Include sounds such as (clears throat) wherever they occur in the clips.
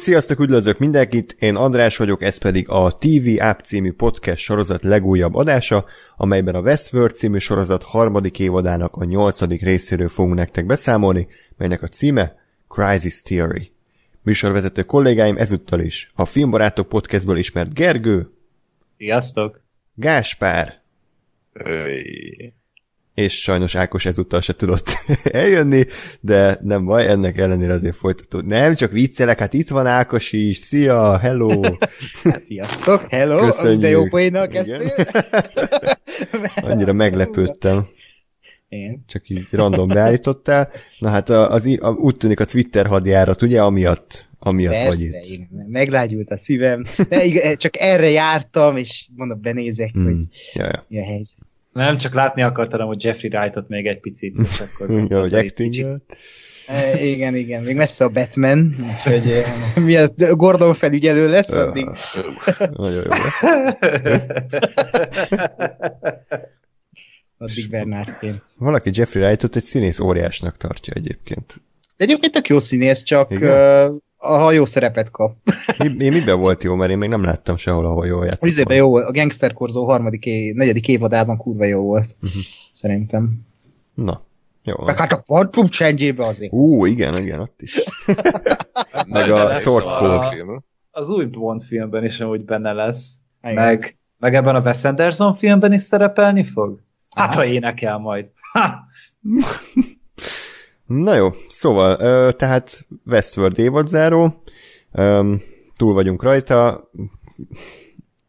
Sziasztok, üdvözlök mindenkit, én András vagyok, ez pedig a TV App című podcast sorozat legújabb adása, amelyben a Westworld című sorozat harmadik évadának a nyolcadik részéről fogunk nektek beszámolni, melynek a címe Crisis Theory. Műsorvezető kollégáim ezúttal is a Filmbarátok podcastből ismert Gergő, Sziasztok! Gáspár, Öy. És sajnos Ákos ezúttal se tudott (laughs) eljönni, de nem baj, ennek ellenére azért folytató. Nem, csak viccelek, hát itt van Ákos is, szia, hello! (laughs) Hát, sziasztok, hello, Köszönjük. de jó poénnal kezdtél. (laughs) Annyira meglepődtem, Én. csak így random beállítottál. Na hát az, a, úgy tűnik a Twitter hadjárat, ugye, amiatt, amiatt vagy Persze, itt. én, meglágyult a szívem. De igen, csak erre jártam, és mondom, benézek, Hmm. hogy Ja, ja. mi a helyzet. Nem, csak látni akartam, hogy Jeffrey Wright-ot még egy picit, és akkor... (laughs) Ja, hogy egy acting kicsit- E, igen, igen, még messze a Batman, úgyhogy e, (laughs) miatt Gordon felügyelő lesz, addig (laughs) Nagyon jó. addig Bernardként. Valaki Jeffrey Wrightot egy színész óriásnak tartja egyébként. De egyébként tök jó színész, csak Igen? A hajó szerepet kap. Mi, én miben volt jó, mert én még nem láttam sehol, ahol jól játszott. Vizében jó volt, a Gangster Korzó harmadik, é, negyedik évadában kurva jó volt. Mhm. Szerintem. Na, jó. Meg hát a Quantum Change-ébe azért. Ú, igen, igen, ott is. (laughs) Meg a Source Code. Az új Bond filmben is amúgy benne lesz. Igen. Meg, meg ebben a Wes Anderson filmben is szerepelni fog? Hát, Aha. ha énekel majd. Ha! (laughs) Na jó, szóval, tehát Westworld évadzáró, ö, túl vagyunk rajta,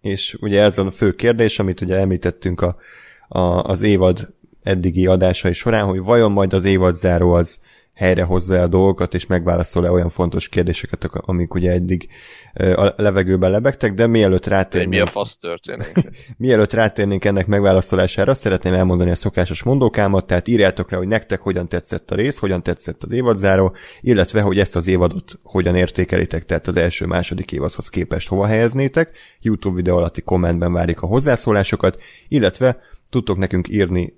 és ugye ez a fő kérdés, amit ugye említettünk a, a, az évad eddigi adásai során, hogy vajon majd az évadzáró az helyre hozza a dolgokat, és megválaszol-e olyan fontos kérdéseket, amik ugye eddig a levegőben lebegtek, de mielőtt Hogy mi rátérnénk, a fasz történik? (laughs) Mielőtt rátérnénk ennek megválaszolására, szeretném elmondani a szokásos mondókámat, tehát írjátok le, hogy nektek hogyan tetszett a rész, hogyan tetszett az évadzáró, illetve, hogy ezt az évadot hogyan értékelitek, tehát az első-második évadhoz képest hova helyeznétek. YouTube videó alatti kommentben várjuk a hozzászólásokat, illetve tudtok nekünk írni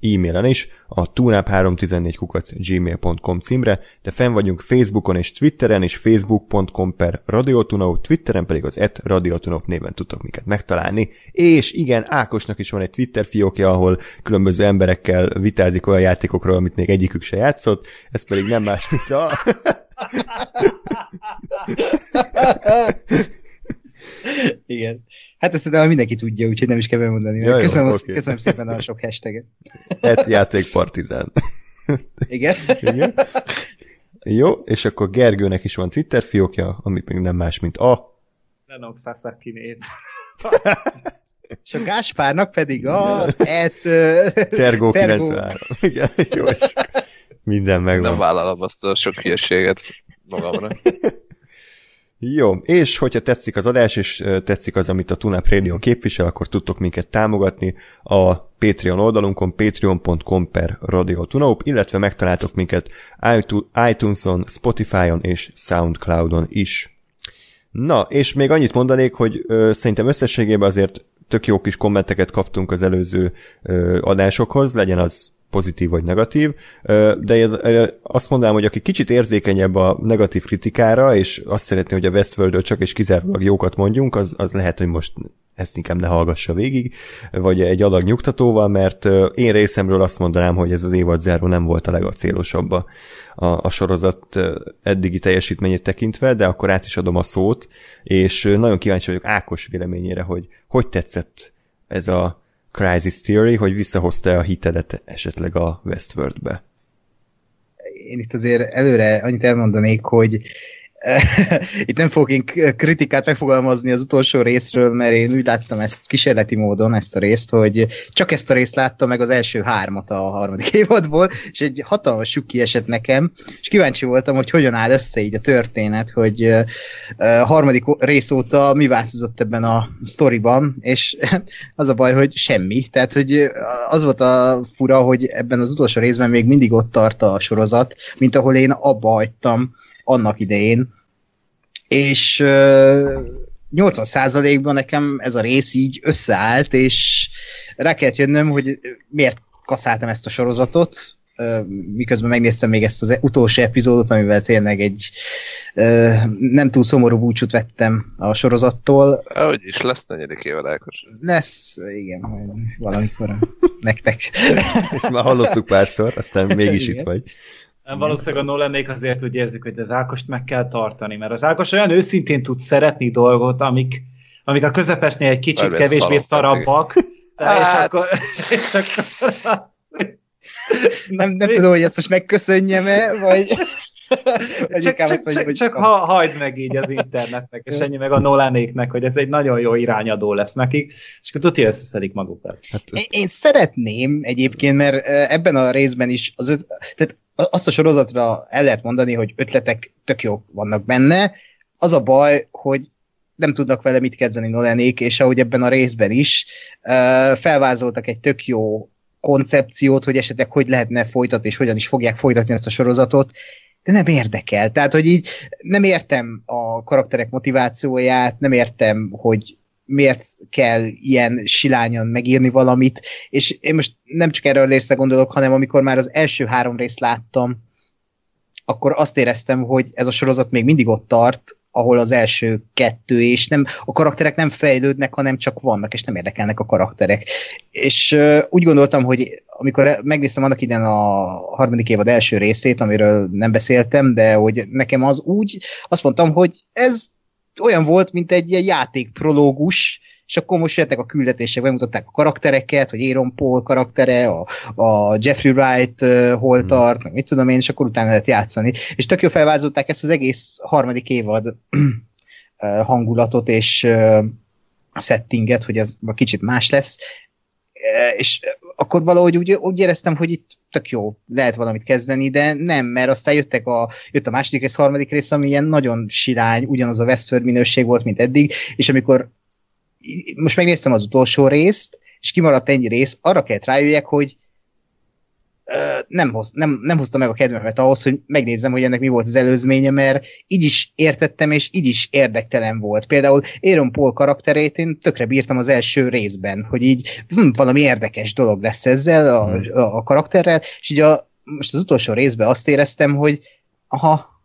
e-mailen is a tunap314 gmail.com címre, de fenn vagyunk Facebookon és Twitteren, és facebook.com per radiotunau, Twitteren pedig az et radiotunau néven tudtok minket megtalálni, és igen, Ákosnak is van egy Twitter fiókja, ahol különböző emberekkel vitázik olyan játékokról, amit még egyikük se játszott, ez pedig nem más, mint a... (laughs) Igen. Hát ezt de mindenki tudja, úgyhogy nem is kell bemondani. Ja, jó, köszönöm, oké. köszönöm szépen a sok hashtaget. et játékpartizán. Igen. Igen. Jó, és akkor Gergőnek is van Twitter fiókja, amit még nem más, mint a... Lenok Sasaki név. És a Gáspárnak pedig az et... Szergó. 93. Igen, jó, és minden megvan. Nem vállalom azt a sok hülyeséget magamra. Jó, és hogyha tetszik az adás, és tetszik az, amit a Tunap Radio képvisel, akkor tudtok minket támogatni a Patreon oldalunkon, patreon.com per Radio Tunaup, illetve megtaláltok minket iTu- iTunes-on, Spotify-on és Soundcloud-on is. Na, és még annyit mondanék, hogy ö, szerintem összességében azért tök jó kis kommenteket kaptunk az előző ö, adásokhoz, legyen az pozitív vagy negatív, de ez, azt mondanám, hogy aki kicsit érzékenyebb a negatív kritikára, és azt szeretné, hogy a Westworldről csak és kizárólag jókat mondjunk, az, az lehet, hogy most ezt inkább ne hallgassa végig, vagy egy adag nyugtatóval, mert én részemről azt mondanám, hogy ez az évad záró nem volt a legacélosabb a, a, a sorozat eddigi teljesítményét tekintve, de akkor át is adom a szót, és nagyon kíváncsi vagyok Ákos véleményére, hogy hogy tetszett ez a Crisis Theory, hogy visszahozta a hitedet esetleg a Westworldbe. Én itt azért előre annyit elmondanék, hogy (laughs) itt nem fogok én kritikát megfogalmazni az utolsó részről, mert én úgy láttam ezt kísérleti módon, ezt a részt, hogy csak ezt a részt láttam meg az első hármat a harmadik (laughs) évadból, és egy hatalmas suk kiesett nekem, és kíváncsi voltam, hogy hogyan áll össze így a történet, hogy a harmadik rész óta mi változott ebben a sztoriban, és (laughs) az a baj, hogy semmi. Tehát, hogy az volt a fura, hogy ebben az utolsó részben még mindig ott tart a sorozat, mint ahol én abba hagytam annak idején, és ö, 80%-ban nekem ez a rész így összeállt, és rá kellett jönnöm, hogy miért kaszáltam ezt a sorozatot, miközben megnéztem még ezt az utolsó epizódot, amivel tényleg egy nem túl szomorú búcsút vettem a sorozattól. Ahogy is lesz negyedik éve Ákos. Lesz, igen, majd valamikor nektek. Ezt már hallottuk párszor, aztán mégis Igen. itt vagy. Valószínűleg a Nolanék azért úgy érzik, hogy az Ákost meg kell tartani, mert az Ákos olyan őszintén tud szeretni dolgot, amik, amik a közepesnél egy kicsit Várj, kevésbé szarabb, szarabbak. Tehát, és, Hát. akkor, és akkor az, Nem, nem tudom, hogy ezt most megköszönjem-e, vagy... vagy csak, inkább csak, csak, hogy- csak ha, hagyd meg így az internetnek, és ennyi meg a Nolanéknek, hogy ez egy nagyon jó irányadó lesz nekik, és akkor tudja összeszedik magukat. Hát, Én, én szeretném egyébként, mert eh, ebben a részben is az öt, tehát azt a sorozatra el lehet mondani, hogy ötletek tök jók vannak benne. Az a baj, hogy nem tudnak vele mit kezdeni Nolanék, és ahogy ebben a részben is, felvázoltak egy tök jó koncepciót, hogy esetleg hogy lehetne folytatni, és hogyan is fogják folytatni ezt a sorozatot, de nem érdekel. Tehát, hogy így nem értem a karakterek motivációját, nem értem, hogy miért kell ilyen silányan megírni valamit, és én most nem csak erről részre gondolok, hanem amikor már az első három részt láttam, akkor azt éreztem, hogy ez a sorozat még mindig ott tart, ahol az első kettő, és nem, a karakterek nem fejlődnek, hanem csak vannak, és nem érdekelnek a karakterek. És uh, úgy gondoltam, hogy amikor megnéztem annak idején a harmadik évad első részét, amiről nem beszéltem, de hogy nekem az úgy, azt mondtam, hogy ez olyan volt, mint egy ilyen játékprológus, és akkor most jöttek a küldetések, bemutatták a karaktereket, hogy Aaron Paul karaktere, a, a Jeffrey Wright uh, hol tart, meg mit tudom én, és akkor utána lehet játszani. És tök jó felvázolták ezt az egész harmadik évad hangulatot és uh, settinget, hogy ez kicsit más lesz. És akkor valahogy úgy, úgy éreztem, hogy itt tök jó, lehet valamit kezdeni, de nem, mert aztán jöttek a, jött a második rész, harmadik rész, ami ilyen nagyon sirány, ugyanaz a Westworld minőség volt, mint eddig, és amikor most megnéztem az utolsó részt, és kimaradt ennyi rész, arra kellett rájöjjek, hogy nem, hoz, nem, nem hozta meg a kedvemet ahhoz, hogy megnézzem, hogy ennek mi volt az előzménye, mert így is értettem, és így is érdektelen volt. Például Aaron Paul karakterét én tökre bírtam az első részben, hogy így hm, valami érdekes dolog lesz ezzel a, a, a karakterrel, és így a, most az utolsó részben azt éreztem, hogy aha,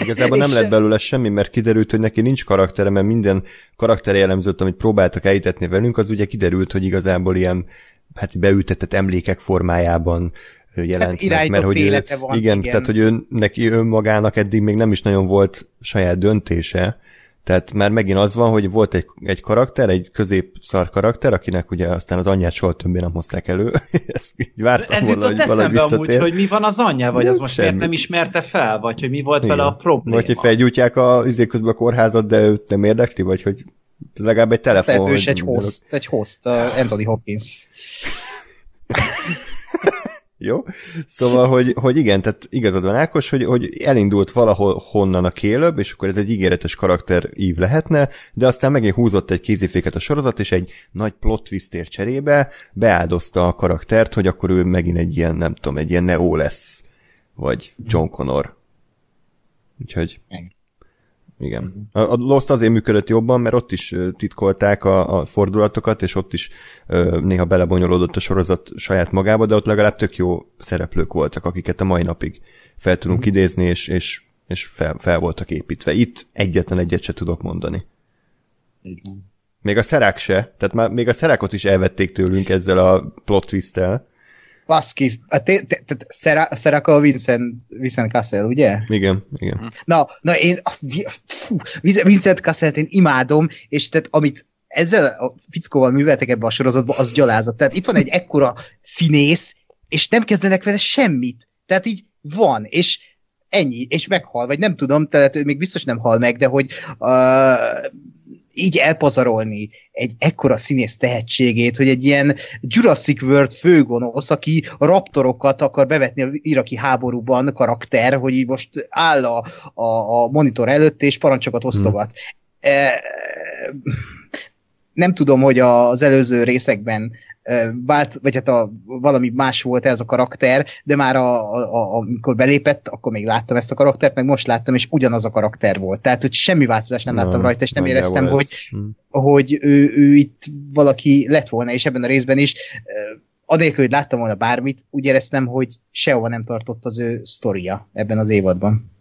Igazából nem lett belőle semmi, mert kiderült, hogy neki nincs karaktere, mert minden karakter jellemzőt, amit próbáltak elhitetni velünk, az ugye kiderült, hogy igazából ilyen hát beültetett emlékek formájában ö, jelent meg, Hát irányított mert hogy ő, van, igen, igen. tehát hogy ő, neki önmagának eddig még nem is nagyon volt saját döntése, tehát már megint az van, hogy volt egy, egy karakter, egy középszar karakter, akinek ugye aztán az anyját soha többé nem hozták elő. (laughs) Ezt így vártam Ez volna, jutott hogy eszembe amúgy, hogy mi van az anyja, vagy az Nem, most miért nem ismerte fel, vagy hogy mi volt Igen. vele a probléma. Vagy hogy felgyújtják a izé közben a kórházat, de őt nem érdekli, vagy hogy legalább egy telefon. lehet ő is hogy egy host, egy host, uh, Anthony Hopkins. (laughs) Jó? Szóval, hogy, hogy igen, tehát igazad van Ákos, hogy, hogy elindult valahol honnan a kélöbb, és akkor ez egy ígéretes karakter ív lehetne, de aztán megint húzott egy kéziféket a sorozat, és egy nagy plot twistért cserébe beáldozta a karaktert, hogy akkor ő megint egy ilyen, nem tudom, egy ilyen Neo lesz, vagy John Connor. Úgyhogy... Igen. Igen. A, a Lost azért működött jobban, mert ott is titkolták a, a fordulatokat, és ott is ö, néha belebonyolódott a sorozat saját magába, de ott legalább tök jó szereplők voltak, akiket a mai napig fel tudunk Mhm. idézni, és, és, és fel, fel voltak építve. Itt egyetlen egyet se tudok mondani. Így van. Még a szerák se, tehát már még a szerákot is elvették tőlünk ezzel a plot twist-tel. Baszki, a té- té- tehát Sera- Seraka Vincent, Vincent Cassel, ugye? Igen, igen. Na, na én, fú, Vincent Casselt én imádom, és tehát amit ezzel a fickóval műveltek ebbe a sorozatba, az gyalázat. Tehát itt van egy ekkora színész, és nem kezdenek vele semmit. Tehát így van, és ennyi, és meghal, vagy nem tudom, tehát ő még biztos nem hal meg, de hogy uh, így elpazarolni egy ekkora színész tehetségét, hogy egy ilyen Jurassic World főgonosz, aki a raptorokat akar bevetni a iraki háborúban karakter, hogy így most áll a, a, a monitor előtt, és parancsokat osztogat. Hmm. E, nem tudom, hogy az előző részekben vált, vagy hát a, valami más volt ez a karakter, de már a, a, a, amikor belépett, akkor még láttam ezt a karaktert, meg most láttam, és ugyanaz a karakter volt. Tehát, hogy semmi változást nem láttam rajta, és nem éreztem, ez. hogy Hm. hogy ő, ő itt valaki lett volna, és ebben a részben is ö, anélkül, hogy láttam volna bármit, úgy éreztem, hogy sehova nem tartott az ő sztoria ebben az évadban.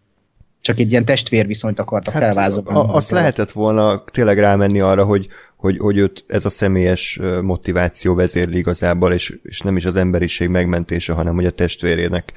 Csak egy ilyen testvérviszonyt akartak hát, felvázolni. Azt lehetett volna tényleg rámenni arra, hogy, hogy, hogy őt ez a személyes motiváció vezérli igazából, és, és nem is az emberiség megmentése, hanem hogy a testvérének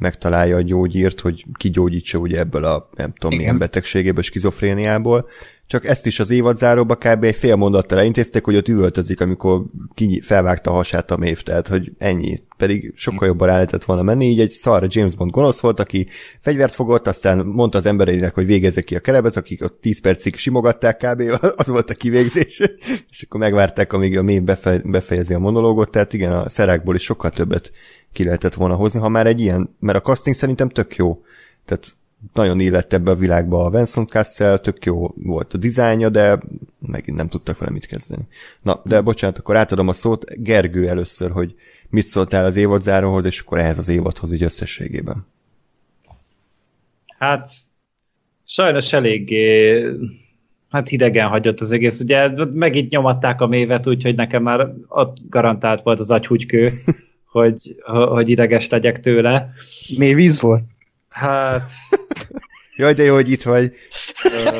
megtalálja a gyógyírt, hogy kigyógyítsa ugye ebből a nem tudom Igen. milyen betegségéből, skizofréniából. Csak ezt is az évadzáróba kb. egy fél mondattal elintézték, hogy ott üvöltözik, amikor ki felvágta a hasát a mév, tehát hogy ennyi. Pedig sokkal jobban rá lehetett volna menni, így egy szar James Bond gonosz volt, aki fegyvert fogott, aztán mondta az embereinek, hogy végezze ki a kerebet, akik ott 10 percig simogatták kb. (laughs) az volt a kivégzés, és akkor megvárták, amíg a mév befejezi a monológot, tehát igen, a szerákból is sokkal többet ki lehetett volna hozni, ha már egy ilyen, mert a casting szerintem tök jó. Tehát nagyon illett ebbe a világba a Vincent Cassel, tök jó volt a dizájnja, de megint nem tudtak vele mit kezdeni. Na, de bocsánat, akkor átadom a szót Gergő először, hogy mit szóltál az évadzáróhoz, és akkor ehhez az évadhoz így összességében. Hát, sajnos eléggé hát hidegen hagyott az egész. Ugye megint nyomatták a mévet, úgyhogy nekem már ott garantált volt az agyhúgykő. (laughs) hogy, hogy ideges legyek tőle. Mély víz volt? Hát... (laughs) Jaj, de jó, hogy itt vagy.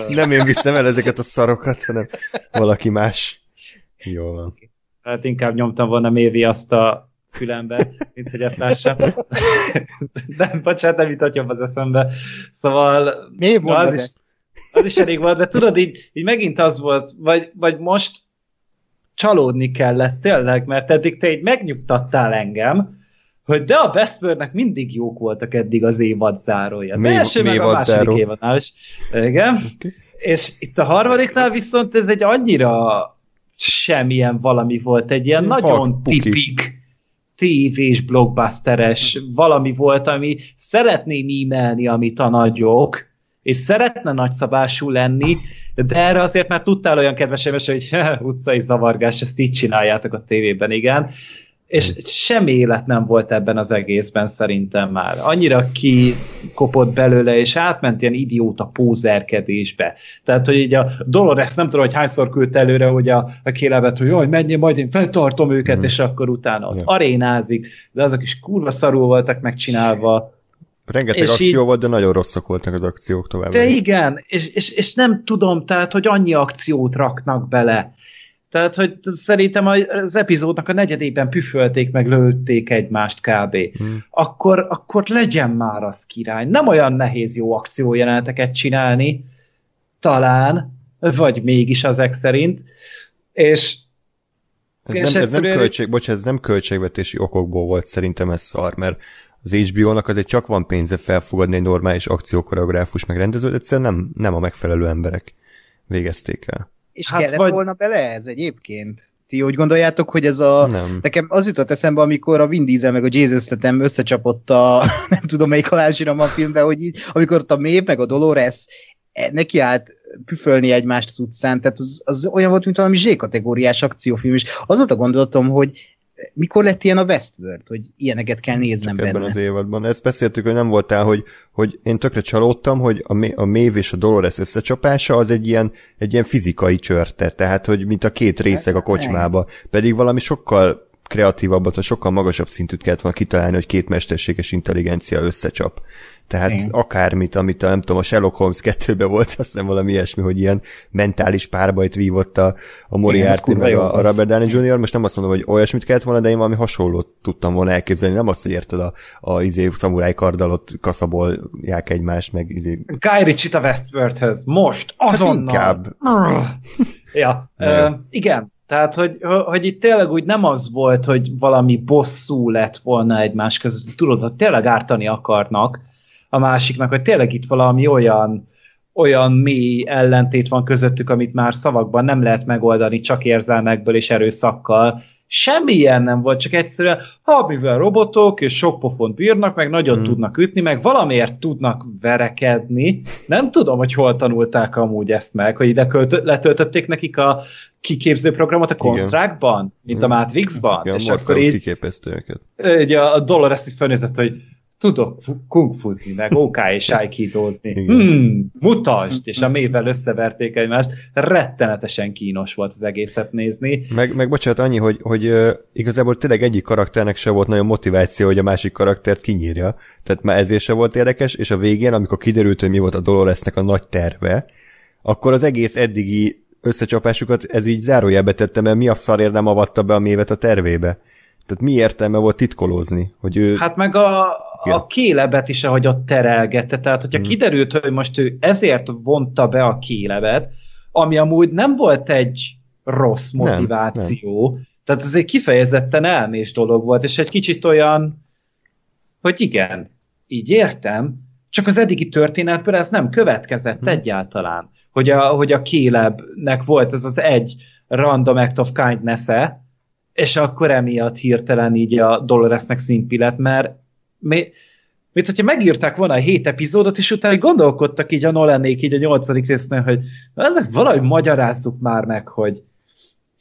Nem én viszem el ezeket a szarokat, hanem valaki más. Jó van. Hát inkább nyomtam volna Mévi azt a fülembe, mint hogy ezt lássam. (laughs) nem, bocsánat, nem jutott az eszembe. Szóval... Mi az is, az is elég volt, de tudod, így, így megint az volt, vagy, vagy most csalódni kellett tényleg, mert eddig te így megnyugtattál engem, hogy de a Westworldnek mindig jók voltak eddig az évad zárója. Az mi, első mi meg a második záró. évadnál is. Igen. Okay. És itt a harmadiknál viszont ez egy annyira semmilyen valami volt, egy ilyen Hak, nagyon puki. tipik tévés, blockbusteres valami volt, ami szeretné mímelni, amit a nagyok, és szeretne nagyszabású lenni, de erre azért már tudtál olyan kedves hogy utcai zavargás, ezt így csináljátok a tévében, igen. És semmi élet nem volt ebben az egészben szerintem már. Annyira kikopott belőle, és átment ilyen idióta pózerkedésbe. Tehát, hogy így a Dolores nem tudom, hogy hányszor küldte előre, hogy a, a kélebet, hogy jaj, menjél, majd én feltartom őket, mm. és akkor utána ott ja. arénázik, de azok is kurva szarul voltak megcsinálva Rengeteg és akció így, volt, de nagyon rosszak voltak az akciók tovább. De igen, és, és, és nem tudom, tehát, hogy annyi akciót raknak bele. Tehát, hogy szerintem az epizódnak a negyedében püfölték, meg lőtték egymást kb. Hmm. Akkor, akkor legyen már az király. Nem olyan nehéz jó akciójeleneteket csinálni, talán, vagy mégis ezek szerint, és ez, és nem, ez nem, költség, bocs, ez nem költségvetési okokból volt szerintem ez szar, mert az HBO-nak azért csak van pénze felfogadni egy normális akciókoreográfus meg rendezőt, egyszerűen nem, nem a megfelelő emberek végezték el. És hát kellett vagy... volna bele ez egyébként? Ti úgy gondoljátok, hogy ez a... Nem. Nekem az jutott eszembe, amikor a Vin Diesel meg a Jason Statham összecsapott a (laughs) nem tudom melyik halálzsiram a filmben, hogy így, amikor ott a Maeve meg a Dolores neki állt püfölni egymást az utcán, tehát az, az olyan volt, mint valami Z-kategóriás akciófilm, és az volt a gondolatom, hogy mikor lett ilyen a Westworld, hogy ilyeneket kell néznem Csak benne? ebben az évadban. Ezt beszéltük, hogy nem voltál, hogy, hogy én tökre csalódtam, hogy a, a Maeve és a Dolores összecsapása az egy ilyen, egy ilyen fizikai csörte, tehát hogy mint a két részeg a kocsmába. Pedig valami sokkal kreatívabbat, a sokkal magasabb szintűt kellett volna kitalálni, hogy két mesterséges intelligencia összecsap. Tehát Én. akármit, amit a, nem tudom, a Sherlock Holmes 2-ben volt, azt hiszem valami ilyesmi, hogy ilyen mentális párbajt vívott a, a Moriarty meg a, a Robert Downey Jr. Most nem azt mondom, hogy olyasmit kellett volna, de én valami hasonlót tudtam volna elképzelni. Nem azt, hogy érted a, a izé, szamuráj kardalot kaszabolják egymást, meg izé... Guy Ritchie a Westworldhöz, most, hát azonnal! Hát inkább. ja, uh, igen, tehát, hogy, hogy itt tényleg úgy nem az volt, hogy valami bosszú lett volna egymás között, tudod, hogy tényleg ártani akarnak a másiknak, hogy tényleg itt valami olyan, olyan mély ellentét van közöttük, amit már szavakban nem lehet megoldani, csak érzelmekből és erőszakkal, Semmi ilyen nem volt, csak egyszerűen, ha mivel robotok, és sok pofont bírnak, meg nagyon hmm. tudnak ütni, meg valamiért tudnak verekedni. Nem tudom, hogy hol tanulták amúgy ezt meg, hogy ide költ- letöltötték nekik a kiképző programot a Constructban, mint a Matrixban. Igen, és akkor így, kiképezte őket. Így a Dolores így felnézett, hogy tudok fu- kungfuzni, meg OK és aikidozni. Hmm, mutasd! És a mével összeverték egymást. Rettenetesen kínos volt az egészet nézni. Meg, meg bocsánat, annyi, hogy, hogy igazából tényleg egyik karakternek se volt nagyon motiváció, hogy a másik karaktert kinyírja. Tehát már ezért se volt érdekes, és a végén, amikor kiderült, hogy mi volt a Doloresnek a nagy terve, akkor az egész eddigi összecsapásukat ez így zárójelbe tette, mert mi a szarért nem avatta be a mévet a tervébe. Tehát mi értelme volt titkolózni, hogy ő... Hát meg a, Igen. a kélebet is, ahogy ott terelgette. Tehát, hogyha Mhm. kiderült, hogy most ő ezért vonta be a kélebet, ami amúgy nem volt egy rossz Nem, motiváció, tehát ez egy kifejezetten elmés dolog volt, és egy kicsit olyan, hogy igen, így értem, csak az eddigi történetből ez nem következett Hm. egyáltalán. Hogy a, hogy a Calebnek volt ez az egy random act of kindness -e, és akkor emiatt hirtelen így a Doloresnek szimpi lett, mert mi, mint hogyha megírták volna a hét epizódot, és utána gondolkodtak így a Nolanék így a nyolcadik résznél, hogy na, ezek valahogy magyarázzuk már meg, hogy,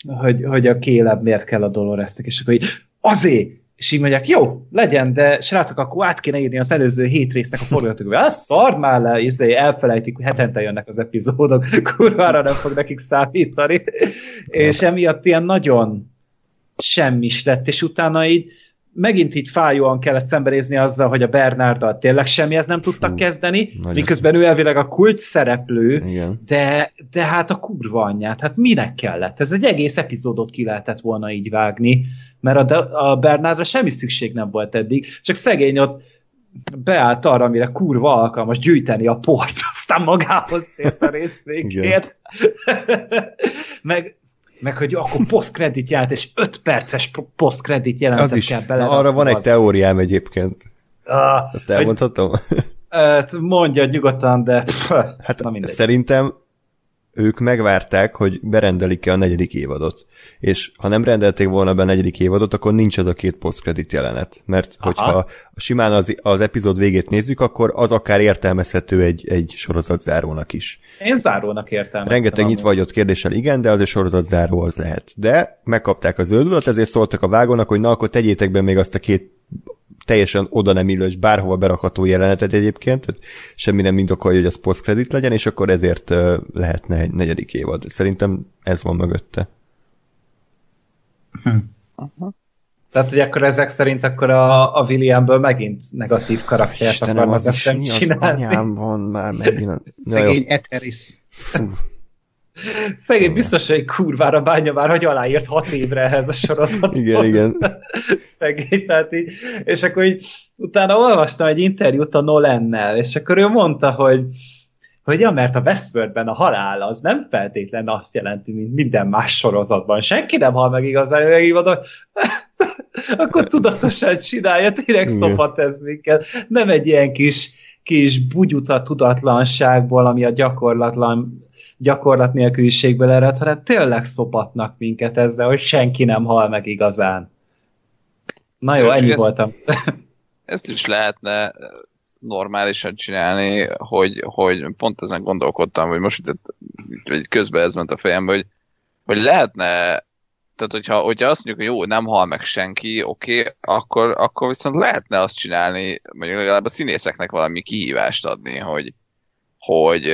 hogy, hogy a Caleb miért kell a Doloresnek, és akkor így azért, és így mondják, jó, legyen, de srácok, akkor át kéne írni az előző hét résznek a forgatókönyvet. Az szard már le, és elfelejtik, hogy hetente jönnek az epizódok, (laughs) kurvára nem fog nekik számítani. és emiatt ilyen nagyon semmis lett, és utána így megint így fájóan kellett szembenézni azzal, hogy a Bernarddal tényleg semmihez nem tudtak Fú, kezdeni, nagyon. miközben ő elvileg a kult szereplő, Igen. de, de hát a kurva anyját, hát minek kellett? Ez egy egész epizódot ki lehetett volna így vágni, mert a, a Bernardra semmi szükség nem volt eddig, csak szegény ott beállt arra, amire kurva alkalmas gyűjteni a port, (laughs) aztán magához tért a rész végét. (laughs) meg, meg, hogy akkor post-credit jelent, és 5 perces post-credit jelentet Az is. kell bele. Na, arra van egy az- teóriám egyébként. Ah, Ezt hogy- elmondhatom? Ö, mondja nyugodtan, de pff, Hát na mindegy. szerintem ők megvárták, hogy berendelik-e a negyedik évadot. És ha nem rendelték volna be a negyedik évadot, akkor nincs ez a két post-credit jelenet. Mert Aha. hogyha simán az, az epizód végét nézzük, akkor az akár értelmezhető egy, egy sorozatzárónak is. Én zárónak értem. Rengeteg nyitva hagyott kérdéssel igen, de az egy sorozatzáró az lehet. De megkapták a zöld utat, ezért szóltak a vágónak, hogy na akkor tegyétek be még azt a két teljesen oda nem illő és bárhova berakható jelenetet egyébként, tehát semmi nem indokolja, hogy az post-credit legyen, és akkor ezért lehetne egy negyedik évad. Szerintem ez van mögötte. Tehát, hogy akkor ezek szerint akkor a, a Williamből megint negatív karaktert Istenem, akarnak az is mi az csinálni. anyám van már megint. (laughs) Jó, Szegény Eteris. fú, Szegény biztos, hogy kurvára bánja már, hogy aláírt hat évre ehhez a sorozathoz. Igen, igen. (laughs) Szegény, tehát így, és akkor így utána olvastam egy interjút a Nolennel, és akkor ő mondta, hogy hogy ja, mert a Westworldben a halál az nem feltétlen azt jelenti, mint minden más sorozatban. Senki nem hal meg igazán, meg így mondom, (laughs) akkor tudatosan csinálja, tényleg szopat ez minket. Nem egy ilyen kis, kis bugyuta tudatlanságból, ami a gyakorlatlan gyakorlat nélküliségből ered, hanem tényleg szopatnak minket ezzel, hogy senki nem hal meg igazán. Na jó, ennyi ez- voltam. (laughs) Ezt is lehetne eh, normálisan csinálni, hogy, hogy pont ezen gondolkodtam, hogy most itt, vagy közben ez ment a fejembe, hogy, hogy lehetne, tehát hogyha, hogyha azt mondjuk, hogy jó, nem hal meg senki, oké, okay, akkor, akkor viszont lehetne azt csinálni, mondjuk legalább a színészeknek valami kihívást adni, hogy, hogy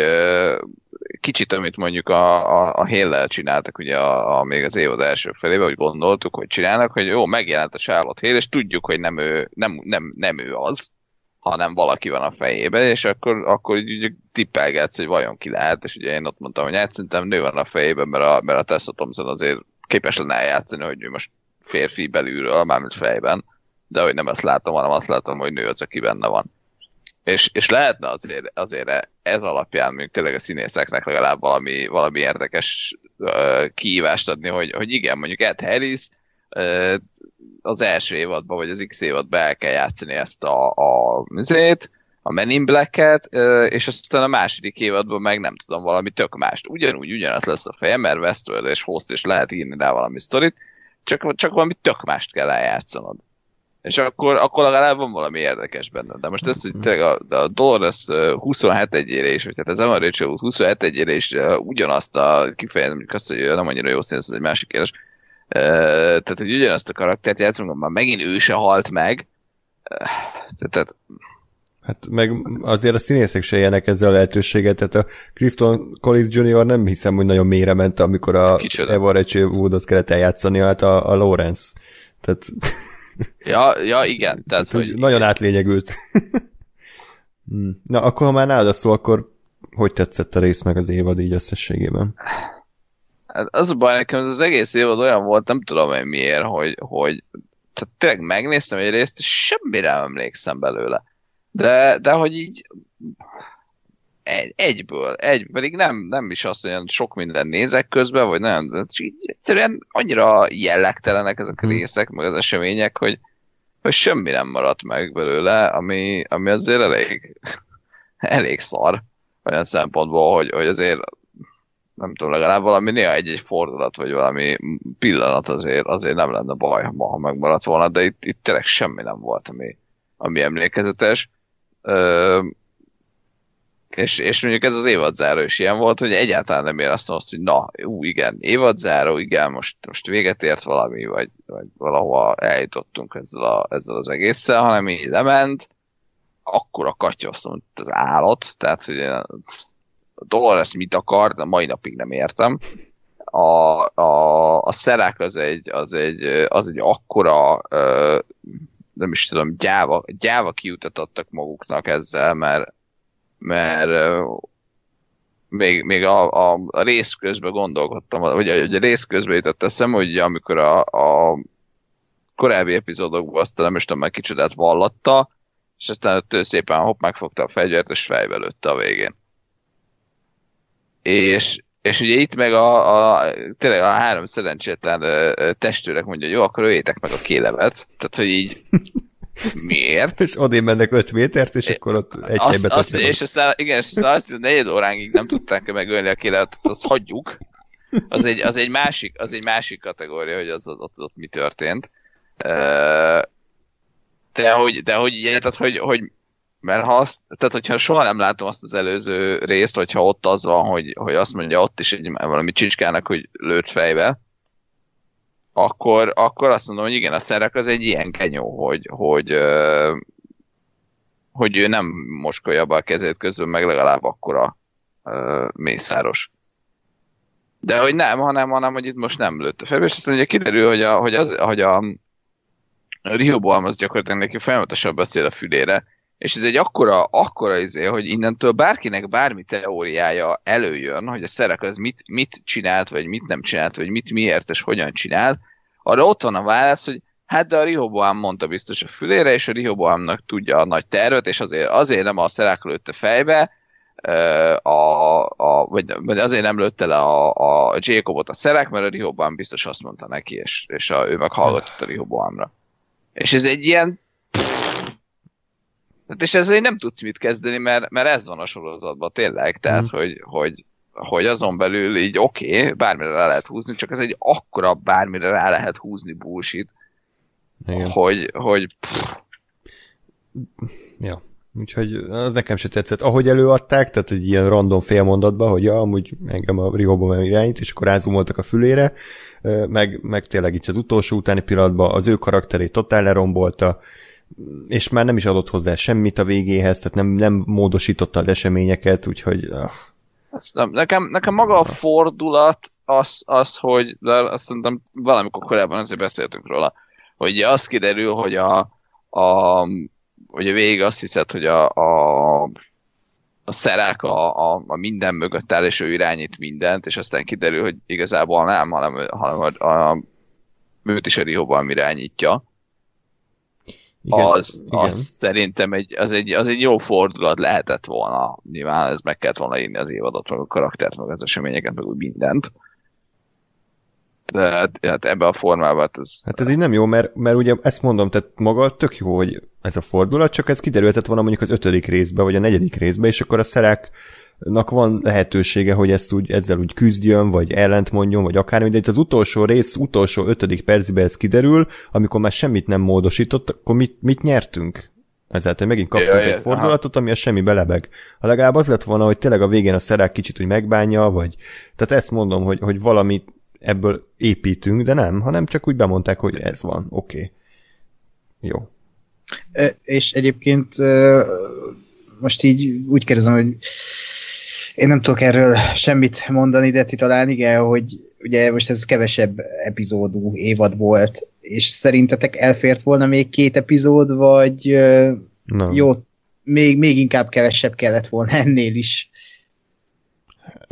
kicsit, amit mondjuk a, a, a Hale-lel csináltak ugye a, a, még az évad első felében, hogy gondoltuk, hogy csinálnak, hogy jó, megjelent a Charlotte Hale, és tudjuk, hogy nem ő, nem, nem, nem ő az, hanem valaki van a fejében, és akkor, akkor így tippelgetsz, hogy vajon ki lehet, és ugye én ott mondtam, hogy hát szerintem nő van a fejében, mert a, mert a Tessa Thompson azért képes lenne eljátszani, hogy ő most férfi belülről, mármint fejben, de hogy nem ezt látom, hanem azt látom, hogy nő az, aki benne van. És, és lehetne azért, azért ez alapján mondjuk tényleg a színészeknek legalább valami, valami érdekes uh, kihívást adni, hogy, hogy igen, mondjuk Ed Harris uh, az első évadban, vagy az X évadban el kell játszani ezt a, a műzét, a Men in Black-et, és aztán a második évadban meg nem tudom, valami tök mást. Ugyanúgy ugyanaz lesz a feje, mert Westworld és Host és lehet írni rá valami sztorit, csak, csak valami tök mást kell eljátszanod. És akkor, akkor legalább van valami érdekes benne. De most ez, hogy tényleg a, a Dolores 27 egyére is, vagy hát az Emma Rachel 27 egyére is uh, ugyanazt a kifejezem, mondjuk azt, hogy nem annyira jó színész, ez egy másik kérdés. Uh, tehát, hogy ugyanazt a karaktert játszunk, már megint ő se halt meg, Tehát Hát meg azért a színészek se élnek ezzel a lehetőséget, tehát a Clifton Collins Jr. nem hiszem, hogy nagyon mélyre ment, amikor a Kicsoda. Eva Rachel Woodot kellett eljátszani, hát a, a Lawrence. Tehát, Ja, ja igen, tehát, hogy hogy nagyon átlényegült. (laughs) Hmm. Na, akkor ha már nálad szó, akkor hogy tetszett a rész meg az évad így összességében? Hát az a baj, nekem ez az egész évad olyan volt, nem tudom én miért, hogy, hogy tehát tényleg megnéztem egy részt, és semmire nem emlékszem belőle. De, de hogy így egy, egyből, egy, pedig nem, nem is azt, hogy olyan sok minden nézek közben, vagy csak így egyszerűen annyira jellegtelenek ezek a Mhm. részek, meg az események, hogy, hogy semmi nem maradt meg belőle, ami, ami azért elég, (laughs) elég szar olyan szempontból, hogy, hogy azért nem tudom, legalább valami néha egy-egy fordulat, vagy valami pillanat azért, azért nem lenne baj, ha ha megmaradt volna, de itt, itt tényleg semmi nem volt, ami, ami emlékezetes. Ö, és, és mondjuk ez az évadzáró is ilyen volt, hogy egyáltalán nem éreztem azt, hogy na, ú, igen, évadzáró, igen, most, most véget ért valami, vagy, vagy valahova eljutottunk ezzel, a, ezzel az egésszel, hanem így lement, akkor a katyasztom, mint az állat, tehát hogy a Dolores mit akar, de mai napig nem értem. A, a, a szerák az egy, az egy, az egy akkora, ö, nem is tudom, gyáva, gyáva kiutat adtak maguknak ezzel, mert, mert még, még a, a, a rész közben gondolkodtam, vagy a, a rész közben jutott eszem, hogy amikor a, a korábbi epizódokban azt nem is tudom, meg kicsodát vallatta, és aztán ő szépen hopp, megfogta a fegyvert, és fejbe lőtte a végén. És, és ugye itt meg a, a tényleg a három szerencsétlen testőrek mondja, jó, akkor öljétek meg a kélemet. Tehát, hogy így (laughs) miért? És odén mennek 5 métert, és akkor ott egy azt, helybe azt, és aztán, igen, és aztán azt, negyed óráig nem tudták megölni a kélemet, azt hagyjuk. Az egy, az egy, másik, az egy másik kategória, hogy az, ott, ott, ott mi történt. De hogy, de hogy, tehát, hogy, hogy mert ha azt, tehát hogyha soha nem látom azt az előző részt, hogyha ott az van, hogy, hogy azt mondja ott is egy valami csicskának, hogy lőtt fejbe, akkor, akkor azt mondom, hogy igen, a szerek az egy ilyen kenyó, hogy, hogy, hogy ő nem moskolja be a kezét közben, meg legalább akkora mészáros. De hogy nem, hanem, hanem hogy itt most nem lőtte fel, és aztán ugye kiderül, hogy a, hogy az, hogy a, a Rehoboam az gyakorlatilag neki folyamatosan beszél a fülére, és ez egy akkora, akkora izé, hogy innentől bárkinek bármi teóriája előjön, hogy a szerek az mit, mit csinált, vagy mit nem csinált, vagy mit miért és hogyan csinált, arra ott van a válasz, hogy hát de a Rehoboam mondta biztos a fülére, és a Rehoboamnak tudja a nagy tervet, és azért, azért nem a szerek lőtte fejbe, a, a, vagy, vagy azért nem lőtte le a, a Jacobot a szerek, mert a Rehoboam biztos azt mondta neki, és, és a, ő meg hallgatott a Rehoboamra. És ez egy ilyen Hát és ezzel nem tudsz mit kezdeni, mert, mert ez van a sorozatban tényleg, tehát mm. hogy, hogy, hogy azon belül így oké, okay, bármire rá lehet húzni, csak ez egy akkora bármire rá lehet húzni bullshit, Igen. hogy, hogy pff, Ja. Úgyhogy az nekem se tetszett. Ahogy előadták, tehát egy ilyen random félmondatba, hogy ja, amúgy engem a Rihobom irányít, és akkor rázumoltak a fülére, meg, meg tényleg itt az utolsó utáni pillanatban az ő karakterét totál lerombolta, és már nem is adott hozzá semmit a végéhez, tehát nem, nem módosította az eseményeket, úgyhogy ah, nem, nekem, nekem maga a fordulat az, az hogy, de azt szerintem valamikor korábban azért beszéltünk róla, hogy az kiderül, hogy a, a ugye végig azt hiszed, hogy a, a, a szerák a, a, a minden mögött áll, és ő irányít mindent, és aztán kiderül, hogy igazából nem, hanem, hanem a, a, őt is a Rihóban irányítja. Igen, az, igen. az szerintem egy, az, egy, az egy jó fordulat lehetett volna. Nyilván ez meg kellett volna írni az évadot, meg a karaktert, meg az eseményeket, meg úgy mindent. De hát, hát ebbe a formában hát ez... Hát ez így nem jó, mert, mert ugye ezt mondom, tehát maga tök jó, hogy ez a fordulat, csak ez kiderülhetett volna mondjuk az ötödik részbe, vagy a negyedik részbe, és akkor a szeráknak van lehetősége, hogy ezt úgy, ezzel úgy küzdjön, vagy ellent mondjon, vagy akármi, de itt az utolsó rész, utolsó ötödik percben ez kiderül, amikor már semmit nem módosított, akkor mit, mit nyertünk? Ezáltal megint kaptunk Ja, egy fordulatot, ami a semmi belebeg. Ha legalább az lett volna, hogy tényleg a végén a szerák kicsit úgy megbánja, vagy... Tehát ezt mondom, hogy, hogy valami ebből építünk, de nem, hanem csak úgy bemondták, hogy ez van, oké. Okay. Jó. Ö, és egyébként ö, most így úgy kérdezem, hogy én nem tudok erről semmit mondani, de ti talán igen, hogy ugye most ez kevesebb epizódú évad volt, és szerintetek elfért volna még két epizód, vagy Nem. jó, még, még inkább kevesebb kellett volna ennél is.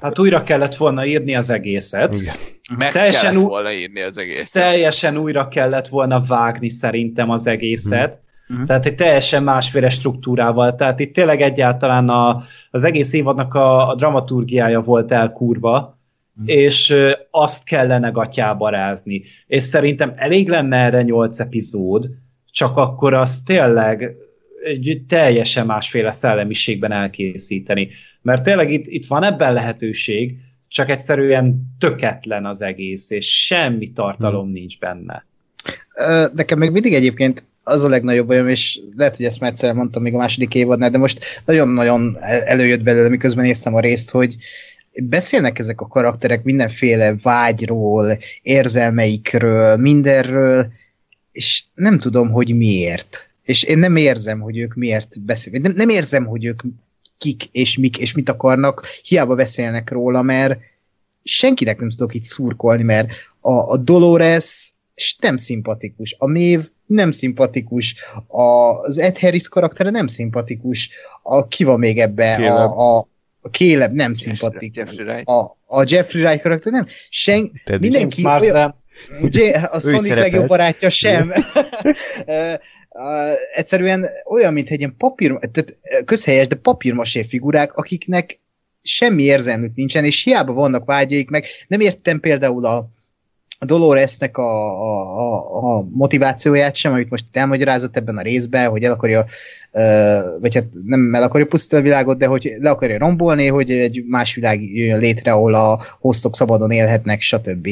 Hát újra kellett volna írni az egészet. Igen. Meg Teljesen kellett volna írni az egészet. Teljesen újra kellett volna vágni szerintem az egészet. Mhm. Tehát egy teljesen másféle struktúrával. Tehát itt tényleg egyáltalán a, az egész évadnak a, a dramaturgiája volt elkurva, és ö, azt kellene gatyába rázni. És szerintem elég lenne erre nyolc epizód, csak akkor az tényleg egy teljesen másféle szellemiségben elkészíteni. Mert tényleg itt, itt van ebben lehetőség, csak egyszerűen töketlen az egész, és semmi tartalom nincs benne. Nekem még mindig egyébként az a legnagyobb bajom, és lehet, hogy ezt már egyszer mondtam még a második évadnál, de most nagyon-nagyon el- előjött belőle, miközben néztem a részt, hogy beszélnek ezek a karakterek mindenféle vágyról, érzelmeikről, mindenről, és nem tudom, hogy miért. És én nem érzem, hogy ők miért beszélnek. Nem, nem érzem, hogy ők kik és mik és mit akarnak, hiába beszélnek róla, mert senkinek nem tudok itt szurkolni, mert a, a Dolores nem szimpatikus, a Mév nem szimpatikus, a, az Ed Harris karaktere nem szimpatikus, a, ki van még ebbe, Caleb. a, a, Caleb nem szimpatikus, Jeffrey Wright. a, a Jeffrey Wright karakter nem, sen, Ted mindenki James olyan, Marsden, J- a Sonic legjobb barátja sem. Egyszerűen olyan, mint egy ilyen papír, tehát közhelyes, de papírmasé figurák, akiknek semmi érzelmük nincsen, és hiába vannak vágyaik, meg. Nem értem például a, a Doloresnek a, a, a, a motivációját sem, amit most elmagyarázott ebben a részben, hogy el akarja, vagy hát nem el akarja pusztítani a világot, de hogy le akarja rombolni, hogy egy más világ jöjjön létre, ahol a hostok szabadon élhetnek, stb.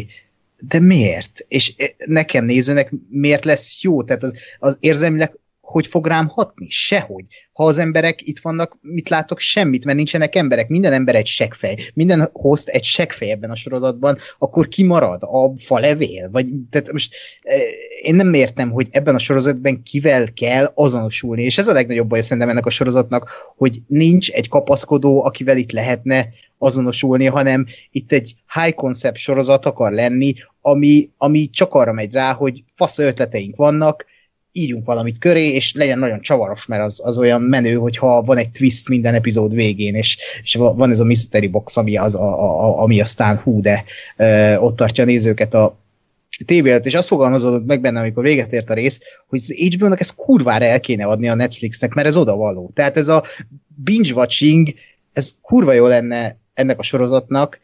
De miért? És eh, nekem nézőnek miért lesz jó? Tehát az, az érzelmileg hogy fog rám hatni? Sehogy. Ha az emberek itt vannak, mit látok? Semmit, mert nincsenek emberek. Minden ember egy seggfej. Minden host egy seggfej ebben a sorozatban, akkor ki marad? A falevél? Vagy, tehát most eh, én nem értem, hogy ebben a sorozatban kivel kell azonosulni, és ez a legnagyobb baj szerintem ennek a sorozatnak, hogy nincs egy kapaszkodó, akivel itt lehetne azonosulni, hanem itt egy high concept sorozat akar lenni, ami, ami csak arra megy rá, hogy fasz ötleteink vannak, írjunk valamit köré, és legyen nagyon csavaros, mert az, az olyan menő, hogyha van egy twist minden epizód végén, és, és va- van ez a mystery box, ami, az, a, a, ami aztán hú, de ö, ott tartja a nézőket a tévé előtt, és azt fogalmazódott meg benne, amikor véget ért a rész, hogy az HBO-nak ezt kurvára el kéne adni a Netflixnek, mert ez odavaló. Tehát ez a binge watching, ez kurva jó lenne ennek a sorozatnak,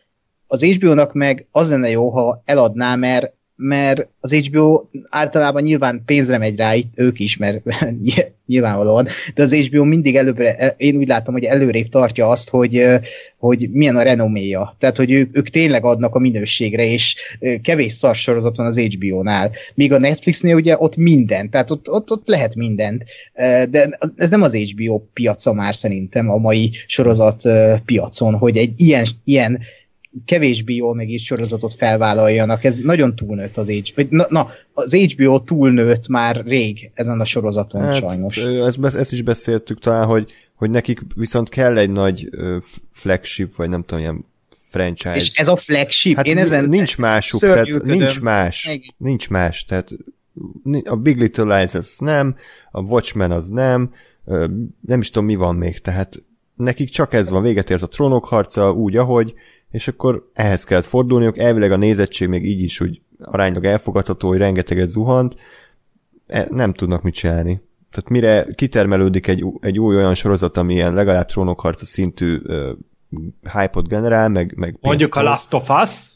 az HBO-nak meg az lenne jó, ha eladná, mert, mert az HBO általában nyilván pénzre megy rá, ők is, mert (laughs) nyilvánvalóan, de az HBO mindig előbbre, én úgy látom, hogy előrébb tartja azt, hogy, hogy milyen a renoméja. Tehát, hogy ők, ők tényleg adnak a minőségre, és kevés szar sorozat van az HBO-nál. Míg a Netflixnél ugye ott minden, tehát ott, ott, ott lehet mindent. De ez nem az HBO piaca már szerintem a mai sorozat piacon, hogy egy ilyen, ilyen kevésbé jól megírt sorozatot felvállaljanak. Ez nagyon túlnőtt az HBO. Na, na, az HBO túlnőtt már rég ezen a sorozaton hát, sajnos. Ezt, ezt is beszéltük talán, hogy, hogy nekik viszont kell egy nagy flagship, vagy nem tudom, ilyen franchise. És ez a flagship, hát én ezen nincs másuk, tehát nincs más, Igen. nincs más, tehát a Big Little Lies az nem, a Watchmen az nem, nem is tudom mi van még, tehát nekik csak ez van, véget ért a trónok harca úgy, ahogy, és akkor ehhez kellett fordulniuk, elvileg a nézettség még így is úgy aránylag elfogadható, hogy rengeteget zuhant, E- nem tudnak mit csinálni. Tehát mire kitermelődik egy, egy új olyan sorozat, ami ilyen legalább trónokharca szintű uh, hype-ot generál, meg, meg Mondjuk a Last of Us,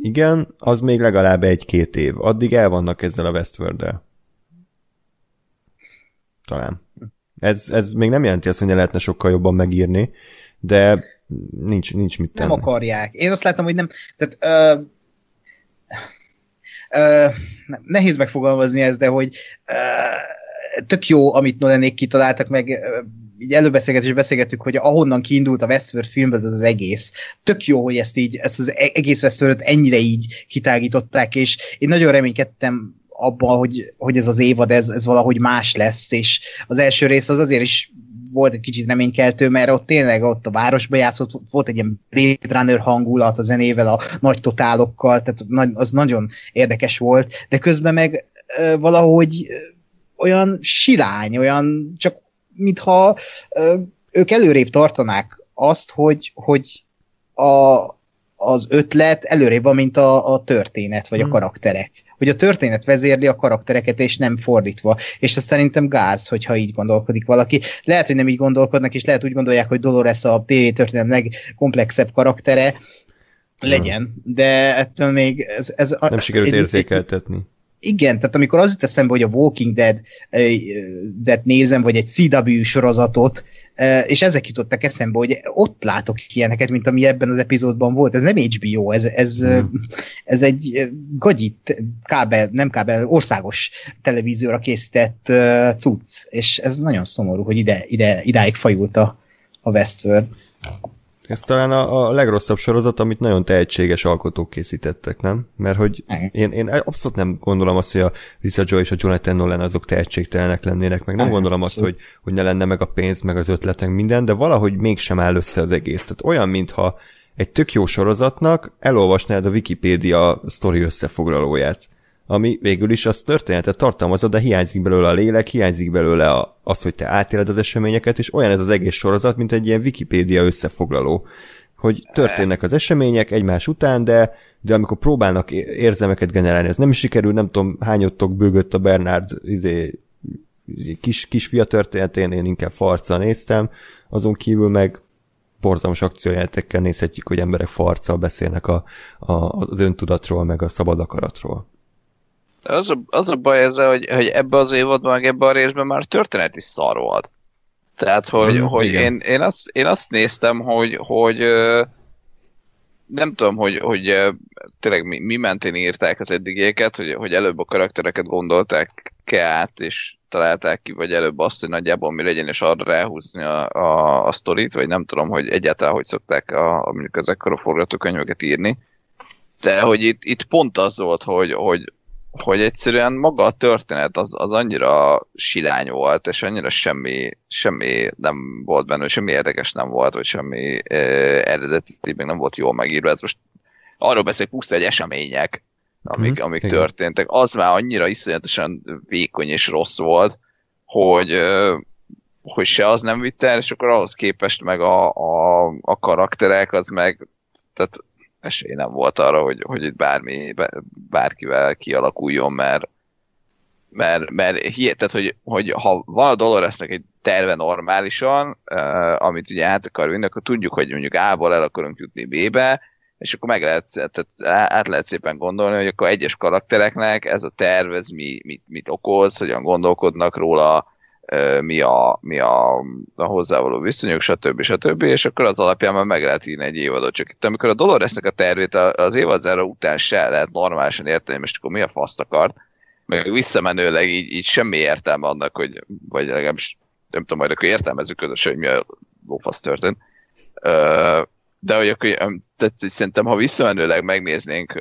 igen, az még legalább egy-két év. Addig el vannak ezzel a westworld Talán. Ez, ez még nem jelenti azt, hogy ne lehetne sokkal jobban megírni, de nincs, nincs mit tenni. nem akarják. Én azt látom, hogy nem. Tehát ö, ö, nehéz megfogalmazni ezt, de hogy ö, tök jó, amit Nolanék kitaláltak, meg így előbeszélget és beszélgettük, hogy ahonnan kiindult a Westworld filmből ez az egész. Tök jó, hogy ezt így, ezt az e- egész Westworld ennyire így kitágították, és én nagyon reménykedtem abban, hogy, hogy ez az évad, ez, ez valahogy más lesz, és az első rész az azért is volt egy kicsit reménykeltő, mert ott tényleg ott a városba játszott, volt egy ilyen Blade Runner hangulat a zenével, a nagy totálokkal, tehát az nagyon érdekes volt, de közben meg valahogy olyan sirány, olyan csak mintha ők előrébb tartanák azt, hogy, hogy a, az ötlet előrébb van, mint a, a történet, vagy a hmm. karakterek. Hogy a történet vezérli a karaktereket, és nem fordítva. És ez szerintem gáz, hogyha így gondolkodik valaki. Lehet, hogy nem így gondolkodnak, és lehet úgy gondolják, hogy Dolores a TV történet legkomplexebb karaktere, legyen, de ettől még ez... ez nem sikerült érzékeltetni. Igen, tehát amikor az jut eszembe, hogy a Walking Dead de nézem, vagy egy CW sorozatot, és ezek jutottak eszembe, hogy ott látok ilyeneket, mint ami ebben az epizódban volt. Ez nem HBO, ez, ez, hmm. ez egy gagyit, kábel, nem kábel, országos televízióra készített cucc, és ez nagyon szomorú, hogy ide, ide idáig fajult a, a Westworld. Ez talán a, a legrosszabb sorozat, amit nagyon tehetséges alkotók készítettek, nem? Mert hogy én, én abszolút nem gondolom azt, hogy a Lisa Joy és a Jonathan Nolan azok tehetségtelenek lennének, meg nem gondolom azt, hogy, hogy ne lenne meg a pénz, meg az ötletek, minden, de valahogy mégsem áll össze az egész. Tehát olyan, mintha egy tök jó sorozatnak elolvasnád a Wikipédia sztori összefoglalóját ami végül is az történetet tartalmazza, de hiányzik belőle a lélek, hiányzik belőle a, az, hogy te átéled az eseményeket, és olyan ez az egész sorozat, mint egy ilyen Wikipédia összefoglaló hogy történnek az események egymás után, de, de amikor próbálnak érzelmeket generálni, ez nem is sikerül, nem tudom, hányottok bőgött a Bernard izé, kis, kisfia történetén, én inkább farccal néztem, azon kívül meg borzalmas akciójátekkel nézhetjük, hogy emberek farccal beszélnek a, a, az öntudatról, meg a szabad akaratról. Az a, az a baj ezzel, hogy, hogy ebbe az évadban, meg ebbe a részben már történet is szar volt. Tehát, hogy, mm, hogy én, én, azt, én azt néztem, hogy, hogy nem tudom, hogy, hogy tényleg mi, mi mentén írták az eddigieket, hogy, hogy előbb a karaktereket gondolták ke át, és találták ki, vagy előbb azt, hogy nagyjából mi legyen, és arra ráhúzni a, a, a sztorit, vagy nem tudom, hogy egyáltalán hogy szokták a, mondjuk ezekkel a forgatókönyveket írni. De hogy itt, itt pont az volt, hogy, hogy hogy egyszerűen maga a történet az, az annyira silány volt, és annyira semmi, semmi nem volt benne, semmi érdekes nem volt, vagy semmi eredeti még nem volt jól megírva. Ez most arról beszél puszta egy események, amik, hmm, amik történtek. Az már annyira iszonyatosan vékony és rossz volt, hogy, hogy se az nem vitte el, és akkor ahhoz képest meg a, a, a karakterek, az meg tehát esély nem volt arra, hogy, hogy itt bármi, bárkivel kialakuljon, mert mert, mert tehát, hogy, hogy ha van a Doloresnek egy terve normálisan, uh, amit ugye át akar vinni, akkor tudjuk, hogy mondjuk A-ból el akarunk jutni B-be, és akkor meg lehet, tehát át lehet szépen gondolni, hogy akkor egyes karaktereknek ez a terv, ez mi, mit, mit okoz, hogyan gondolkodnak róla, mi a, mi a, a hozzávaló viszonyok, stb. stb. És akkor az alapján már meg lehet írni egy évadot. Csak itt, amikor a Doloresnek a tervét az évad záró után se lehet normálisan érteni, most akkor mi a faszt akart, meg visszamenőleg így, így semmi értelme annak, hogy, vagy legalábbis nem tudom, majd akkor értelmezzük közösen, hogy mi a lófasz történt. De hogy akkor, tehát szerintem, ha visszamenőleg megnéznénk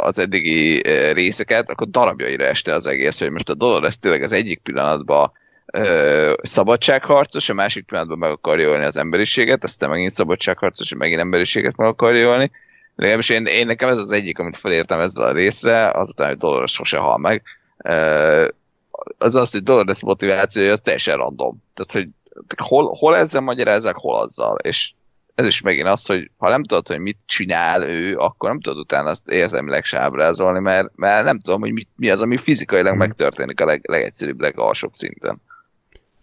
az eddigi részeket, akkor darabjaira este az egész, hogy most a Dolores tényleg az egyik pillanatban ö, szabadságharcos, a másik pillanatban meg akarja ölni az emberiséget, aztán megint szabadságharcos, és megint emberiséget meg akarja ölni. Legalábbis én, én nekem ez az egyik, amit felértem ezzel a részre, azután, hogy Dolores sose hal meg. Ö, az az, hogy Dolores motivációja az teljesen random. Tehát, hogy hol, hol ezzel magyarázzák, hol azzal. És ez is megint az, hogy ha nem tudod, hogy mit csinál ő, akkor nem tudod utána azt érzelmileg se ábrázolni, mert, mert nem tudom, hogy mi, mi az, ami fizikailag mm. megtörténik a leg, legegyszerűbb, legalsóbb szinten.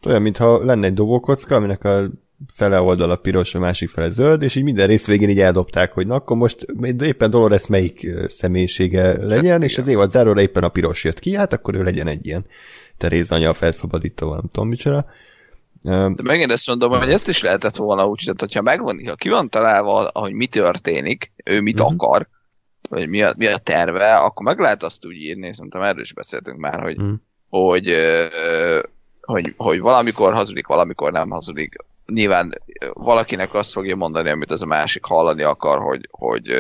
Olyan, mintha lenne egy dobókocka, aminek a fele oldala piros, a másik fele zöld, és így minden rész végén így eldobták, hogy na akkor most éppen Dolores melyik személyisége legyen, hát, és az évad záróra éppen a piros jött ki, hát akkor ő legyen egy ilyen Teréz anya felszabadító, nem tudom micsoda. De megint ezt mondom, hogy ezt is lehetett volna úgy, tehát hogyha megvan, ha ki van találva, hogy mi történik, ő mit uh-huh. akar, vagy mi a, mi a terve, akkor meg lehet azt úgy írni, szerintem erről is beszéltünk már, hogy, uh-huh. hogy hogy, hogy valamikor hazudik, valamikor nem hazudik. Nyilván valakinek azt fogja mondani, amit az a másik hallani akar, hogy, hogy,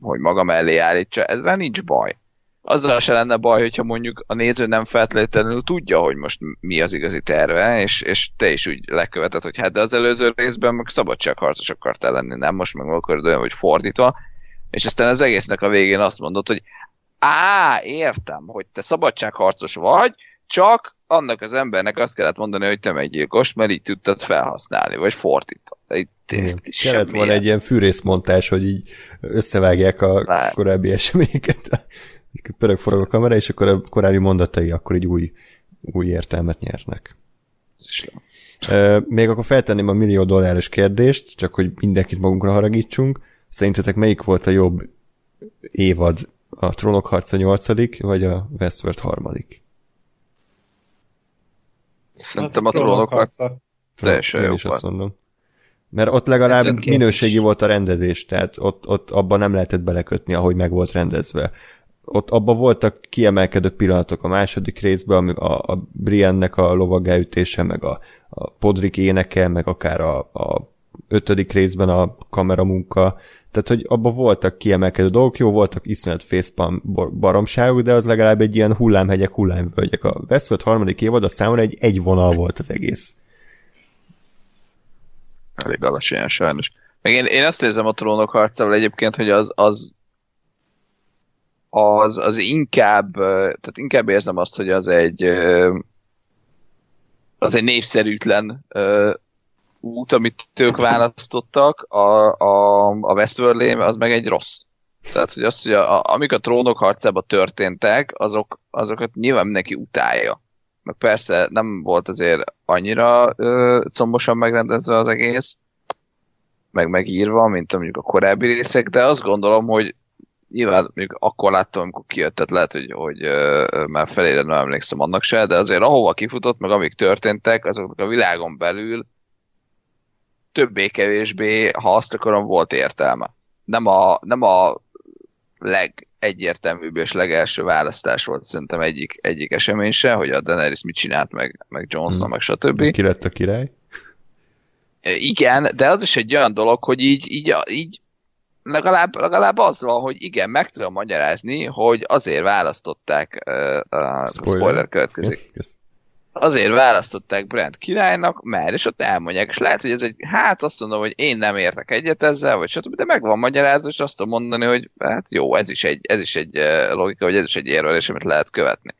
hogy maga mellé állítsa. Ezzel nincs baj. azzal se lenne baj, hogyha mondjuk a néző nem feltétlenül tudja, hogy most mi az igazi terve, és, és te is úgy leköveted, hogy hát de az előző részben meg szabadságharcos akartál lenni, nem most meg akarod olyan, hogy fordítva, és aztán az egésznek a végén azt mondod, hogy á, értem, hogy te szabadságharcos vagy, csak annak az embernek azt kellett mondani, hogy te meggyilkos, mert így tudtad felhasználni, vagy fordítva. Kellett volna egy ilyen fűrészmontás, hogy így összevágják a Lát. korábbi eseményeket. (laughs) Pörög forog a kamera, és akkor a korábbi mondatai akkor egy új, új értelmet nyernek. Még akkor feltenném a millió dolláros kérdést, csak hogy mindenkit magunkra haragítsunk. Szerintetek melyik volt a jobb évad? A Trónok harca 8 vagy a Westworld harmadik? Szerintem a Trónok harca teljesen jó is azt mondom. Mert ott legalább Ettől minőségi volt a rendezés, tehát ott, ott abban nem lehetett belekötni, ahogy meg volt rendezve. Ott abban voltak kiemelkedő pillanatok a második részben, a, a Briennek a lovagáütése, meg a, a Podrik éneke, meg akár a, a ötödik részben a kameramunka, tehát hogy abban voltak kiemelkedő dolgok, jó voltak iszonyat facepalm baromságok, de az legalább egy ilyen hullámhegyek, hullámvölgyek. A Westworld harmadik évad a számomra egy egy vonal volt az egész. Elég alacsonyan sajnos. Meg én, én azt érzem a trónok harcával egyébként, hogy az, az az, az inkább, tehát inkább érzem azt, hogy az egy az egy népszerűtlen út, amit ők választottak, a, a, a Westworld az meg egy rossz. Tehát, hogy az, hogy a, amik a trónok harcában történtek, azok, azokat nyilván mindenki utálja. Meg persze nem volt azért annyira ö, combosan megrendezve az egész, meg megírva, mint mondjuk a korábbi részek, de azt gondolom, hogy nyilván mondjuk akkor láttam, amikor kijött, tehát lehet, hogy, hogy ö, már felére nem emlékszem annak se, de azért ahova kifutott, meg amik történtek, azoknak a világon belül többé-kevésbé, ha azt akarom, volt értelme. Nem a, nem a legegyértelműbb és legelső választás volt szerintem egyik, egyik esemény se, hogy a Daenerys mit csinált, meg, meg Johnson, hmm. meg stb. Ki lett a király? Igen, de az is egy olyan dolog, hogy így, így, így legalább, legalább az van, hogy igen, meg tudom magyarázni, hogy azért választották, uh, uh, spoiler, spoiler következik. Yes, azért választották Brent királynak, mert, és ott elmondják, és lehet, hogy ez egy, hát azt mondom, hogy én nem értek egyet ezzel, vagy stb., de meg van magyarázva, és azt tudom mondani, hogy hát jó, ez is egy, ez is egy logika, vagy ez is egy érvelés, amit lehet követni.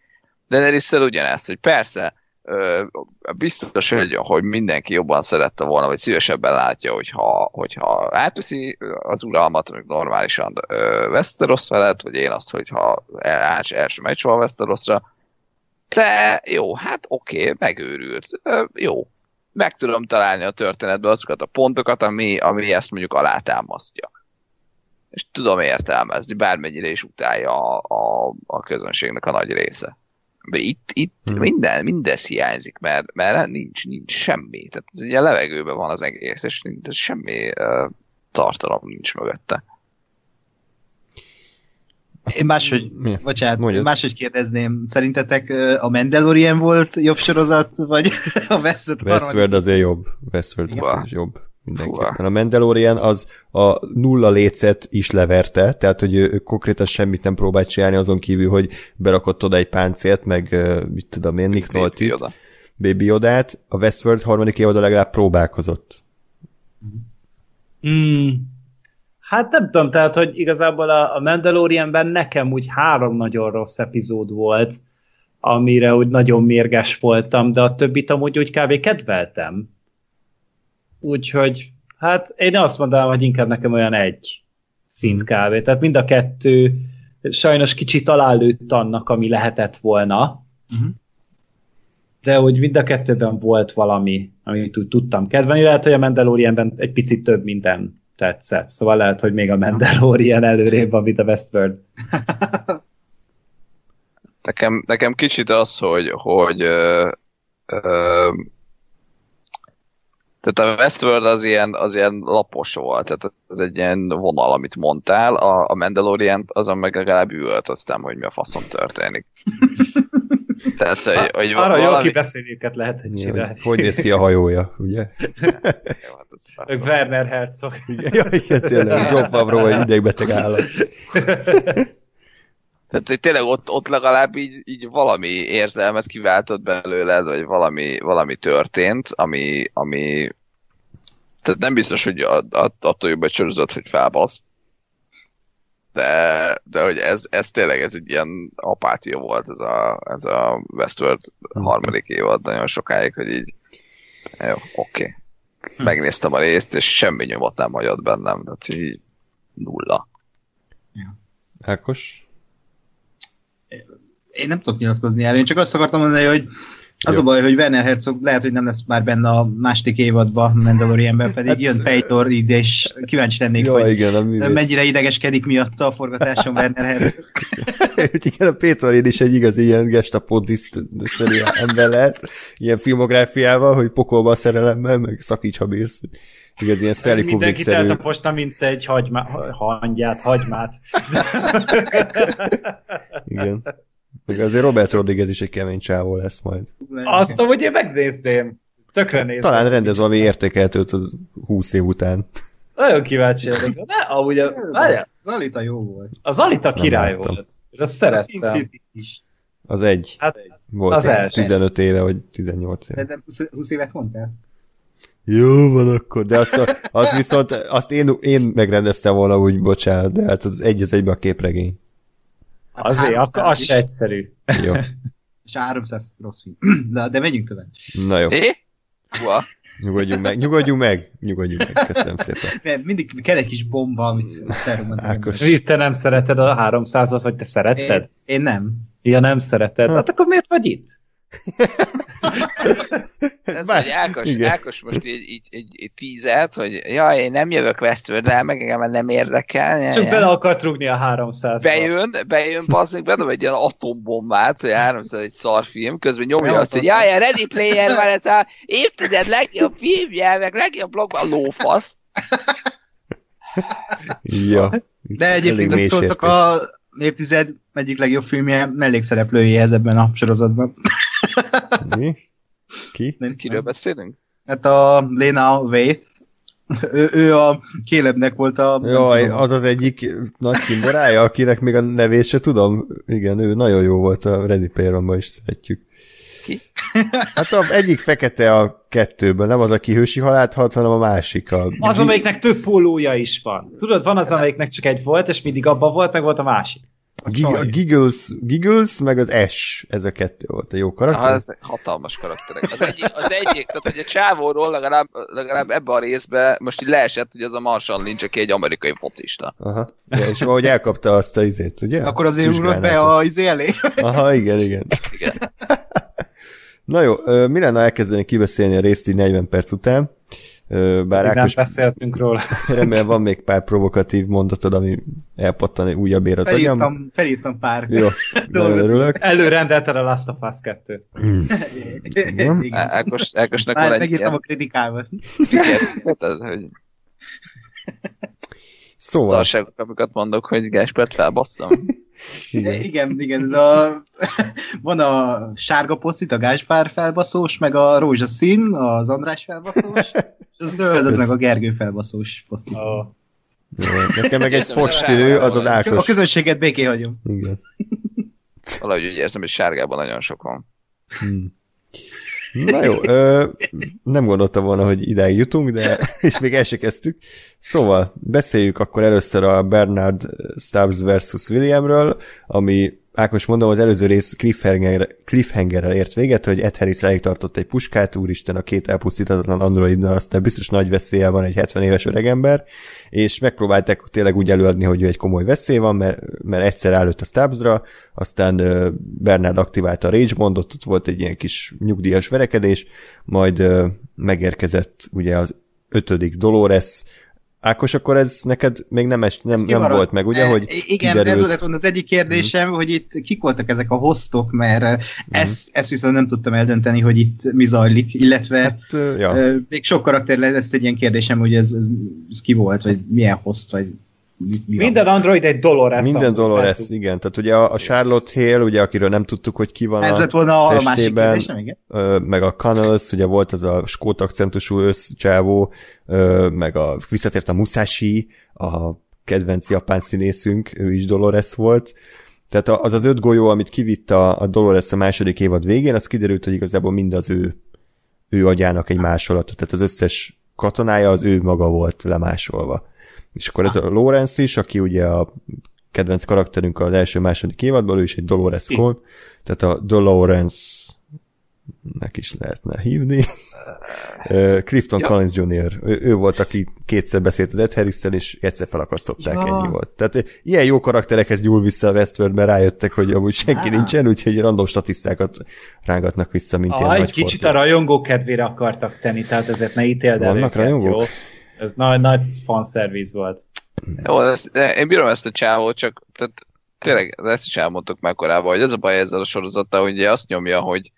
De Nerisszel ugyanezt, hogy persze, biztos, hogy, hogy mindenki jobban szerette volna, vagy szívesebben látja, hogyha, hogyha átveszi az uralmat, hogy normálisan Westeros felett, vagy én azt, hogyha első megy soha Westerosra, de jó, hát oké, okay, megőrült. Jó, meg tudom találni a történetben azokat a pontokat, ami, ami ezt mondjuk alátámasztja. És tudom értelmezni, bármennyire is utálja a, a, a közönségnek a nagy része. De itt, itt hmm. minden, mindez hiányzik, mert, mert nincs, nincs semmi. Tehát ez ugye a levegőben van az egész, és nincs, semmi uh, tartalom nincs mögötte. Én máshogy, Mi? bocsánat, máshogy kérdezném, szerintetek a Mandalorian volt jobb sorozat, vagy (laughs) a Westworld? Westworld azért jobb. Westworld az jobb. Mindenképpen. A Mandalorian az a nulla lécet is leverte, tehát hogy ő, ő konkrétan semmit nem próbált csinálni azon kívül, hogy berakott oda egy páncélt, meg mit tudom én, Nick Nolte-t, Baby Yoda-t. A Westworld harmadik évad legalább próbálkozott. Mm, Hát nem tudom, tehát, hogy igazából a, a Mandalorianben nekem úgy három nagyon rossz epizód volt, amire úgy nagyon mérges voltam, de a többit amúgy úgy kb. kedveltem. Úgyhogy, hát én azt mondanám, hogy inkább nekem olyan egy szint kb. Tehát mind a kettő sajnos kicsit alálőtt annak, ami lehetett volna. Uh-huh. De úgy mind a kettőben volt valami, amit úgy tudtam kedvelni. Lehet, hogy a Mandalorianben egy picit több minden tetszett. Szóval lehet, hogy még a Mandalorian előrébb van, mint a Westworld. (laughs) nekem, nekem kicsit az, hogy, hogy ö, ö, tehát a Westworld az ilyen, az ilyen lapos volt, tehát ez egy ilyen vonal, amit mondtál, a, a Mandalorian azon meg legalább aztán, hogy mi a faszom történik. (laughs) Tehát, hogy, hogy Arra valami... jó kibeszélőket lehet csinálni. Hogy néz ki a hajója, ugye? (laughs) jó, hát az Werner Herzog. ja, igen, tényleg, John Favreau egy idegbeteg állat. (laughs) Tehát, hogy tényleg ott, ott legalább így, így valami érzelmet kiváltott belőled, vagy valami, valami történt, ami, ami tehát nem biztos, hogy attól jobb egy sorozat, hogy felbasz. De, de hogy ez, ez tényleg ez egy ilyen apátia volt ez a, ez a Westworld harmadik évad nagyon sokáig, hogy így jó, oké. Okay. Megnéztem a részt, és semmi nyomot nem hagyott bennem, tehát így nulla. Ákos? Én nem tudok nyilatkozni erről, én csak azt akartam mondani, hogy az Jó. a baj, hogy Werner Herzog lehet, hogy nem lesz már benne a második évadban Mandalorianben, pedig hát, jön Fejtor ide, és kíváncsi lennék, jó, hogy igen, mennyire idegeskedik miatt a forgatáson Werner Herzog. (laughs) igen, a Pétorin is egy igazi ilyen gestapo ember lehet, ilyen filmográfiával, hogy pokolba a szerelemmel, meg szakíts, ha bírsz. Igaz, ilyen Stanley Mindenki telt a posta, mint egy hagyma, hangyát, hagymát. igen. Meg azért Robert Rodriguez is egy kemény csávó lesz majd. Azt amúgy én megnézném. Tökre nézem. Talán rendez valami értékeltőt az 20 év után. Nagyon kíváncsi vagyok. De amúgy a... Az Zalita jó volt. A Zalita Azt király volt. És azt szerettem. Az egy. Hát, volt az első. 15 éve, vagy 18 éve. De 20 évet mondtál? Jó van akkor, de azt, azt viszont azt én, én megrendeztem volna úgy, bocsánat, de hát az egy az egyben a képregény. Azért, akkor az se egyszerű. Jó. (laughs) És 300 rossz film. (clears throat) De, de menjünk tovább. Na jó. É? Nyugodjunk meg, nyugodjunk meg, nyugodjunk meg, köszönöm szépen. (laughs) Mert mindig kell egy kis bomba, amit Ákos. Te nem szereted a 300-at, vagy te szeretted? Én, én nem. Ja, nem szereted. Hát akkor miért vagy itt? Ez Bár, hogy Ákos, Ákos most így, így, így, így tízelt, hogy jaj, én nem jövök Westworld-re, meg engem nem érdekel. Csak bele akart rúgni a 300 -ba. Bejön, bejön, bazdmeg, bedob egy ilyen atombombát, hogy 300 egy szarfilm, közben nyomja nem azt, hogy jaj, a Ready Player van ez a évtized legjobb filmje, meg legjobb blogban, a lófasz. ja. De egyébként nem szóltak a évtized egyik legjobb filmje mellékszereplőjéhez ebben a sorozatban. Mi? Ki? Nem, Kiről beszélünk? Hát a Lena Waith, ő, ő a Kélebnek volt a... Jaj, az az egyik nagy cimborája, akinek még a nevét se tudom. Igen, ő nagyon jó volt a Ready Player one is szeretjük. Ki? Hát a egyik fekete a kettőből, nem az, aki hősi halált halt, hanem a másik. A... Az, amelyiknek több pólója is van. Tudod, van az, amelyiknek csak egy volt, és mindig abban volt, meg volt a másik. A, Gig- a Giggles, Giggles, meg az Ash, ez a kettő volt a jó karakter. Ah, ez hatalmas karakterek. Az egyik, az egyik tehát hogy a csávóról legalább, legalább ebbe a részbe most így leesett, hogy az a Marshall nincs, aki egy amerikai focista. Aha. Ja, és ahogy elkapta azt a izét, ugye? Akkor azért ugrott be a izé elé. Aha, igen, igen. igen. (laughs) Na jó, mi lenne elkezdeni kibeszélni a részt így 40 perc után? Bár Ákos, nem beszéltünk róla. (laughs) Remélem van még pár provokatív mondatod, ami elpattan újabb ér az felírtam, agyam. Felírtam pár. Jó, nagyon (laughs) örülök. Előrendelted a Last of Us 2-t. Ákos, Ákosnak van egy... Megírtam a kritikával. hogy... Szóval. Szarságok, amiket mondok, hogy Gáspert felbasszam. Igen. igen, igen, ez a... (laughs) van a sárga poszit, a Gáspár felbaszós, meg a rózsaszín, az András felbaszós, és az zöld, az meg a Gergő felbaszós poszit. Oh. Jó, nekem meg egy fos színű, az az Ákos. A közönséget béké hagyom. Igen. (laughs) Valahogy úgy érzem, hogy sárgában nagyon sok van. Hmm. Na jó, ö, nem gondoltam volna, hogy idáig jutunk, de (laughs) és még el se kezdtük. Szóval beszéljük akkor először a Bernard Stubbs versus Williamről, ami Ákos mondom, az előző rész cliffhanger, cliffhangerrel ért véget, hogy Ed Harris elég tartott egy puskát, úristen a két elpusztítatlan androidnal, aztán biztos nagy veszélye van egy 70 éves öregember, és megpróbálták tényleg úgy előadni, hogy egy komoly veszély van, mert, mert egyszer állott a Stubbsra, aztán Bernard aktiválta a Rage Bondot, ott volt egy ilyen kis nyugdíjas verekedés, majd megérkezett ugye az ötödik Dolores, Ákos, akkor ez neked még nem, es, nem, nem volt meg, ugye, hogy e, Igen, kiderült. ez volt az egyik kérdésem, hmm. hogy itt kik voltak ezek a hostok, mert hmm. ezt, ezt viszont nem tudtam eldönteni, hogy itt mi zajlik, illetve hát, ja. még sok karakter lesz, ez egy ilyen kérdésem, hogy ez, ez, ez ki volt, vagy milyen host, vagy mi, mi Minden van? Android egy Dolores. Minden Dolores, hát, igen. Tehát ugye a, a Charlotte Hale, ugye, akiről nem tudtuk, hogy ki van Ez a volna a testében, másik kérdésem, igen. meg a Connells, ugye volt az a skót akcentusú összcsávó, meg a visszatért a Musashi, a kedvenc japán színészünk, ő is Dolores volt. Tehát az az öt golyó, amit kivitt a, a Dolores a második évad végén, az kiderült, hogy igazából mind az ő, ő agyának egy másolata. Tehát az összes katonája az ő maga volt lemásolva. És akkor ez a Lawrence is, aki ugye a kedvenc karakterünk az első-második évadban, ő is egy Dolores Cone, tehát a Dolores nek is lehetne hívni. Clifton ja. Collins Jr. Ő, ő volt, aki kétszer beszélt az Ed harris és egyszer felakasztották, ja. ennyi volt. Tehát ilyen jó karakterekhez nyúl vissza a Westworldbe, rájöttek, hogy amúgy senki ja. nincsen, úgyhogy random statisztákat rángatnak vissza, mint ah, ilyen egy kicsit fortó. a rajongó kedvére akartak tenni, tehát ezért ne ítéld el Vannak rajongók? Jó? Ez nagy, nagy fanszerviz volt. Jó, ezt, én bírom ezt a csávót, csak tehát tényleg ezt is elmondtuk már korábban, hogy ez a baj ezzel a sorozattal, hogy ugye azt nyomja, hogy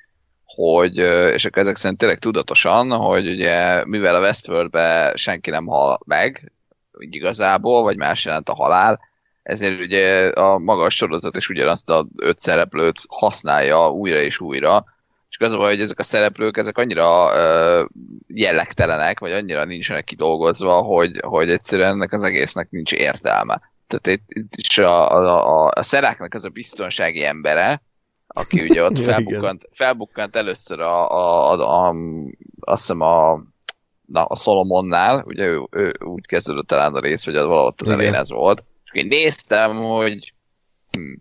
hogy, és akkor ezek szerint tényleg tudatosan, hogy ugye mivel a Westworldbe senki nem hal meg, igazából, vagy más jelent a halál, ezért ugye a magas sorozat is ugyanazt a öt szereplőt használja újra és újra, csak az baj, hogy ezek a szereplők, ezek annyira uh, jellegtelenek, vagy annyira nincsenek kidolgozva, hogy, hogy egyszerűen ennek az egésznek nincs értelme. Tehát itt, itt is a, a, a, a szeráknak az a biztonsági embere, aki ugye ott (laughs) felbukkant, felbukkant először a, a, a, a azt hiszem a, na, a Solomonnál, ugye ő, ő, úgy kezdődött talán a rész, hogy az valahol az elején ez volt, és én néztem, hogy hm,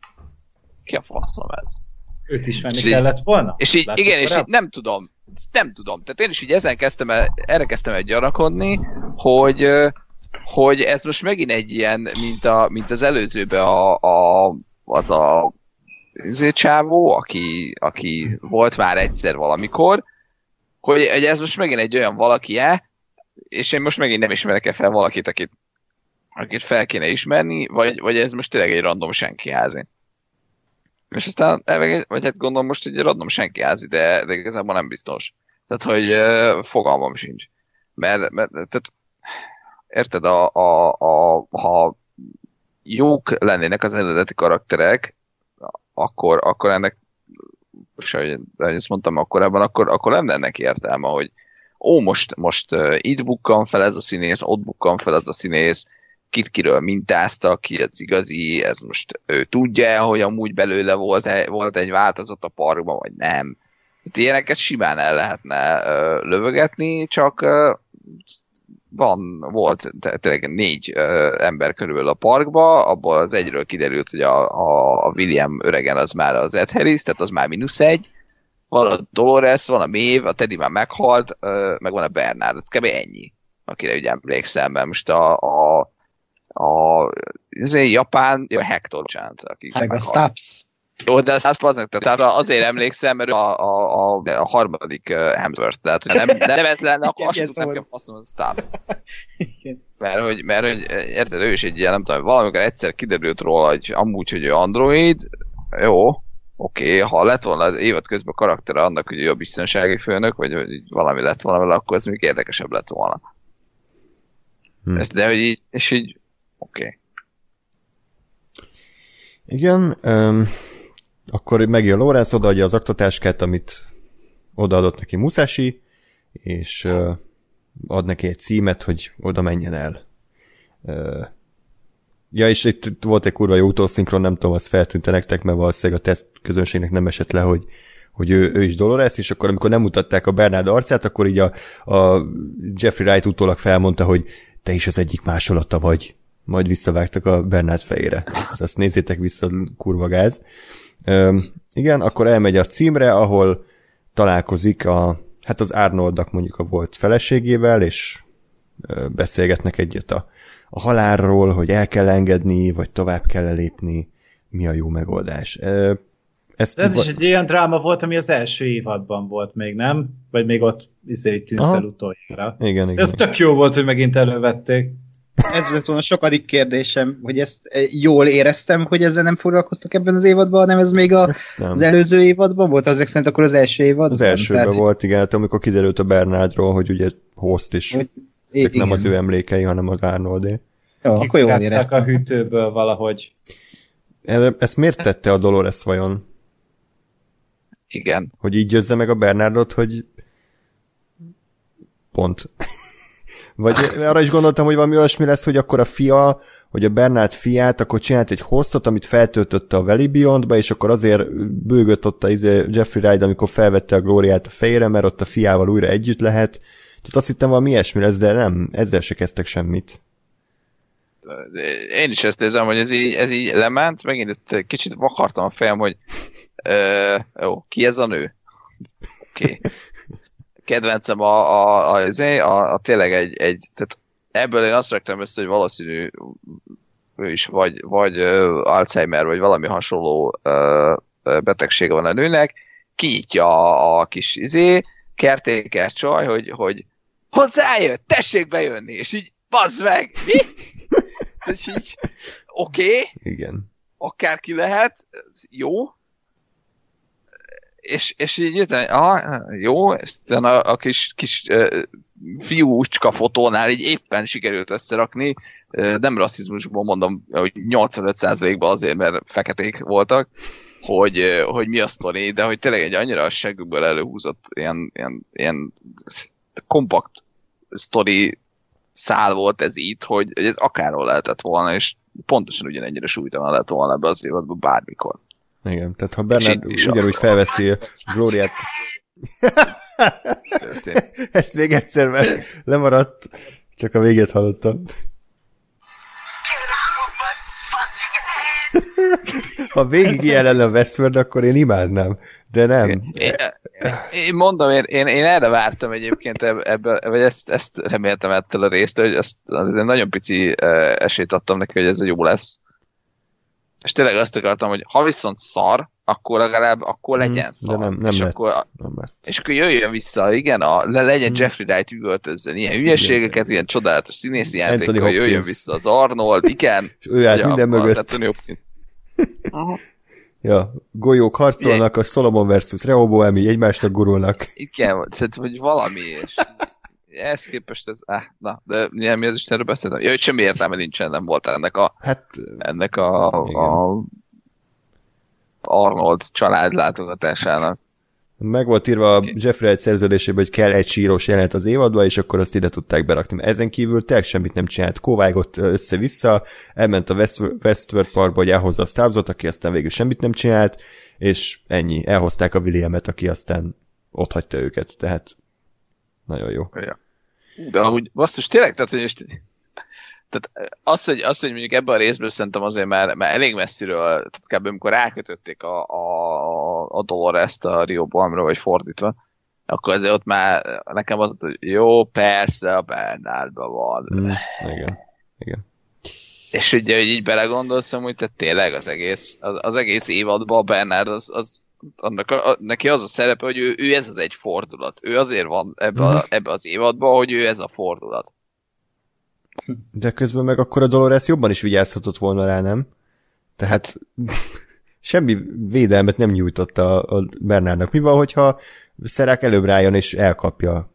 ki a faszom ez? Őt is venni és kellett volna? És így, igen, és így nem tudom, nem tudom. Tehát én is így ezen kezdtem el, erre kezdtem el gyanakodni, hogy, hogy ez most megint egy ilyen, mint, a, mint az előzőben a, a, az a izé csávó, aki, aki volt már egyszer valamikor, hogy, hogy ez most megint egy olyan valaki-e, és én most megint nem ismerek-e fel valakit, akit, akit fel kéne ismerni, vagy, vagy ez most tényleg egy random senki házi. És aztán, vagy hát gondolom most egy random senki házi, de, de igazából nem biztos. Tehát, hogy uh, fogalmam sincs. Mert, mert tehát, érted, a, a, a, ha jók lennének az eredeti karakterek, akkor, akkor ennek, és ahogy, ezt mondtam akkor ebben, akkor, akkor lenne ennek értelme, hogy ó, most, most uh, itt bukkan fel ez a színész, ott bukkan fel ez a színész, kit kiről mintáztak, ki az igazi, ez most ő tudja, hogy amúgy belőle volt, volt egy változat a parkban, vagy nem. Itt ilyeneket simán el lehetne uh, lövögetni, csak uh, van, volt tényleg négy uh, ember körülbelül a parkba, abból az egyről kiderült, hogy a, a, a William öregen az már az Ed Harris, tehát az már mínusz egy, van a Dolores, van a Maeve, a Teddy már meghalt, uh, meg van a Bernard, ez kb. ennyi, akire ugye emlékszem, mert most a, a, a ez egy japán, jó, Hector Chant, aki meg a Stubbs. Jó, de azt az, tehát azért emlékszem, mert a, a, a, a harmadik uh, Hemsworth, tehát hogy nem, nem ez lenne, akkor azt tudnám, hogy faszom, a Stubbs. Mert hogy, mert hogy, érted, ő is egy ilyen, nem tudom, valamikor egyszer kiderült róla, hogy amúgy, hogy ő android, jó, oké, okay, ha lett volna az évad közben a karaktere annak, hogy ő a biztonsági főnök, vagy hogy valami lett volna vele, akkor ez még érdekesebb lett volna. Hmm. Ez, de hogy így, és így, oké. Okay. Igen, um, akkor megjön Lorenz, odaadja az aktatáskát, amit odaadott neki Musashi, és uh, ad neki egy címet, hogy oda menjen el. Uh, ja, és itt volt egy kurva jó utószinkron, nem tudom, az feltűnte nektek, mert valószínűleg a teszt közönségnek nem esett le, hogy, hogy ő, ő is Dolores, és akkor amikor nem mutatták a Bernard arcát, akkor így a, a Jeffrey Wright utólag felmondta, hogy te is az egyik másolata vagy. Majd visszavágtak a Bernard fejére. Ezt, ezt nézzétek vissza, kurva gáz. Üm, igen, akkor elmegy a címre, ahol találkozik a, hát az Arnoldnak mondjuk a volt feleségével, és ö, beszélgetnek egyet a, a halálról, hogy el kell engedni, vagy tovább kell lépni, mi a jó megoldás. Ö, ezt ez is egy olyan dráma volt, ami az első évadban volt még, nem? Vagy még ott izé tűnt Aha. fel utoljára. Igen, igen. Ez tök jó volt, hogy megint elővették. Ez volt volna sokadik kérdésem, hogy ezt eh, jól éreztem, hogy ezzel nem foglalkoztak ebben az évadban, hanem ez még a, az előző évadban volt, azok szerint akkor az első évadban? Az elsőben Tehát, volt, igen, hát amikor kiderült a Bernádról, hogy ugye host is. Hogy, Ezek nem az ő emlékei, hanem az Arnoldé. Jó, akkor jól éreztem. a hűtőből valahogy. Ezt miért tette a Dolores vajon? Igen. Hogy így győzze meg a Bernardot, hogy pont. Vagy (laughs) arra is gondoltam, hogy valami olyasmi lesz, hogy akkor a fia, hogy a Bernard fiát, akkor csinált egy hosszot, amit feltöltötte a Valley Beyondba, és akkor azért bőgött ott a izé Jeffrey Wright, amikor felvette a glóriát a fejére, mert ott a fiával újra együtt lehet. Tehát azt hittem valami ilyesmi lesz, de nem, ezzel se kezdtek semmit. Én is ezt érzem, hogy ez így, ez így lement, megint itt kicsit vakartam a fejem, hogy ö, jó, ki ez a nő? Oké. Okay. (laughs) Kedvencem a, a, a, a, a, a tényleg egy, egy, tehát ebből én azt raktam össze, hogy valószínű ő is vagy, vagy Alzheimer, vagy valami hasonló betegsége van a nőnek, kinyitja a, a kis izé, kertéker csaj, hogy, hogy hozzájött, tessék bejönni, és így, bazd meg, mi? (laughs) és így, oké, okay, Igen. akárki lehet, jó, és, és így jöttem, ah, jó, aztán a, a kis, kis uh, fiúcska fotónál így éppen sikerült összerakni, uh, nem rasszizmusból mondom, hogy 85%-ban azért, mert feketék voltak, hogy, uh, hogy mi a sztori, de hogy tényleg egy annyira a seggükből előhúzott ilyen, ilyen, ilyen kompakt sztori szál volt ez itt, hogy, hogy ez akárhol lehetett volna, és pontosan ugyanennyire súlytalan lett volna ebbe az évadban bármikor. Igen, tehát ha Bernard ugyanúgy felveszi a Glóriát... (laughs) Ezt még egyszer, mert lemaradt, csak a végét hallottam. Ha végig ilyen lenne a Westworld, akkor én imádnám, de nem. Én, én mondom, én, én, én erre vártam egyébként ebből, vagy ezt, ezt reméltem ettől a részt, hogy ezt azért nagyon pici esélyt adtam neki, hogy ez jó lesz és tényleg azt akartam, hogy ha viszont szar, akkor legalább akkor legyen szar. De nem, nem és, lett, akkor, nem lett. és akkor jöjjön vissza, igen, a, le, legyen hmm. Jeffrey Wright üvöltözzen ilyen hülyeségeket, igen, ilyen csodálatos színészi játékkal, jöjjön vissza az Arnold, igen. (laughs) és ő állt minden mögött. (laughs) Ja, golyók harcolnak, a Solomon versus Rehoboami egymásnak gurulnak. Igen, tehát hogy valami, és ehhez képest ez, ah, na, de milyen mi az Istenről beszéltem? Ja, hogy semmi értelme nincsen, nem volt ennek a, hát, ennek a, a Arnold család látogatásának. Meg volt írva a Jeffrey egy szerződésében, hogy kell egy síros jelenet az évadba, és akkor azt ide tudták berakni. Ezen kívül tényleg semmit nem csinált. Kovágott össze-vissza, elment a Westworld Parkba, hogy elhozza a Stubbsot, aki aztán végül semmit nem csinált, és ennyi. Elhozták a Williamet, aki aztán ott hagyta őket, tehát nagyon jó. Ja. De amúgy basszus, tényleg, tehát, hogy most, tehát az, hogy, az, hogy mondjuk ebben a részből szerintem azért már, már elég messziről, tehát kb. amikor rákötötték a, a, a Dolores-t a Rio Balmra, vagy fordítva, akkor azért ott már nekem az, hogy jó, persze, a Bernardban van. Mm, igen, igen. És ugye, hogy így belegondolsz, hogy tehát tényleg az egész, az, az egész évadban a Bernard az, az annak a, a, neki az a szerepe, hogy ő, ő ez az egy fordulat. Ő azért van ebbe, a, mhm. ebbe az évadban, hogy ő ez a fordulat. De közben meg akkor a Dolores jobban is vigyázhatott volna rá, nem? Tehát (laughs) semmi védelmet nem nyújtott a, a Bernárnak. Mi van, hogyha Szerák előbb rájön és elkapja?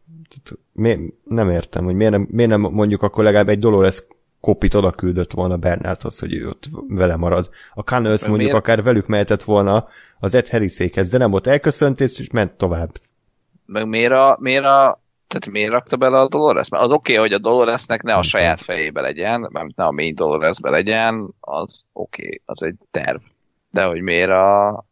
Mi, nem értem, hogy miért nem, miért nem mondjuk akkor legalább egy Dolores kopit oda küldött volna Bernáthoz, hogy ő ott vele marad. A Connells mondjuk miért? akár velük mehetett volna az Ed Harrisékhez, de nem ott elköszönt, és ment tovább. Meg miért a, miért a tehát miért rakta bele a Dolores? Mert az oké, okay, hogy a Doloresnek ne a saját fejébe legyen, mert ne a mély Doloresbe legyen, az oké, okay, az egy terv. De hogy miért a,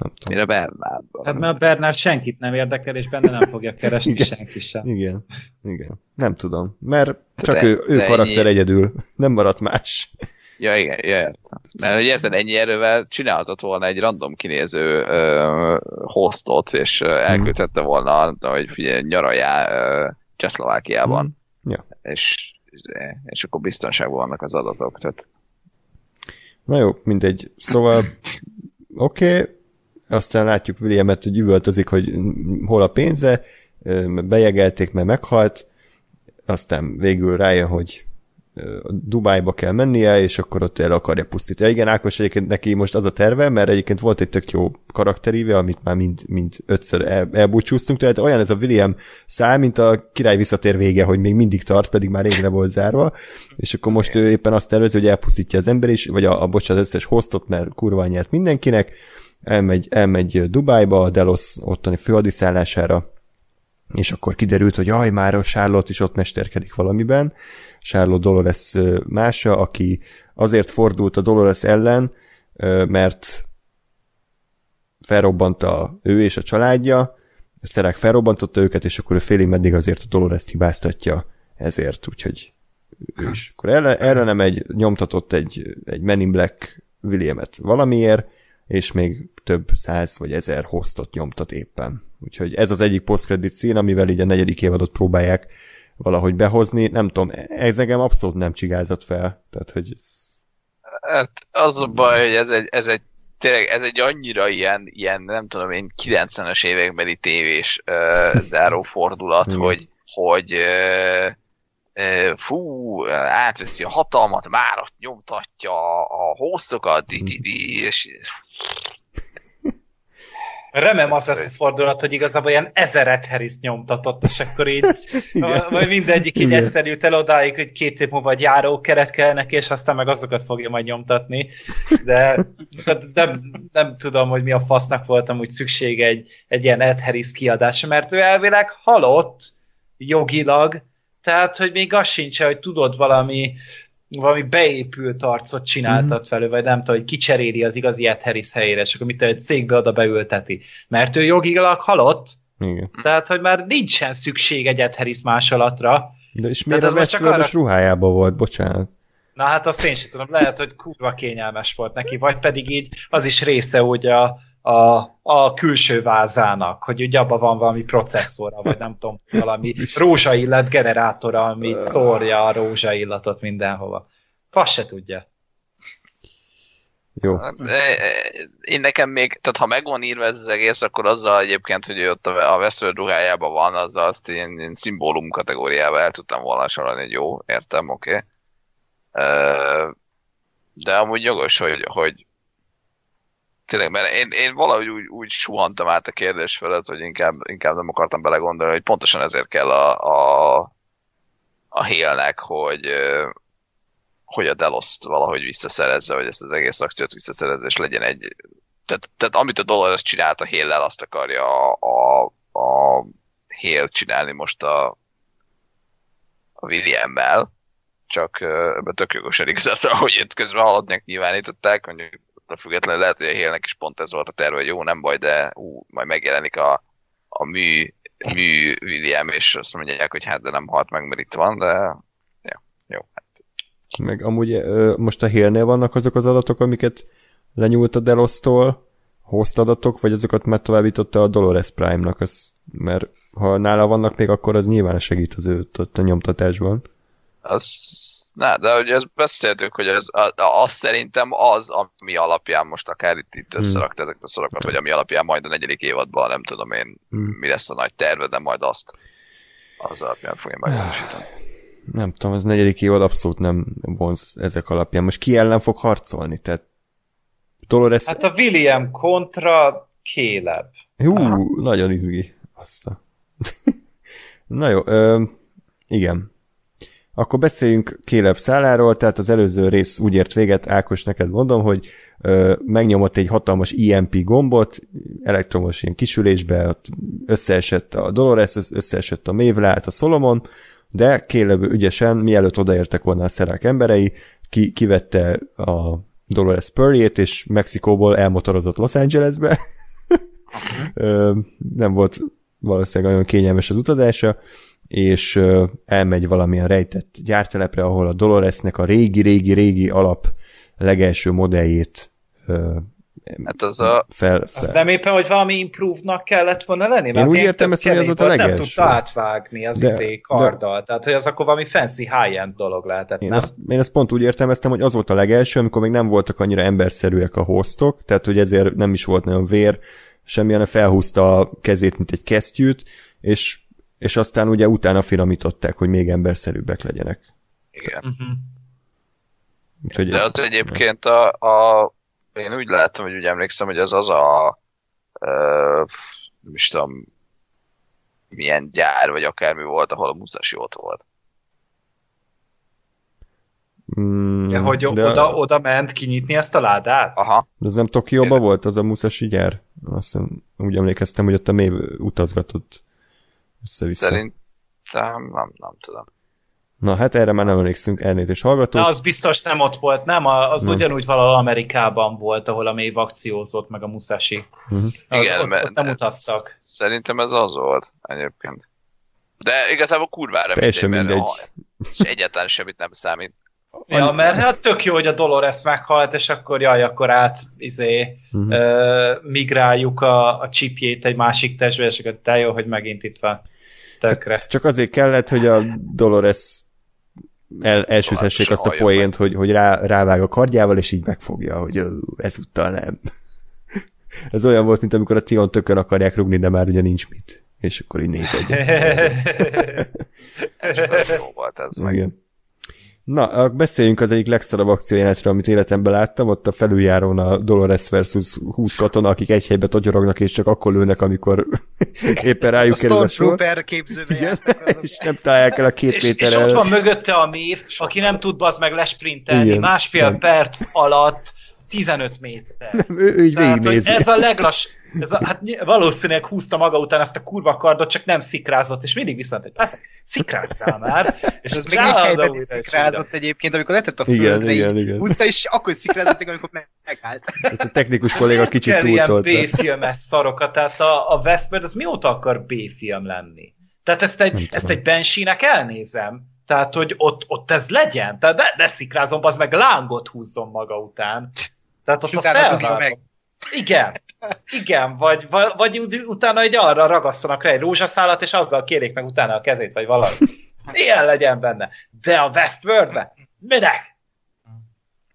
nem tudom. Mire Bernard? Hát mert a Bernard senkit nem érdekel, és benne nem fogja keresni (laughs) igen, senki sem. Igen, igen. Nem tudom. Mert csak de, ő, ő de karakter ennyi... egyedül. Nem maradt más. Ja, igen, ja, értem. Mert hogy érted, ennyi erővel csinálhatott volna egy random kinéző uh, hostot, és uh, elküldhette volna, hogy figyelj, nyaraljál Csehszlovákiában. Mm. Ja. És, és akkor biztonságban vannak az adatok. Tehát... Na jó, mindegy. Szóval (laughs) oké, okay, aztán látjuk Williamet, hogy üvöltözik, hogy hol a pénze, bejegelték, mert meghalt, aztán végül rájön, hogy Dubájba kell mennie, és akkor ott el akarja pusztítani. Igen, Ákos egyébként neki most az a terve, mert egyébként volt egy tök jó karakteríve, amit már mind, mind ötször el, elbúcsúztunk, tehát olyan ez a William szál, mint a király visszatér vége, hogy még mindig tart, pedig már régre volt zárva, és akkor most ő éppen azt tervezi, hogy elpusztítja az ember is, vagy a, a bocsánat, az összes hostot, mert kurva nyert mindenkinek, elmegy, elmegy Dubájba, a Delos ottani főhadiszállására, és akkor kiderült, hogy jaj, már a Charlotte is ott mesterkedik valamiben. Charlotte Dolores mása, aki azért fordult a Dolores ellen, mert felrobbanta ő és a családja, a szerák felrobbantotta őket, és akkor ő félig meddig azért a Dolores hibáztatja ezért, úgyhogy ő is. Akkor erre, erre nem egy nyomtatott egy, egy Men in Black Williamet valamiért, és még több száz vagy ezer hostot nyomtat éppen. Úgyhogy ez az egyik post-credit szín, amivel így a negyedik évadot próbálják valahogy behozni. Nem tudom, ez engem abszolút nem csigázott fel. Tehát, hogy ez... Hát az a baj, hogy ez egy, ez egy tényleg ez egy annyira ilyen, ilyen nem tudom én, 90-es évekbeli tévés uh, (laughs) zárófordulat, hogy, hogy uh, fú, átveszi a hatalmat, már ott nyomtatja a hosszokat, és Remem az lesz a fordulat, hogy igazából ilyen ezeret Harris nyomtatott, és akkor így, (laughs) vagy mindegyik így egyszer jut el odáig, hogy két év múlva egy járókeret kell neki, és aztán meg azokat fogja majd nyomtatni. De, de nem, nem tudom, hogy mi a fasznak voltam úgy szüksége egy, egy ilyen Ed Harris kiadása, mert ő elvileg halott jogilag, tehát, hogy még az sincs, hogy tudod valami valami beépült arcot csináltat fel, vagy nem tudom, hogy kicseréli az igazi Ed Harris helyére, és akkor mit egy cégbe oda beülteti. Mert ő jogilag halott, Igen. tehát, hogy már nincsen szükség egy Ed Harris másolatra. De és miért az Westworld arra... ruhájában volt, bocsánat? Na hát azt én sem tudom, lehet, hogy kurva kényelmes volt neki, vagy pedig így az is része ugye a, a, a külső vázának, hogy ugye abban van valami processzora, vagy nem tudom, valami (laughs) rózsaillat generátora, ami szórja a rózsaillatot mindenhova. Fasz se tudja. Jó. Én nekem még, tehát ha megvan írva ez az egész, akkor azzal egyébként, hogy ott a Westworld ruhájában van, azzal azt én, én szimbólum kategóriába el tudtam volna sorolni, hogy jó, értem, oké. Okay. De amúgy jogos, hogy, hogy tényleg, mert én, én valahogy úgy, úgy suhantam át a kérdés felett, hogy inkább, inkább nem akartam belegondolni, hogy pontosan ezért kell a, a, a hélnek, hogy, hogy a Deloszt valahogy visszaszerezze, vagy ezt az egész akciót visszaszerezze, és legyen egy... Tehát, tehát amit a Dolores csinált a héllel, azt akarja a, a, a hél csinálni most a, a William-mel, csak ebben tök jogosan igazából, hogy itt közben haladnak nyilvánították, mondjuk a függetlenül lehet, hogy a Hélnek is pont ez volt a terve, hogy jó, nem baj, de ú, majd megjelenik a, a mű, mű William, és azt mondják, hogy hát de nem halt meg, mert itt van, de ja, jó. Hát. Meg amúgy most a Hélnél vannak azok az adatok, amiket lenyúlt a Delosztól, host adatok, vagy azokat már továbbította a Dolores Prime-nak, az, mert ha nála vannak még, akkor az nyilván segít az ott a nyomtatásban. Az Na, de hogy ezt beszéltük, hogy ez, az szerintem az, ami alapján most akár itt, itt hmm. összerakt hmm. ezeket a szorokat, vagy ami alapján majd a negyedik évadban, nem tudom én, hmm. mi lesz a nagy terve, de majd azt az alapján fogja megvalósítani. Nem tudom, az negyedik évad abszolút nem vonz ezek alapján. Most ki ellen fog harcolni? Tehát Dolores... Hát a William kontra Caleb. Hú, Aha. nagyon izgi. Azt a... (laughs) Na jó, ö, igen. Akkor beszéljünk Kéleb szálláról, tehát az előző rész úgy ért véget, Ákos, neked mondom, hogy ö, megnyomott egy hatalmas EMP gombot, elektromos ilyen kisülésbe, ott összeesett a Dolores, összeesett a Mévlát, a Solomon, de Kéleb ügyesen, mielőtt odaértek volna a szerák emberei, ki, kivette a Dolores Spurrier-t, és Mexikóból elmotorozott Los Angelesbe. ö, nem volt valószínűleg nagyon kényelmes az utazása, és elmegy valamilyen rejtett gyártelepre, ahol a Doloresnek a régi-régi-régi alap legelső modelljét Hát az a... Fel, fel. Azt nem éppen, hogy valami improve-nak kellett volna lenni? Én úgy értem ezt, hogy az ott a legelső. Nem tudta átvágni az de, izé karddal. De, tehát, hogy az akkor valami fancy high-end dolog lehetett, én nem? Azt, én ezt pont úgy értelmeztem, hogy az volt a legelső, amikor még nem voltak annyira emberszerűek a hostok, tehát hogy ezért nem is volt nagyon vér, semmilyen felhúzta a kezét, mint egy kesztyűt, és és aztán ugye utána finomították, hogy még emberszerűbbek legyenek. Igen. Uh-huh. Úgyhogy De ott egyébként a, a, én úgy láttam, hogy úgy emlékszem, hogy ez az a uh, nem is tudom milyen gyár, vagy akármi volt, ahol a Musashi ott volt. Mm, ja, hogy de... oda, oda ment kinyitni ezt a ládát? Aha. De ez nem Tokióban volt az a Musashi gyár? Azt hiszem, úgy emlékeztem, hogy ott a mév utazgatott össze-vissza. Szerintem nem, nem tudom. Na hát erre már nem emlékszünk, elnézést hallgatók. Na, az biztos nem ott volt, nem? A- Az Nem. ugyanúgy valahol Amerikában volt, ahol a mély akciózott, meg a Musashi. Mhm. Az, Igen, ott, mert- ott nem utaztak. Szerintem ez az volt egyébként. De igazából kurvára Teljesen mindegy, mert mindegy. ha- és egyáltalán semmit nem számít. Ja, mert hát tök jó, hogy a Dolores meghalt, és akkor jaj, akkor át izé, Mhm. ö, migráljuk a, a csipjét egy másik testbe, és akkor te jó, hogy megint itt van. Tökre. Ez csak azért kellett, hogy a Dolores el, elsüthessék se azt a poént, hogy, hogy rá, rávág a kardjával, és így megfogja, hogy ezúttal nem. (laughs) Ez olyan volt, mint amikor a Tion tökön akarják rugni, de már ugye nincs mit. És akkor így néz egyet. (laughs) Csak az jó volt ez meg. Igen. Na, a- beszéljünk az egyik legszarabb akciójelenetről, amit életemben láttam, ott a felüljárón a Dolores versus 20 katona, akik egy helybe togyorognak, és csak akkor lőnek, amikor (laughs) éppen A rájuk kerül a sor. Képzőbe Igen, azok. és nem találják el a két és, és ott méterrel. van mögötte a mév, aki nem tud bazd meg lesprintelni, Igen, másfél nem. perc alatt 15 méter. Ő, ő így Tehát, hogy ez a leglass, ez a, hát valószínűleg húzta maga után ezt a kurva kardot, csak nem szikrázott, és mindig viszont, hogy persze, szikrázzál már, és ez még egy helyben újra is szikrázott egyébként, amikor letett a Igen, földre, igen, így igen. húzta, és akkor szikrázott, amikor meg- megállt. A technikus kolléga kicsit kell ilyen túltolta. B-filmes szarokat, tehát a, a Westworld az mióta akar B-film lenni? Tehát ezt egy, Nem ezt tudom. egy Bensinek elnézem. Tehát, hogy ott, ott ez legyen. Tehát ne, ne szikrázom, az meg lángot húzzon maga után. Tehát ott azt elvárom. meg. Igen. Igen, vagy, vagy, vagy ut- utána egy arra ragasszanak rá egy rózsaszálat, és azzal kérjék meg utána a kezét, vagy valami. Ilyen legyen benne. De a Westworldbe? Minek?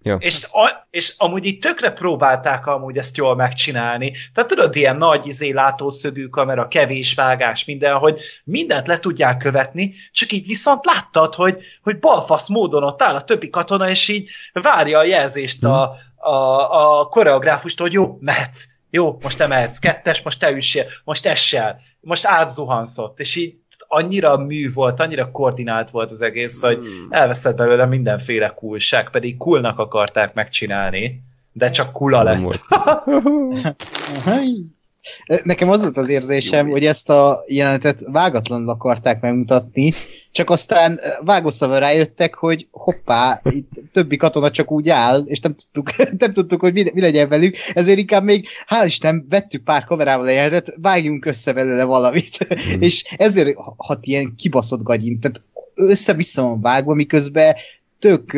Ja. És, a, és amúgy így tökre próbálták amúgy ezt jól megcsinálni. Tehát tudod, ilyen nagy izé látószögű kamera, kevés vágás, minden, hogy mindent le tudják követni, csak így viszont láttad, hogy, hogy balfasz módon ott áll a többi katona, és így várja a jelzést a, a, a koreográfustól, hogy jó, mehetsz, jó, most te mehetsz, kettes, most te üssél, most essel, most átzuhanszott, és így annyira mű volt, annyira koordinált volt az egész, hogy elveszett belőle mindenféle coolság, pedig coolnak akarták megcsinálni, de csak kula lett. (laughs) Nekem az volt az érzésem, Jó. hogy ezt a jelenetet vágatlanul akarták megmutatni, csak aztán vágószava rájöttek, hogy hoppá, itt többi katona csak úgy áll, és nem tudtuk, (laughs) nem tudtuk hogy mi, mi legyen velük, ezért inkább még, hál' Isten, vettük pár kamerával a jelenetet, vágjunk össze belőle valamit. Hmm. (laughs) és ezért hat ilyen kibaszott gagyint, tehát össze-vissza van vágva, miközben tök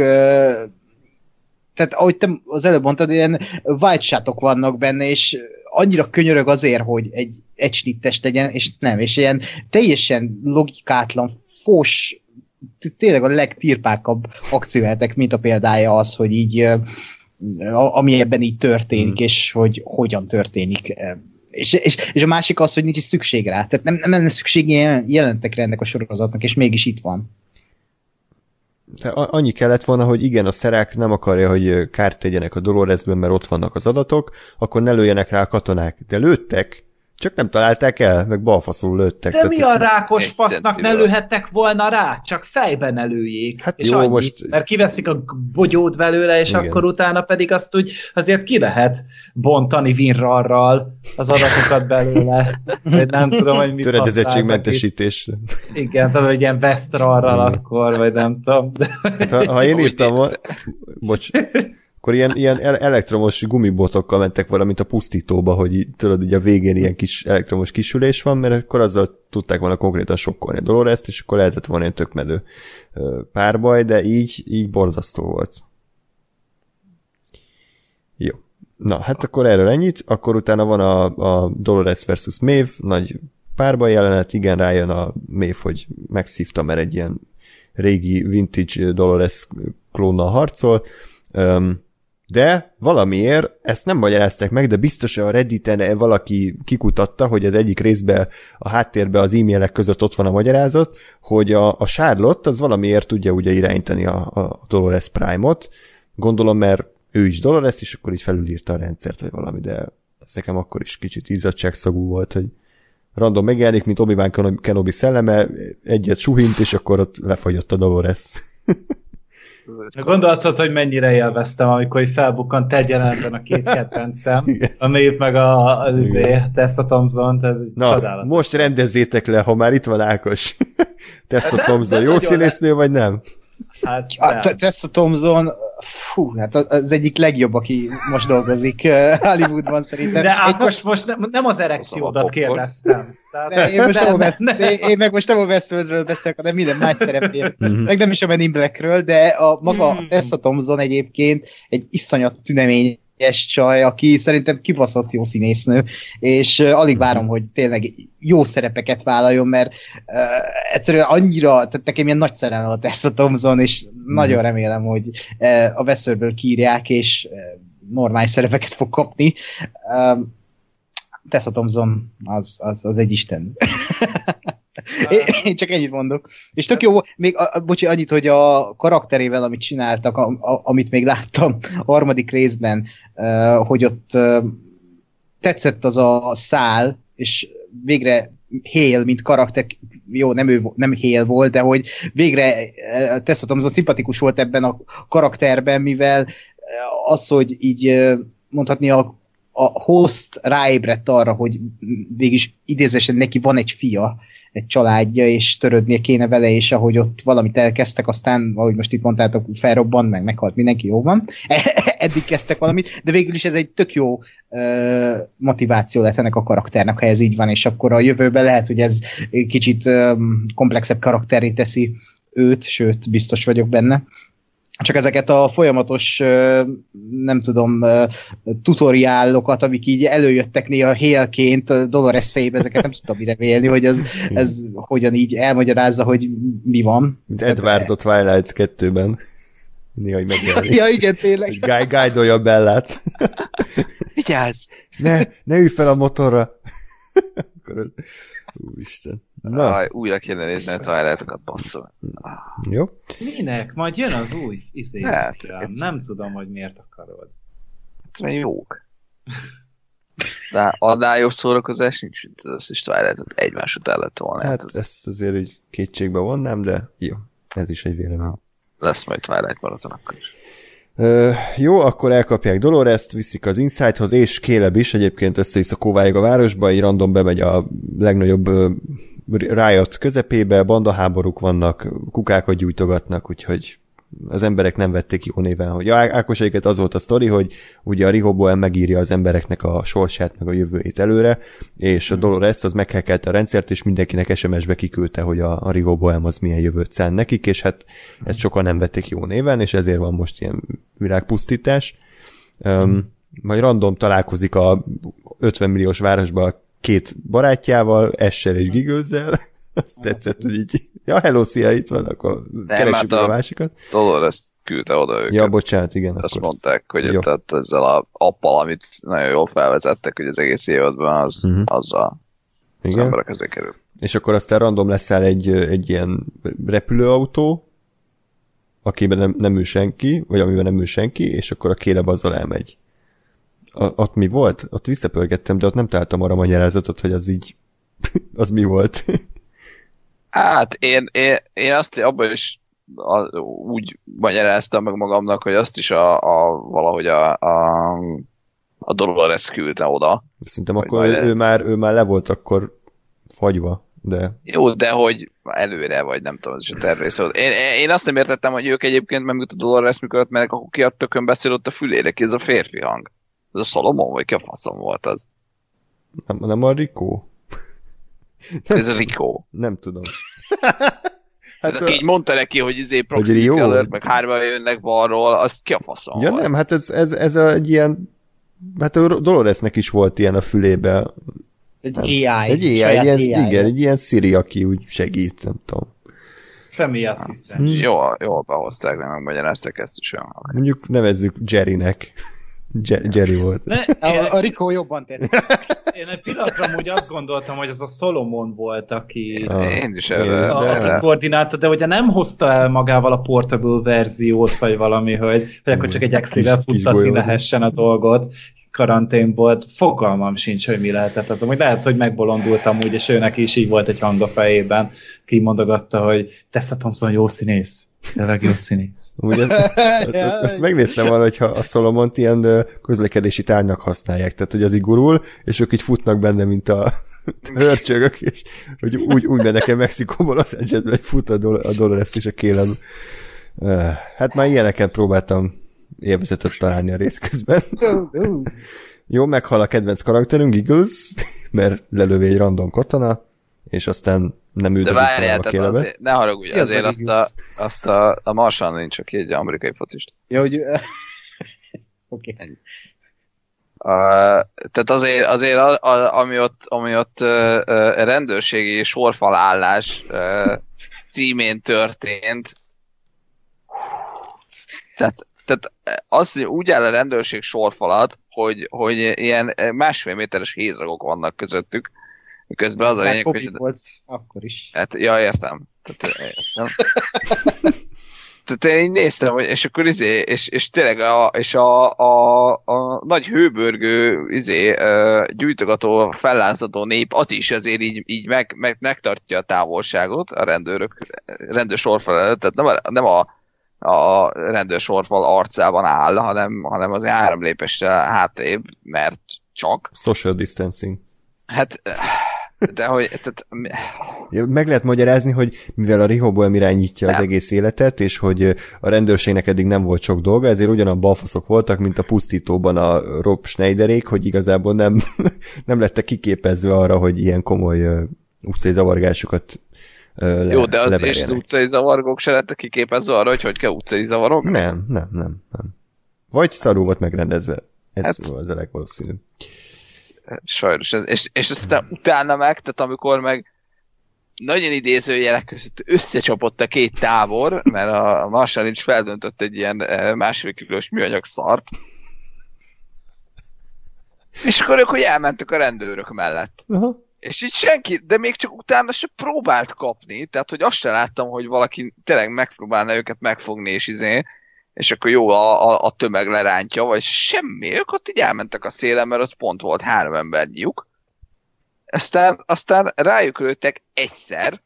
tehát ahogy te az előbb mondtad, ilyen white vannak benne, és annyira könyörög azért, hogy egy, egy snittes legyen, és nem, és ilyen teljesen logikátlan, fos, tényleg a legtirpákabb akcióhetek, mint a példája az, hogy így ami ebben így történik, Hmm. és hogy hogyan történik. És, és, és a másik az, hogy nincs is szükség rá. Tehát nem, nem lenne szükség ilyen jelentekre ennek a sorozatnak, és mégis itt van. De annyi kellett volna, hogy igen, a szerák nem akarja, hogy kárt tegyenek a Doloresben, mert ott vannak az adatok, akkor ne lőjenek rá a katonák. De lőttek, csak nem találták el, meg balfaszul lőttek. De Tehát mi a rákos fasznak ne lőhettek volna rá? Csak fejben ne lőjék. Hát és jó, annyi. most- Mert kiveszik a bogyót belőle, és Igen. akkor utána pedig azt úgy azért ki lehet bontani vinrarral az adatokat belőle. (laughs) Vagy nem tudom, hogy mit Töredezettségmentesítés. Igen, tudom, hogy ilyen vesztrarral Igen. akkor, vagy nem tudom. De... Hát, ha, ha én írtam volna, bocs, akkor ilyen, ilyen el- elektromos gumibotokkal mentek valamint a pusztítóba, hogy tudod, így a végén ilyen kis elektromos kisülés van, mert akkor azzal tudták volna konkrétan sokkolni a Dolores-t, és akkor lehetett volna ilyen tökmedő párbaj, de így, így borzasztó volt. Jó. Na, hát akkor erről ennyit, akkor utána van a, a Dolores versus Maeve, nagy párbaj jelenet, igen, rájön a Maeve, hogy megszívta, mert egy ilyen régi vintage Dolores klónnal harcol, de valamiért ezt nem magyarázták meg, de biztos, hogy a Redditen valaki kikutatta, hogy az egyik részben a háttérben az e-mailek között ott van a magyarázat, hogy a, a Charlotte az valamiért tudja ugye irányítani a, a Dolores Prime-ot, gondolom, mert ő is Dolores, és akkor így felülírta a rendszert, vagy valami, de ez nekem akkor is kicsit izzadságszagú volt, hogy random megjelenik, mint Kenobi- Kenobi szelleme, egyet suhint, és akkor ott lefagyott a Dolores. (laughs) Gondoltad, hogy mennyire élveztem, amikor így felbukkant egy jelenetben a két kedvencem, (laughs) Igen. a Maeve meg a, az izé, Tessa Thompson, ez Na, csodálatos. most rendezzétek le, ha már itt van Ákos. (laughs) Tessa De- Thompson, jó színésznő vagy nem? Hát, A nem. T- Tessa Thompson, fú, hát az- egyik legjobb, aki most dolgozik Hollywoodban szerintem. De Ákos, most nem, nem az erekciódat kérdeztem. Tehát, De én most West, nem. de én meg most nem a Westworldről beszélek, hanem minden más szerepéről. Mhm. meg nem is a Men in Blackről, de a maga a Tessa Thompson egyébként egy iszonyat tüneményes csaj, aki szerintem kibaszott jó színésznő, és uh, alig várom, hogy tényleg jó szerepeket vállaljon, mert uh, egyszerűen annyira, tehát nekem ilyen nagy szerelem a Tessa Thompson, és nagyon remélem, hogy uh, a Westworldből kírják, és uh, normális szerepeket fog kapni. Um, Tessa Thompson az, az, az egy isten. (laughs) (laughs) Én, csak ennyit mondok. És tök jó, még, a, bocsi, annyit, hogy a karakterével, amit csináltak, a, a, amit még láttam a harmadik részben, uh, hogy ott uh, tetszett az a szál, és végre Hale, mint karakter, jó, nem, ő, nem Hale volt, de hogy végre Tessa Thompson szimpatikus volt ebben a karakterben, mivel az, hogy így mondhatni a a host ráébredt arra, hogy végig idézősen neki van egy fia, egy családja, és törődnie kéne vele, és ahogy ott valamit elkezdtek, aztán, ahogy most itt mondtátok, felrobbant, meg meghalt mindenki, jó van. (laughs) Eddig kezdtek valamit, de végül is ez egy tök jó uh, motiváció lett ennek a karakternek, ha ez így van, és akkor a jövőben lehet, hogy ez kicsit um, komplexebb karakteré teszi őt, sőt, biztos vagyok benne csak ezeket a folyamatos, nem tudom, tutoriálokat, amik így előjöttek néha hélként Dolores fejébe, ezeket nem tudtam mire vélni, hogy ez, ez hogyan így elmagyarázza, hogy mi van. Mint Edward a Twilight 2-ben. Néha hogy megjelenik. Ja, igen, tényleg. Guy guide a Bellát. Vigyázz! Ne, ne ülj fel a motorra. Úristen. Na, Aj, újra kéne nézni a Twilight-okat, basszol. jó. Minek? Majd jön az új izé. Hát, Nem tudom, hogy miért akarod. Hát, mert jók. De annál jobb szórakozás nincs, mint az összes Twilight-ot egymás után lett volna. Hát, Hát ez ezt azért úgy kétségbe vonnám, de jó. Ez is egy vélemény. lesz majd Twilight maraton akkor is. Ö, jó, akkor elkapják Dolores-t, viszik az Insight-hoz, és Caleb is egyébként össze a Kováig a városba, így random bemegy a legnagyobb ö, Riot közepébe, bandaháborúk vannak, kukákat gyújtogatnak, úgyhogy az emberek nem vették jó néven, hogy Á- Ákos egyébként az volt a sztori, hogy ugye a Rehoboam megírja az embereknek a sorsát, meg a jövőjét előre, és a Dolores az meghekkelte a rendszert, és mindenkinek SMS-be kiküldte, hogy a, a Rehoboam az milyen jövőt szán nekik, és hát ezt sokan nem vették jó néven, és ezért van most ilyen világpusztítás. Um, majd random találkozik a 50 milliós városban két barátjával, Essel és Gigőzzel. (laughs) Azt tetszett, hogy így, ja, hello, szia, itt van, akkor keressük hát meg a a- másikat. Dolores küldte oda őket. Ja, bocsánat, igen. Azt akkor mondták, hogy Jó. tehát ezzel a appal, amit nagyon jól felvezettek, hogy az egész évadban, az, Mhm. uh-huh. azzal az Igen. emberek közé kerül. És akkor aztán random leszel egy, egy ilyen repülőautó, akiben nem, nem ül senki, vagy amiben nem ül senki, és akkor a kéleb azzal elmegy. A, ott mi volt? Ott visszapörgettem, de ott nem találtam arra magyarázatot, hogy az így, (laughs) az mi volt. Hát én, én, én azt abban is a, úgy magyaráztam meg magamnak, hogy azt is a, a valahogy a, a, a Dolores küldte oda. Szerintem akkor ő, ő, már, ő már le volt akkor fagyva, de Jó, de hogy előre, vagy nem tudom, ez is a terv része volt. Én, én azt nem értettem, hogy ők egyébként, mert a Dolores mikor ott mennek, akkor ki a tökön beszél ott a fülére, ki ez a férfi hang. Ez a Solomon, vagy ki a faszom volt az? nem, nem a Rikó? (laughs) Ez a Rico. Nem tudom. (laughs) Hát, Hát, aki így mondta neki, hogy izé proximity alert, meg hárman jönnek balról, azt ki a faszom ja volt? nem, hát ez, ez, ez a, egy ilyen hát a Doloresnek is volt ilyen a fülébe. Egy AI. Egy AI, egy ilyen, AI. igen, egy ilyen Siri, aki úgy segít, nem tudom. Személyi asszisztens. Hm. Jól, jól behozták, meg megmagyarázták ezt is olyan. Mondjuk nevezzük Jerrynek. Je- Jerry volt. Ne, A, én, a Rico jobban tetszik. (laughs) én egy pillanatra úgy azt gondoltam, hogy ez a Solomon volt, aki, Ah, Én is erre- a, de- aki koordinálta, de ugye nem hozta el magával a portable verziót, vagy valami, hogy, hogy akkor csak egy kis futtatni lehessen a dolgot. karantén volt, fogalmam sincs, hogy mi lehetett az. Amúgy lehet, hogy megbolondultam úgy, és őnek is így volt egy hang a fejében, ki mondogatta, hogy Tessa Thompson jó színész. Tényleg jó színész. Ugye, ezt, ezt, ezt megnéztem valahogy, ha a Solomont ilyen közlekedési tárnak használják, tehát hogy az így gurul, és ők így futnak benne, mint a (laughs) hörcsögök, és hogy úgy, úgy mennek el Mexikóból az Angelesbe, hogy fut a, dol- a Dolores és a kélem. Hát már ilyeneket próbáltam élvezetet találni a rész közben. (laughs) Jó, meghal a kedvenc karakterünk, Eagles, mert lelövi egy random katona, és aztán nem De üldözik várjál, tehát azért, ne haragudj, Ki az azért a azt a, azt a, a Marshall nincs, aki egy amerikai focist. Ja, hogy... (laughs) Oké. Okay. Uh, tehát azért, azért a, a, ami ott, ami ott uh, uh, rendőrségi sorfalállás uh, címén történt, tehát, tehát az, hogy úgy áll a rendőrség sorfalat, hogy, hogy ilyen másfél méteres hézagok vannak közöttük, közben az a lényeg, hogy... Volt akkor is. Hát, ja, értem. Tehát, értem. (laughs) Tehát én így néztem, hogy, és akkor izé, és, és tényleg a, és a, a, a nagy hőbörgő izé, gyújtogató, fellázadó nép, az is azért így, így meg, meg, megtartja a távolságot a rendőrök, rendőrsorfal előtt, tehát nem a, nem a, a rendőrsorfal arcában áll, hanem, hanem az három lépésre hátrébb, mert csak. Social distancing. Hát, de hogy, tehát, Meg lehet magyarázni, hogy mivel a Rehoboam irányítja az Nem. egész életet, és hogy a rendőrségnek eddig nem volt sok dolga, ezért ugyanabban balfaszok voltak, mint a pusztítóban a Rob Schneiderék, hogy igazából nem, (laughs) nem lettek kiképezve arra, hogy ilyen komoly utcai zavargásokat le, Jó, de az és az utcai zavargók se lettek kiképezve arra, hogy hogy kell utcai zavarok. Nem, nem, nem, nem. Vagy szarul volt megrendezve. Ez hát... az a legvalószínűbb. Sajnos. És, és aztán utána meg, tehát amikor meg nagyon idézőjelek között összecsapott a két tábor, mert a Marshall is feldöntött egy ilyen eh, másfél kilós műanyag szart. És akkor ők hogy elmentek a rendőrök mellett. Aha. És így senki, de még csak utána se próbált kapni, tehát hogy azt se láttam, hogy valaki tényleg megpróbálna őket megfogni, és izé, és akkor jó, a, a, a tömeg lerántja, vagy semmi, ők ott így elmentek a szélen, mert ott pont volt három embernyik. Aztán, aztán rájuk lőttek egyszer,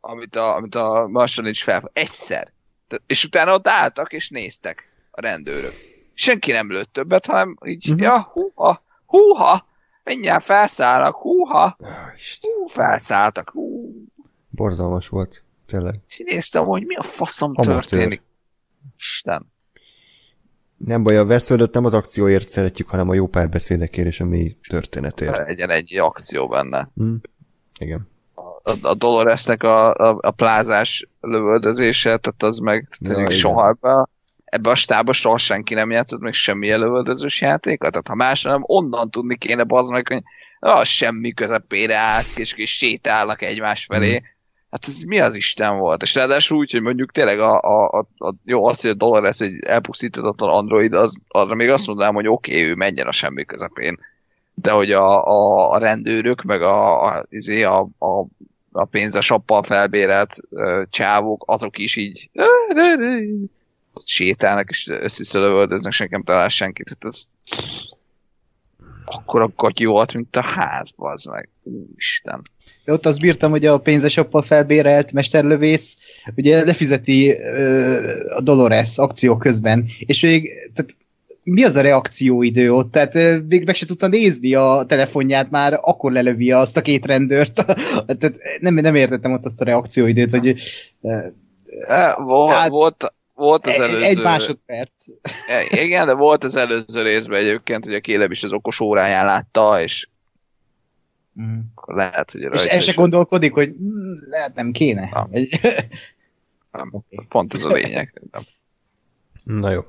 amit a, amit a Marshall is fel, egyszer. És utána ott álltak, és néztek a rendőrök. Senki nem lőtt többet, hanem így, Mhm. ja, húha, húha, mindjárt felszállnak, húha, hú, felszálltak, hú. Borzalmas volt, tényleg. És néztem, hogy mi a faszom Amatőr. történik. Isten. Nem baj, a Westworldot nem az akcióért szeretjük, hanem a jó párbeszédekért és a mély történetért. Legyen egy akció benne. Hm. Igen. A, a Doloresnek a, a, a plázás lövöldözése, tehát az meg tűnik soha ebbe, ebbe a stába soha senki nem játszott még semmilyen lövöldözős játékot, tehát ha más nem, onnan tudni kéne bazd meg, hogy ah, semmi közepére állt, és és sétálnak egymás felé. Hát ez mi az Isten volt? És ráadásul úgy, hogy mondjuk tényleg a, a, a, a jó, az, hogy a Dolores egy elpusztítatlan android, az, arra még azt mondanám, hogy oké, okay, ő menjen a semmi közepén. De hogy a, a, a rendőrök, meg a, a, izé, a, a, a pénz a sappal felbérelt ö, csávók, azok is így sétálnak, és össze lövöldöznek, senki nem talál senkit. Tehát ez akkor a gatyó volt, mint a ház, az meg. Úristen. De ott azt bírtam, hogy a pénzesappal felbérelt mesterlövész ugye lefizeti ö, a Dolores akció közben, és még tehát mi az a reakcióidő ott? Tehát ö, még meg se tudta nézni a telefonját, már akkor lelövi azt a két rendőrt. (laughs) Tehát nem, nem értettem ott azt a reakcióidőt, hogy ö, E, volt, Hát- volt, volt az előző... egy másodperc. E, Igen, de volt az előző részben egyébként, hogy a Kéleb is az okos óráján látta, és Mm. lehet, hogy És rajta el se is- gondolkodik, hogy mm, lehet nem kéne. Nem. (laughs) Egy... Nem. Oké. Pont ez a lényeg. Nem. Na jó.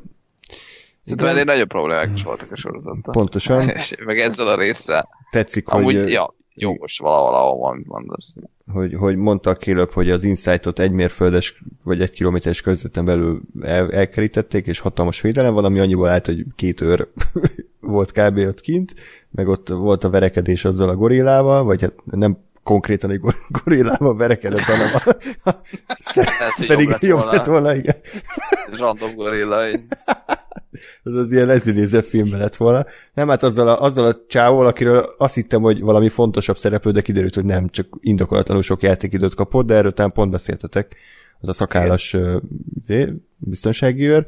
Szerintem ennél nagyobb problémák is voltak a sorozattal. Pontosan. (laughs) És meg ezzel a résszel. Tetszik, Amúgy, hogy, ja, jó, most valahol, ahol van, mondasz. Hogy, hogy mondta a Caleb, hogy az Insight-ot egy mérföldes vagy egy kilométeres közveten belül el, elkerítették, és hatalmas védelem van, ami annyiból állt, hogy két őr (laughs) volt kb. ott kint, meg ott volt a verekedés azzal a gorillával, vagy hát nem konkrétan egy gor- (laughs) gorillával verekedett, hanem a, Lehet, (laughs) hogy pedig jobb lett jobb volna. lett volna, igen. Random gorilla. Az az ilyen lezinéző filmben lett volna. Nem, hát azzal a, azzal a csávól, akiről azt hittem, hogy valami fontosabb szereplő, de kiderült, hogy nem, csak indokolatlanul sok játékidőt kapott, de erről talán pont beszéltetek. Az a szakállas uh, biztonsági őr.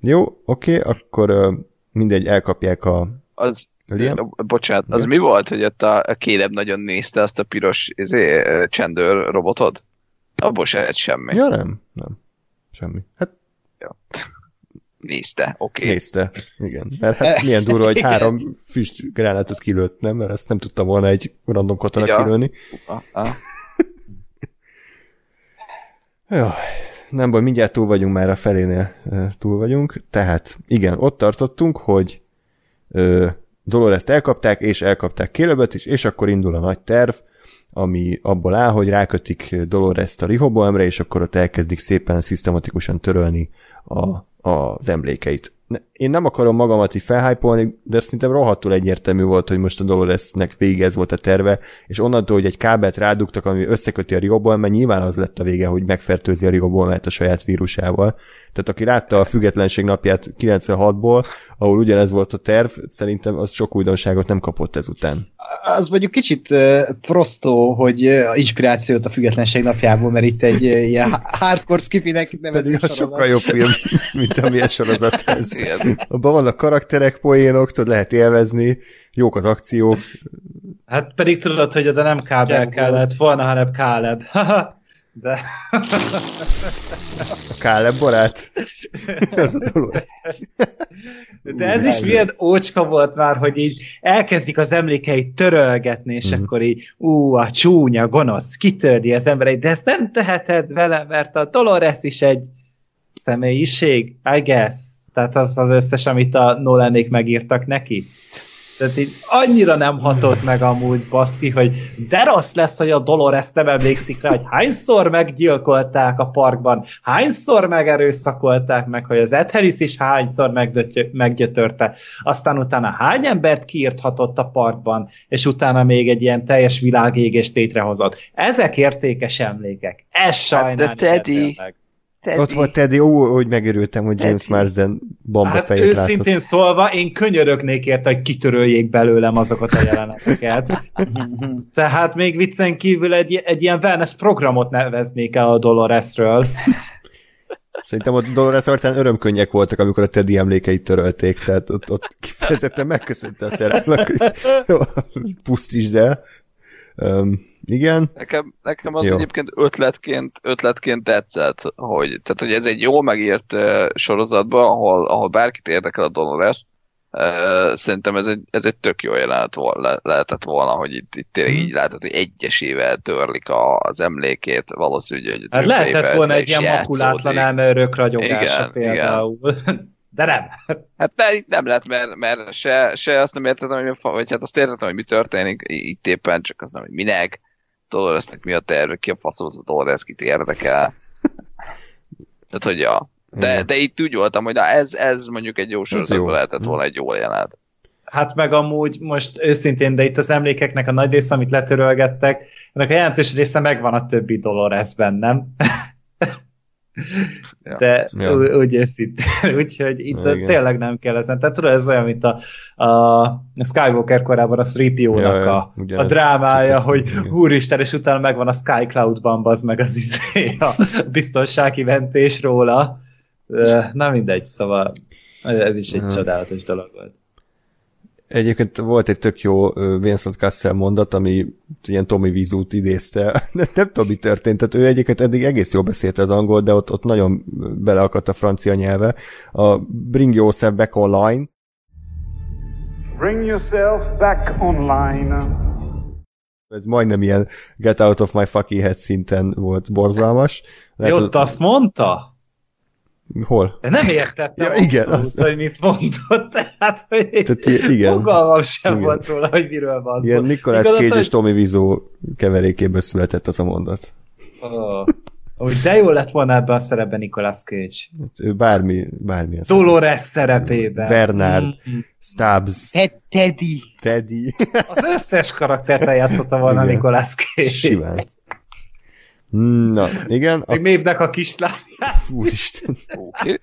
Jó, oké, okay, akkor uh, mindegy, elkapják a... Az, Liam? Bocsánat, az Igen? mi volt, hogy ott a, a Kéleb nagyon nézte azt a piros izé, csendőr robotot? Abból se lett semmi. Ja, nem, nem. Semmi. Hát ja. Nézte, oké. Okay. Nézte, igen. Mert hát (laughs) milyen durva, hogy három füstgránátot kilőtt, nem? Mert ezt nem tudtam volna egy random katona ja. kilőni. (laughs) Jó, nem baj, mindjárt túl vagyunk már a felénél túl vagyunk. Tehát, igen, ott tartottunk, hogy ö, Dolores-t elkapták, és elkapták Kélebet is, és akkor indul a nagy terv, ami abból áll, hogy rákötik Dolores-t a Rehoboamre, és akkor ott elkezdik szépen szisztematikusan törölni a az emlékeit. Én nem akarom magamat így felhájpolni, de szerintem rohadtul egyértelmű volt, hogy most a Doloresnek vége ez volt a terve, és onnantól, hogy egy kábelt rádugtak, ami összeköti a Riobol, mert nyilván az lett a vége, hogy megfertőzi a Riobolmet a saját vírusával. Tehát aki látta a függetlenség napját 96-ból, ahol ugyanez volt a terv, szerintem az sok újdonságot nem kapott ezután. Az mondjuk kicsit prostó, hogy inspirációt a függetlenség napjából, mert itt egy ilyen hardcore skifinek nevező Pedig az sokkal jobb film, mint amilyen sorozat ez. Abban vannak karakterek, poénok, tudod, lehet élvezni, jók az akciók. Hát pedig tudod, hogy oda nem kábel kellett volna, hanem Káleb. (laughs) De... A Káleb barát? ez a dolog. De ez is milyen ócska volt már, hogy így elkezdik az emlékeit törölgetni, és mm. akkor így, ú, a csúnya, gonosz, kitördi az embereit, de ezt nem teheted vele, mert a Dolores is egy személyiség, I guess. Tehát az az összes, amit a Nolanék megírtak neki. Tehát így annyira nem hatott meg amúgy baszki, hogy de rossz lesz, hogy a Dolores nem emlékszik rá, hogy hányszor meggyilkolták a parkban, hányszor megerőszakolták meg, hogy az Ed Harris is hányszor meggyötörte, aztán utána hány embert kiirthatott a parkban, és utána még egy ilyen teljes világégést létrehozott. Ezek értékes emlékek. Ez sajnálni. Hát de Teddy, Teddy. Ott volt Teddy, ó, hogy megörültem, hogy James Marsden bomba hát fejét őszintén látott. szólva, én könyörögnék érte, hogy kitöröljék belőlem azokat a jeleneteket. (laughs) Tehát még viccen kívül egy, egy ilyen wellness programot neveznék el a Doloresről. Szerintem a Dolores arcán örömkönnyek voltak, amikor a Teddy emlékeit törölték, tehát ott, ott kifejezetten megköszönte a szerelmek, hogy (laughs) pusztítsd el. Um, igen. Nekem, nekem az jó. egyébként ötletként, ötletként tetszett, hogy, tehát, hogy ez egy jól megírt uh, sorozatban, ahol, ahol bárkit érdekel a Dolores, uh, szerintem ez egy, ez egy tök jó jelenet vol, le, lehetett volna, hogy itt, itt tényleg így látod, hogy egyesével törlik a, az emlékét, valószínűleg, hogy hát lehetett volna egy ilyen makulátlan elmerők ragyogása igen, például. Igen. (laughs) De nem. Hát ne, itt nem lett, mert, mert se, se azt nem értettem, hogy, vagy hát azt értettem, hogy mi történik itt éppen, csak az nem, hogy minek Doloresnek mi a terve, ki a faszom az a Dolores, kit érdekel. Tehát, hogy ja. De, de itt úgy voltam, hogy na, ez, ez mondjuk egy jó sorozatban lehetett volna egy jó jelenet. Hát meg amúgy most őszintén, de itt az emlékeknek a nagy része, amit letörölgettek, ennek a jelentős része megvan a többi Doloresben, nem? (laughs) De ja. úgy őszint. (laughs) Úgyhogy itt ja, tényleg nem kell ezen. Tehát tudod, ez olyan, mint a, a Skywalker korában a 3 ja, a, a drámája, hogy igen. úristen, és utána megvan a Sky Cloud-ban az meg az izé, a biztonsági mentés róla. Na mindegy, szóval ez is egy ja. csodálatos dolog volt. Egyébként volt egy tök jó Vincent Cassel mondat, ami ilyen Tommy Vizut idézte. (laughs) Nem, nem tudom, mi történt. Tehát ő egyébként eddig egész jól beszélte az angol, de ott, ott nagyon beleakadt a francia nyelve. A Bring yourself back online. Bring yourself back online. Ez majdnem ilyen get out of my fucking head szinten volt borzalmas. Lehet, Jó, azt mondta? Hol? De nem értettem ja, igen, abszolút, hogy mit mondott, (laughs) tehát hogy tehát, igen, fogalmam sem igen. volt róla, hogy miről van szó. Igen, Nicolas Cage hogy... és Tommy Wiseau keverékéből született az a mondat. Oh. Úgy de jó lett volna ebben a szerepben Nicolas Cage. Hát, ő bármi, bármi. Dolores szerepében. Bernard, mm. Stubbs. Teddy. Teddy. Az összes karaktert eljátszotta volna igen. Nicolas Cage. Simán. Na, igen. Még a... Mévnek a kislány. Úristen. Oké.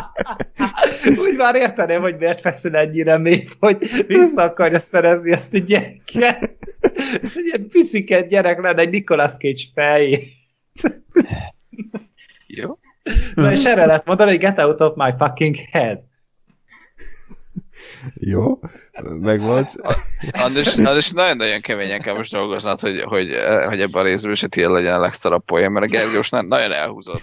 (laughs) Úgy már érteném, hogy miért feszül ennyire még, hogy vissza akarja szerezni ezt a gyereket. És egy ilyen piciket gyerek lenne egy Nicolas Cage fej. Jó? Na és erre lehet mondani, hogy get out of my fucking head. Jó, megvolt. András, András nagyon-nagyon keményen kell most dolgoznod, hogy, hogy, hogy ebben a részből se tiéd legyen a legszarabb poén, mert a Gergős na- nagyon elhúzott.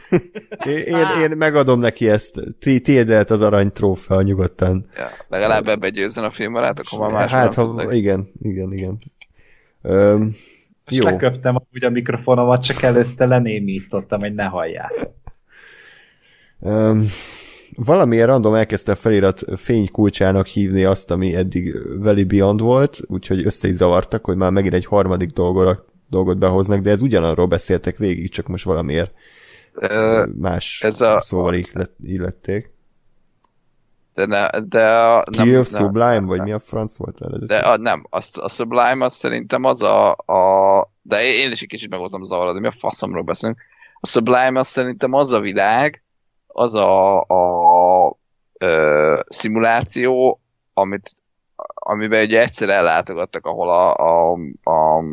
Én, én, én megadom neki ezt. Ti, tiéd lehet az arany trófea nyugodtan. Ja, legalább ebbe győzzön a film barát, akkor már más hát, ha, tudnak. igen, igen, igen. Öm, Most jó. leköptem úgy a mikrofonomat, csak előtte lenémítottam, hogy ne hallják. Öm, valamiért random elkezdte a felirat fény kulcsának hívni azt, ami eddig Valley Beyond volt, úgyhogy össze is zavartak, hogy már megint egy harmadik dolgora, dolgot behoznak, de ez ugyanarról beszéltek végig, csak most valamiért Ö, más ez a- szóval illet, illették. De, ne, de a, Kill Sublime, vagy mi a franc volt eredeti? De a, nem, a, a Sublime az szerintem az a, a de én én is egy kicsit meg voltam zavarodva, mi a faszomról beszélünk. A Sublime az szerintem az a világ, az a, a ö, szimuláció, amit, amiben ugye egyszer ellátogattak, ahol a, a, a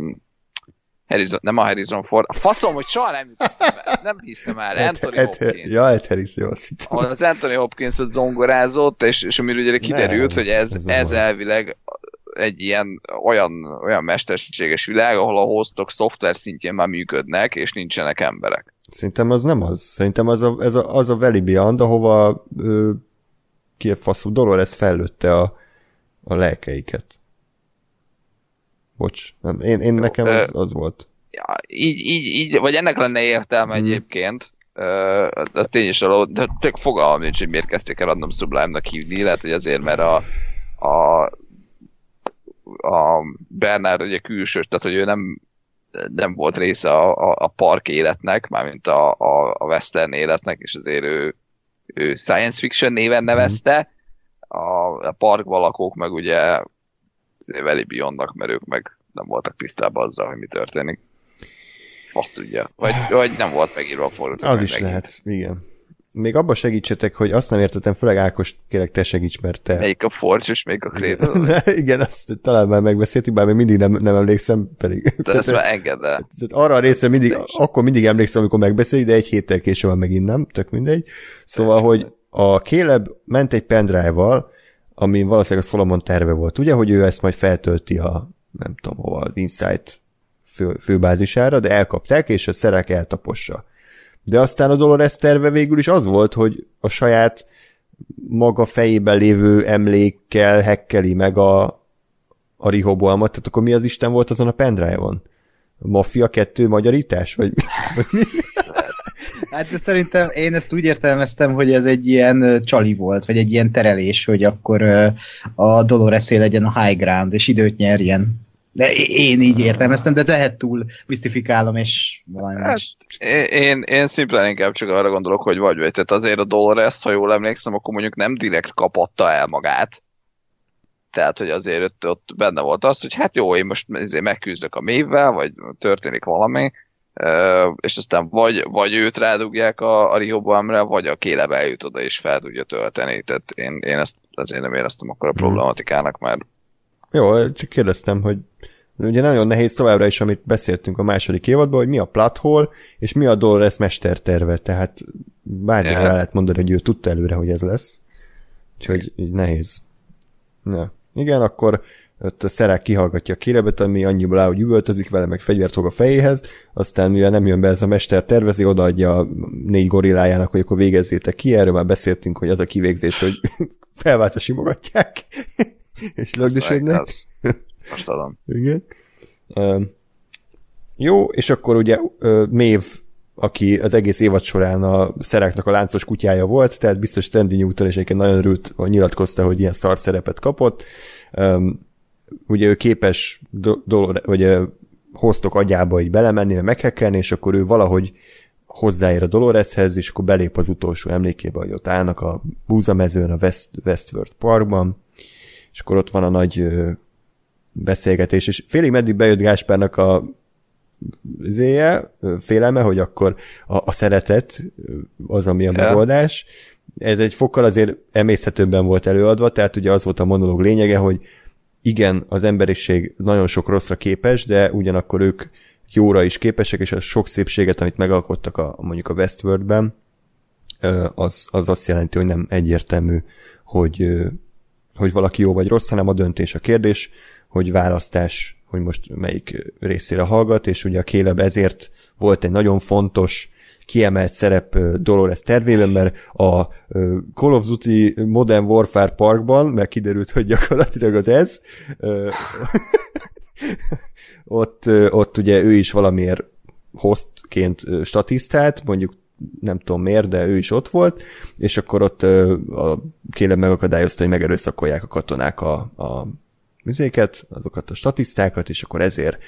Harrison, nem a Harrison Ford, a faszom, hogy soha nem jut eszembe, ezt nem hiszem el, Anthony Hopkins ja, Ed Harris, jó, azt hittem. az Anthony Hopkins ott zongorázott, és, és amiről ugye kiderült, Nem, hogy ez, ez ez elvileg egy ilyen olyan, olyan mesterséges világ, ahol a hostok szoftver szintjén már működnek, és nincsenek emberek. Szerintem az nem az. Szerintem az a, ez a, az a Valley Beyond, ahova ö, ki a faszú Dolores fellőtte a, a lelkeiket. Bocs, nem, én, én nekem az, az volt. Ja, így, így, így, vagy ennek lenne értelme Mhm. egyébként, Uh, az tény is alól, de tök fogalmam nincs, hogy miért kezdték el Random Sublime-nak hívni, lehet, hogy azért, mert a, a, a Bernard ugye külsős, tehát hogy ő nem, nem volt része a, a, a park életnek, mármint a, a, a western életnek, és azért ő, ő science fiction néven nevezte, a, a parkban lakók meg ugye Valley Beyondnak, mert ők meg nem voltak tisztában azzal, hogy mi történik. Azt tudja. Vagy, vagy nem volt megírva a forgatókönyv. Az is megint. lehet, igen. Még abba segítsetek, hogy azt nem értettem, főleg Ákos, kérlek te segíts, mert te... Melyik a Forge és melyik a Cradle? (laughs) Igen, azt talán már megbeszéltük, bár még mindig nem, nem emlékszem, pedig... De ezt már engedd el. Tehát arra a részre mindig, akkor mindig emlékszem, amikor megbeszéljük, de egy héttel később már megint nem, tök mindegy. Szóval, hogy a Caleb ment egy pendrive-val, ami valószínűleg a Solomon terve volt, ugye, hogy ő ezt majd feltölti a, nem tudom hova, az Insight fő, főbázisára, de elkapták, és a szerek eltapossa. De aztán a Dolores terve végül is az volt, hogy a saját maga fejében lévő emlékkel hekkeli meg a, a Rihobolmat, tehát akkor mi az Isten volt azon a pendrive-on? Mafia 2 magyarítás? Vagy, mi? Hát de szerintem én ezt úgy értelmeztem, hogy ez egy ilyen csali volt, vagy egy ilyen terelés, hogy akkor a Doloreszé legyen a high ground, és időt nyerjen. De én így értelmeztem, de lehet túl misztifikálom, és valami Hát, más. én, én, szimplán inkább csak arra gondolok, hogy vagy vagy. Tehát azért a Dolores, ha jól emlékszem, akkor mondjuk nem direkt kapatta el magát. Tehát, hogy azért ott, ott benne volt az, hogy hát jó, én most ezért megküzdök a mévvel, vagy történik valami, és aztán vagy, vagy őt rádugják a, a Rehoboamra, vagy a Caleb eljut oda és fel tudja tölteni. Tehát én, én ezt azért nem éreztem akkor a problematikának, mert Jó, csak kérdeztem, hogy ugye nagyon nehéz továbbra is, amit beszéltünk a második évadban, hogy mi a plot hole, és mi a Dolores mesterterve, tehát Ja. yeah. lehet mondani, hogy ő tudta előre, hogy ez lesz. Úgyhogy így nehéz. Ja. Igen, akkor ott a szerák kihallgatja a kérebet, ami annyiból áll, hogy üvöltözik vele, meg fegyvert fog a fejéhez, aztán mivel nem jön be ez a mester tervezi, odaadja a négy gorillájának, hogy akkor végezzétek ki, erről már beszéltünk, hogy az a kivégzés, hogy (laughs) felváltva simogatják, (laughs) és lögdösödnek. az, most adom. (laughs) Igen. Um, jó, és akkor ugye uh, Mév, aki az egész évad során a szeráknak a láncos kutyája volt, tehát biztos Tandy Newton és egyébként nagyon örült, hogy nyilatkozta, hogy ilyen szar szerepet kapott. Um, ugye ő képes do- dolor, vagy uh, hoztok agyába így belemenni, meg meghekkelni, és akkor ő valahogy hozzáér a Doloreshez, és akkor belép az utolsó emlékébe, hogy ott állnak a búzamezőn, a West, Westworld Parkban, és akkor ott van a nagy beszélgetés, és félig meddig bejött Gáspárnak a zéje, félelme, hogy akkor a, a szeretet az, ami a Ja. megoldás. Ez egy fokkal azért emészhetőbben volt előadva, tehát ugye az volt a monológ lényege, hogy igen, az emberiség nagyon sok rosszra képes, de ugyanakkor ők jóra is képesek, és a sok szépséget, amit megalkottak a, mondjuk a Westworldben, az, az azt jelenti, hogy nem egyértelmű, hogy, hogy valaki jó vagy rossz, hanem a döntés a kérdés, hogy választás, hogy most melyik részére hallgat, és ugye a Kéleb ezért volt egy nagyon fontos kiemelt szerep Dolores tervében, mert a Call of Duty Modern Warfare Parkban, mert kiderült, hogy gyakorlatilag az ez, (laughs) ott, ott ugye ő is valamiért hostként statisztált, mondjuk nem tudom miért, de ő is ott volt, és akkor ott a Kéleb megakadályozta, hogy megerőszakolják a katonák a, a műzéket, azokat a statisztákat, és akkor ezért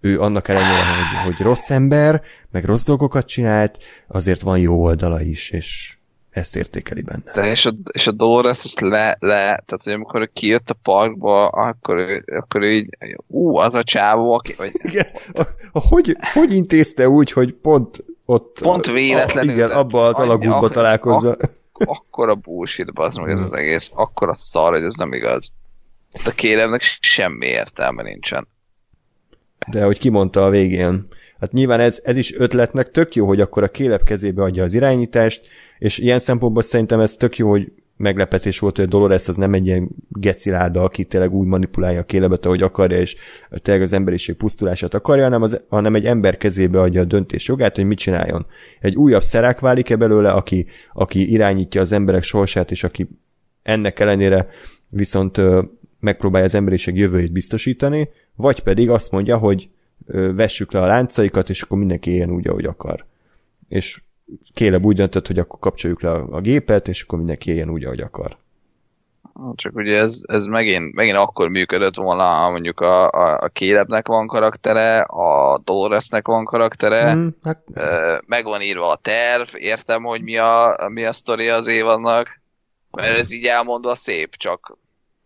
ő annak ellenére, hogy, hogy rossz ember, meg rossz dolgokat csinált, azért van jó oldala is, és ezt értékeli benne. De és a, és a Dolores ezt le, le, tehát hogy amikor ő kijött a parkba, akkor ő, akkor ő így, ú, az a csávó, aki, vagy Igen, a, a, hogy, hogy intézte úgy, hogy pont ott... Pont véletlenül, A, igen, abba az annyi- alagútba ak- találkozza. akkora bullshit, bazd meg ez az egész, akkora szar, hogy ez nem igaz. Itt a kélemnek semmi értelme nincsen. De hogy kimondta a végén. Hát nyilván ez, ez is ötletnek tök jó, hogy akkor a kélep kezébe adja az irányítást, és ilyen szempontból szerintem ez tök jó, hogy meglepetés volt, hogy a Dolores az nem egy ilyen geciláda, aki tényleg úgy manipulálja a kélebet, ahogy akarja, és tényleg az emberiség pusztulását akarja, hanem, az, hanem egy ember kezébe adja a döntés jogát, hogy mit csináljon. Egy újabb szerák válik-e belőle, aki, aki irányítja az emberek sorsát, és aki ennek ellenére viszont megpróbálja az emberiség jövőjét biztosítani, vagy pedig azt mondja, hogy vessük le a láncaikat, és akkor mindenki éljen úgy, ahogy akar. És Kéleb úgy döntött, hogy akkor kapcsoljuk le a gépet, és akkor mindenki éljen úgy, ahogy akar. Csak ugye ez, ez megint, megint akkor működött volna, ha mondjuk a, a, a Kélebnek van karaktere, a Doloresnek van karaktere, Mm, hát, meg van írva a terv, értem, hogy mi a, mi a sztoria az évadnak, mert ez így elmondva szép, csak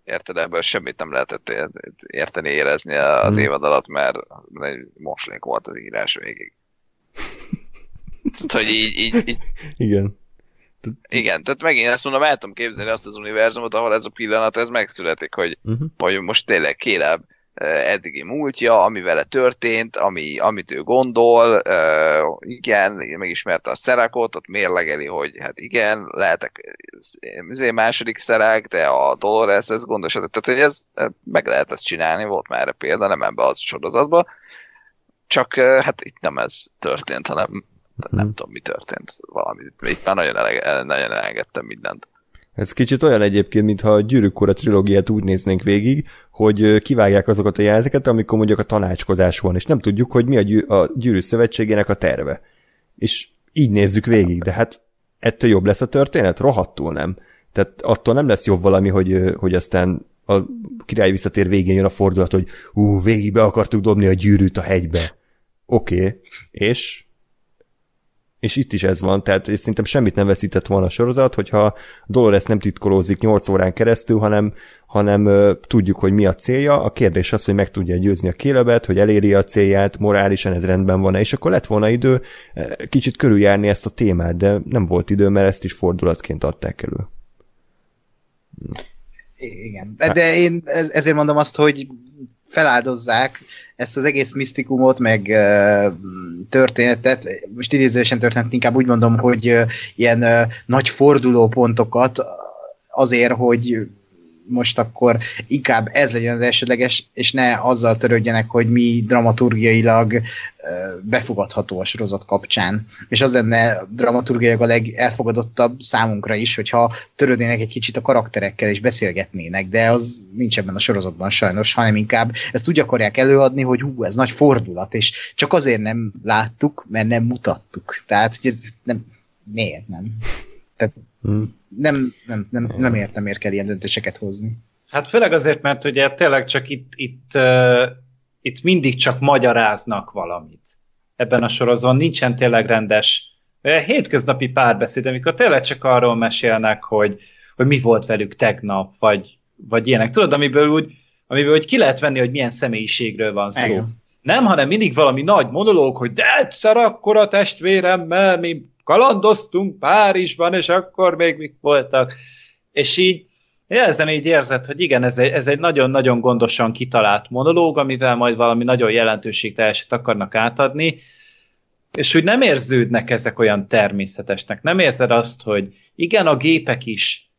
érted, ebből semmit nem lehetett ér- érteni, érezni az Hmm. évad alatt, mert egy moslék volt az írás végig. Tehát, (laughs) hogy így, így, így, igen. Igen, tehát megint ezt mondom, el tudom képzelni azt az univerzumot, ahol ez a pillanat, ez megszületik, hogy Uh-huh. most tényleg Kéleb eh, eddigi múltja, ami vele történt, ami, amit ő gondol, uh, igen, megismerte a szerekot, ott mérlegeli, hogy hát igen, lehetek ezért második szerek, de a Dolores ez gondosodott. Tehát, hogy ez eh, meg lehet ezt csinálni, volt már erre példa, nem ebbe az sorozatban, csak hát itt nem ez történt, hanem nem Mhm. tudom, mi történt valami. Itt már nagyon, elege, nagyon elengedtem mindent. Ez kicsit olyan egyébként, mintha a Gyűrűk Ura trilógiát úgy néznénk végig, hogy kivágják azokat a jeleneteket, amikor mondjuk a tanácskozás van, és nem tudjuk, hogy mi a, gyű, a Gyűrű Szövetségének a terve. És így nézzük végig, de hát ettől jobb lesz a történet? Rohadtul nem. Tehát attól nem lesz jobb valami, hogy, hogy aztán a király visszatér végén jön a fordulat, hogy ú, végig be akartuk dobni a gyűrűt a hegybe. Oké, okay. és és itt is ez van, tehát szerintem semmit nem veszített volna a sorozat, hogyha Dolores nem titkolózik 8 órán keresztül, hanem, hanem ö, tudjuk, hogy mi a célja. A kérdés az, hogy meg tudja győzni a kélebet, hogy eléri a célját, morálisan ez rendben van-e, és akkor lett volna idő kicsit körüljárni ezt a témát, de nem volt idő, mert ezt is fordulatként adták elő. Igen. De, de én ez, ezért mondom azt, hogy feláldozzák ezt az egész misztikumot, meg történetet, most idézősen történet, inkább úgy mondom, hogy ilyen nagy fordulópontokat azért, hogy most akkor inkább ez legyen az elsődleges, és ne azzal törődjenek, hogy mi dramaturgiailag befogadható a sorozat kapcsán. És az lenne dramaturgiailag a legelfogadottabb számunkra is, hogyha törődnének egy kicsit a karakterekkel és beszélgetnének, de az nincs ebben a sorozatban sajnos, hanem inkább ezt úgy akarják előadni, hogy hú, ez nagy fordulat, és csak azért nem láttuk, mert nem mutattuk. Tehát, hogy ez nem, miért nem? Tehát Hmm. nem, nem, nem, nem értem, miért kell ilyen döntéseket hozni. Hát főleg azért, mert ugye tényleg csak itt, itt, uh, itt mindig csak magyaráznak valamit. Ebben a sorozon nincsen tényleg rendes uh, hétköznapi párbeszéd, amikor tényleg csak arról mesélnek, hogy, hogy mi volt velük tegnap, vagy, vagy ilyenek. Tudod, amiből úgy, amiből úgy ki lehet venni, hogy milyen személyiségről van szó. Igen. Nem, hanem mindig valami nagy monológ, hogy de egyszer akkor a testvéremmel mi kalandoztunk Párizsban, és akkor még mik voltak. És így ezen így érzed, hogy igen, ez egy, ez egy nagyon-nagyon gondosan kitalált monológ, amivel majd valami nagyon jelentőségteljeset akarnak átadni, és úgy nem érződnek ezek olyan természetesnek. Nem érzed azt, hogy igen, a gépek is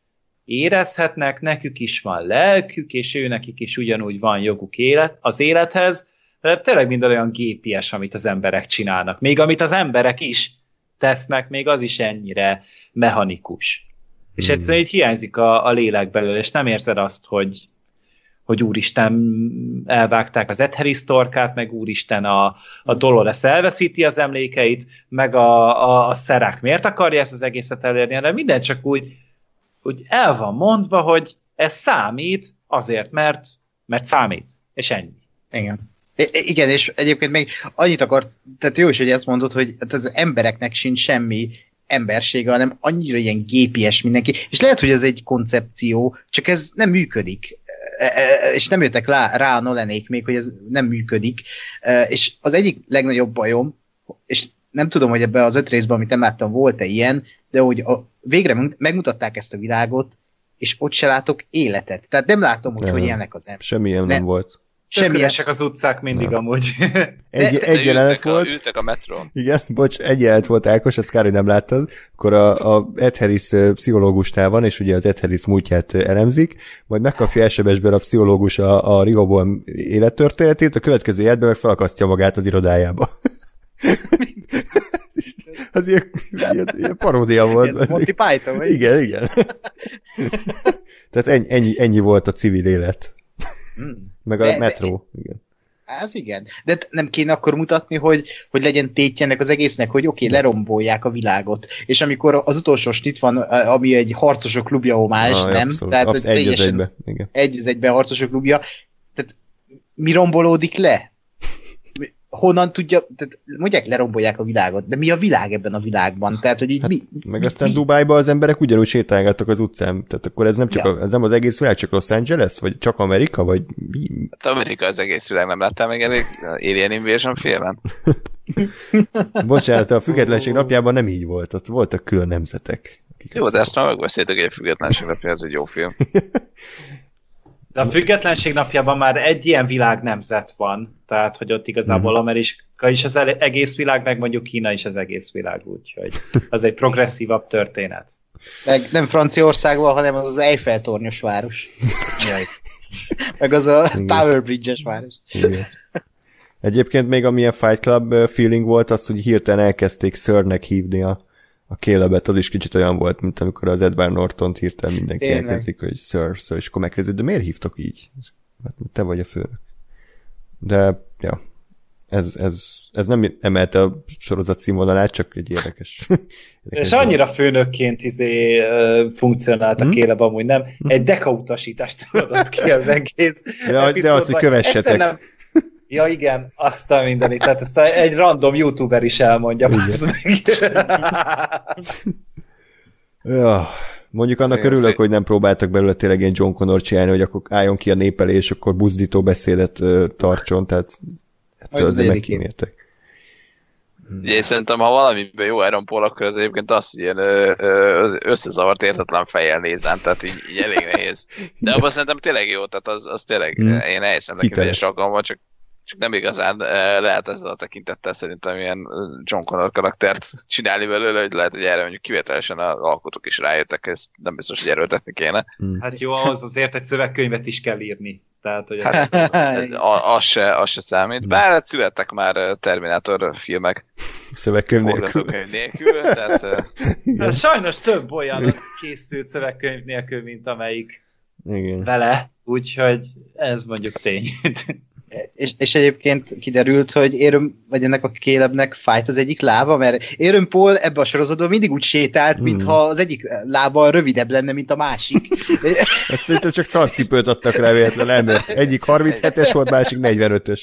érezhetnek, nekük is van lelkük, és ő nekik is ugyanúgy van joguk élet, az élethez, de tényleg minden olyan gépies, amit az emberek csinálnak. Még amit az emberek is tesznek, még az is ennyire mechanikus. És hmm. egyszerűen így hiányzik a, a lélek belőle, és nem érzed azt, hogy, hogy úristen elvágták az Etheris torkát, meg úristen a, a Dolores elveszíti az emlékeit, meg a, a, a szerák miért akarja ezt az egészet elérni, de minden csak úgy, úgy el van mondva, hogy ez számít azért, mert, mert számít, és ennyi. Igen. Igen, és egyébként még annyit akart, tehát jó is, hogy ezt mondod, hogy hát az embereknek sincs semmi embersége, hanem annyira ilyen gépies mindenki, és lehet, hogy ez egy koncepció, csak ez nem működik, e, e, és nem jöttek rá, rá a Nolanék még, hogy ez nem működik, e, és az egyik legnagyobb bajom, és nem tudom, hogy ebbe az öt részben, amit nem láttam, volt-e ilyen, de hogy a, végre megmutatták ezt a világot, és ott se látok életet. Tehát nem látom, hogy nem. hogy élnek az emberek. Semmilyen nem, nem volt. Semmilyenek az utcák mindig nem. amúgy. (laughs) Egy, de, egy jelenet ültek volt. A, ültek a metrón. Igen, bocs, egy jelenet volt Ákos, ezt kár, hogy nem láttad. Akkor a, a Ed Harris pszichológustál van, és ugye az Ed Harris múltját elemzik, majd megkapja elsebesben a pszichológus a, a Rihobolm élettörténetét, a következő jelentben meg felakasztja magát az irodájába. (laughs) az ilyen, ilyen, ilyen paródia volt. Ez Monty Python, vagy? Igen, igen. (laughs) Tehát ennyi, ennyi, ennyi volt a civil élet. Mm. Meg a de, metró. De, igen. Ez igen. De nem kéne akkor mutatni, hogy, hogy legyen tétje ennek az egésznek, hogy oké, okay, lerombolják a világot. És amikor az utolsó snit van, ami egy harcosok klubja homás, ah, nem? Abszolút, Tehát abszolút, egy az egybe. Igen. Egy az egyben harcosok klubja. Tehát mi rombolódik le? Honnan tudja, tehát mondják, lerombolják a világot, de mi a világ ebben a világban? Tehát, hogy így hát, mi, Meg mi, aztán mi? Dubájban az emberek ugyanúgy sétálgattak az utcán, tehát akkor ez nem csak ja. a, ez nem az egész világ, csak Los Angeles, vagy csak Amerika, vagy mi? Hát Amerika az egész világ, nem láttál még elég Alien Invasion filmen? (laughs) Bocsánat, a függetlenség napjában nem így volt, ott voltak külön nemzetek. Jó, de ezt már megbeszéltük, hogy a függetlenség napja, ez egy jó film. (laughs) De a függetlenség napjában már egy ilyen világ nemzet van, tehát hogy ott igazából mhm. Amerika is az egész világ, meg mondjuk Kína is az egész világ, úgyhogy az egy progresszívabb történet. Meg nem Franciaországban, hanem az az Eiffel tornyos város. meg az a Tower Bridge-es város. Igen. Egyébként még amilyen Fight Club feeling volt az, hogy hirtelen elkezdték Sörnek hívni a a kélebet az is kicsit olyan volt, mint amikor az Edward Norton-t hirtelen mindenki Tényleg. elkezdik, hogy Sir, Sir, és akkor megkezdik, de miért hívtok így? Hát te vagy a főnök. De, ja, ez, ez, ez nem emelte a sorozat színvonalát, csak egy érdekes. (laughs) érdekes és annyira főnökként izé, funkcionált a hmm? kéleb amúgy, nem? Hmm? Egy dekautasítást adott ki az egész. Ja, de az, hogy kövessetek. Nem, Ja igen, azt a mindenit. Tehát ezt egy random youtuber is elmondja. Meg. (laughs) ja, mondjuk annak Én örülök, hogy nem próbáltak belőle tényleg ilyen John Connor csinálni, hogy akkor álljon ki a nép elé, és akkor buzdító beszédet uh, tartson, tehát ettől azért megkímértek. Ugye, én szerintem, ha valamiben jó Aaron Paul, akkor az egyébként az, hogy ilyen összezavart értetlen fejjel nézem, tehát így, így elég nehéz. De abban szerintem tényleg jó, tehát az, az tényleg, hmm. én elhiszem neki, hogy a alkalommal, csak csak nem igazán eh, lehet ezzel a tekintettel szerintem ilyen eh, John Connor karaktert csinálni belőle, hogy lehet, hogy erre mondjuk kivételesen az alkotók is rájöttek, ezt nem biztos, hogy erőltetni kéne. Hmm. Hát jó, ahhoz azért egy szövegkönyvet is kell írni. Tehát, hogy hát, az, se, az se számít. Bár hát születtek már eh, Terminátor filmek. Szövegkönyv nélkül. nélkül tehát, hát sajnos több olyan készült szövegkönyv nélkül, mint amelyik Igen. vele, úgyhogy ez mondjuk tény és, és egyébként kiderült, hogy Éröm, vagy ennek a kélebnek fájt az egyik lába, mert Éröm Paul ebbe a sorozatban mindig úgy sétált, hmm. mintha az egyik lába rövidebb lenne, mint a másik. Ezt szerintem csak szarcipőt adtak rá véletlen egyik 37-es volt, másik 45-ös.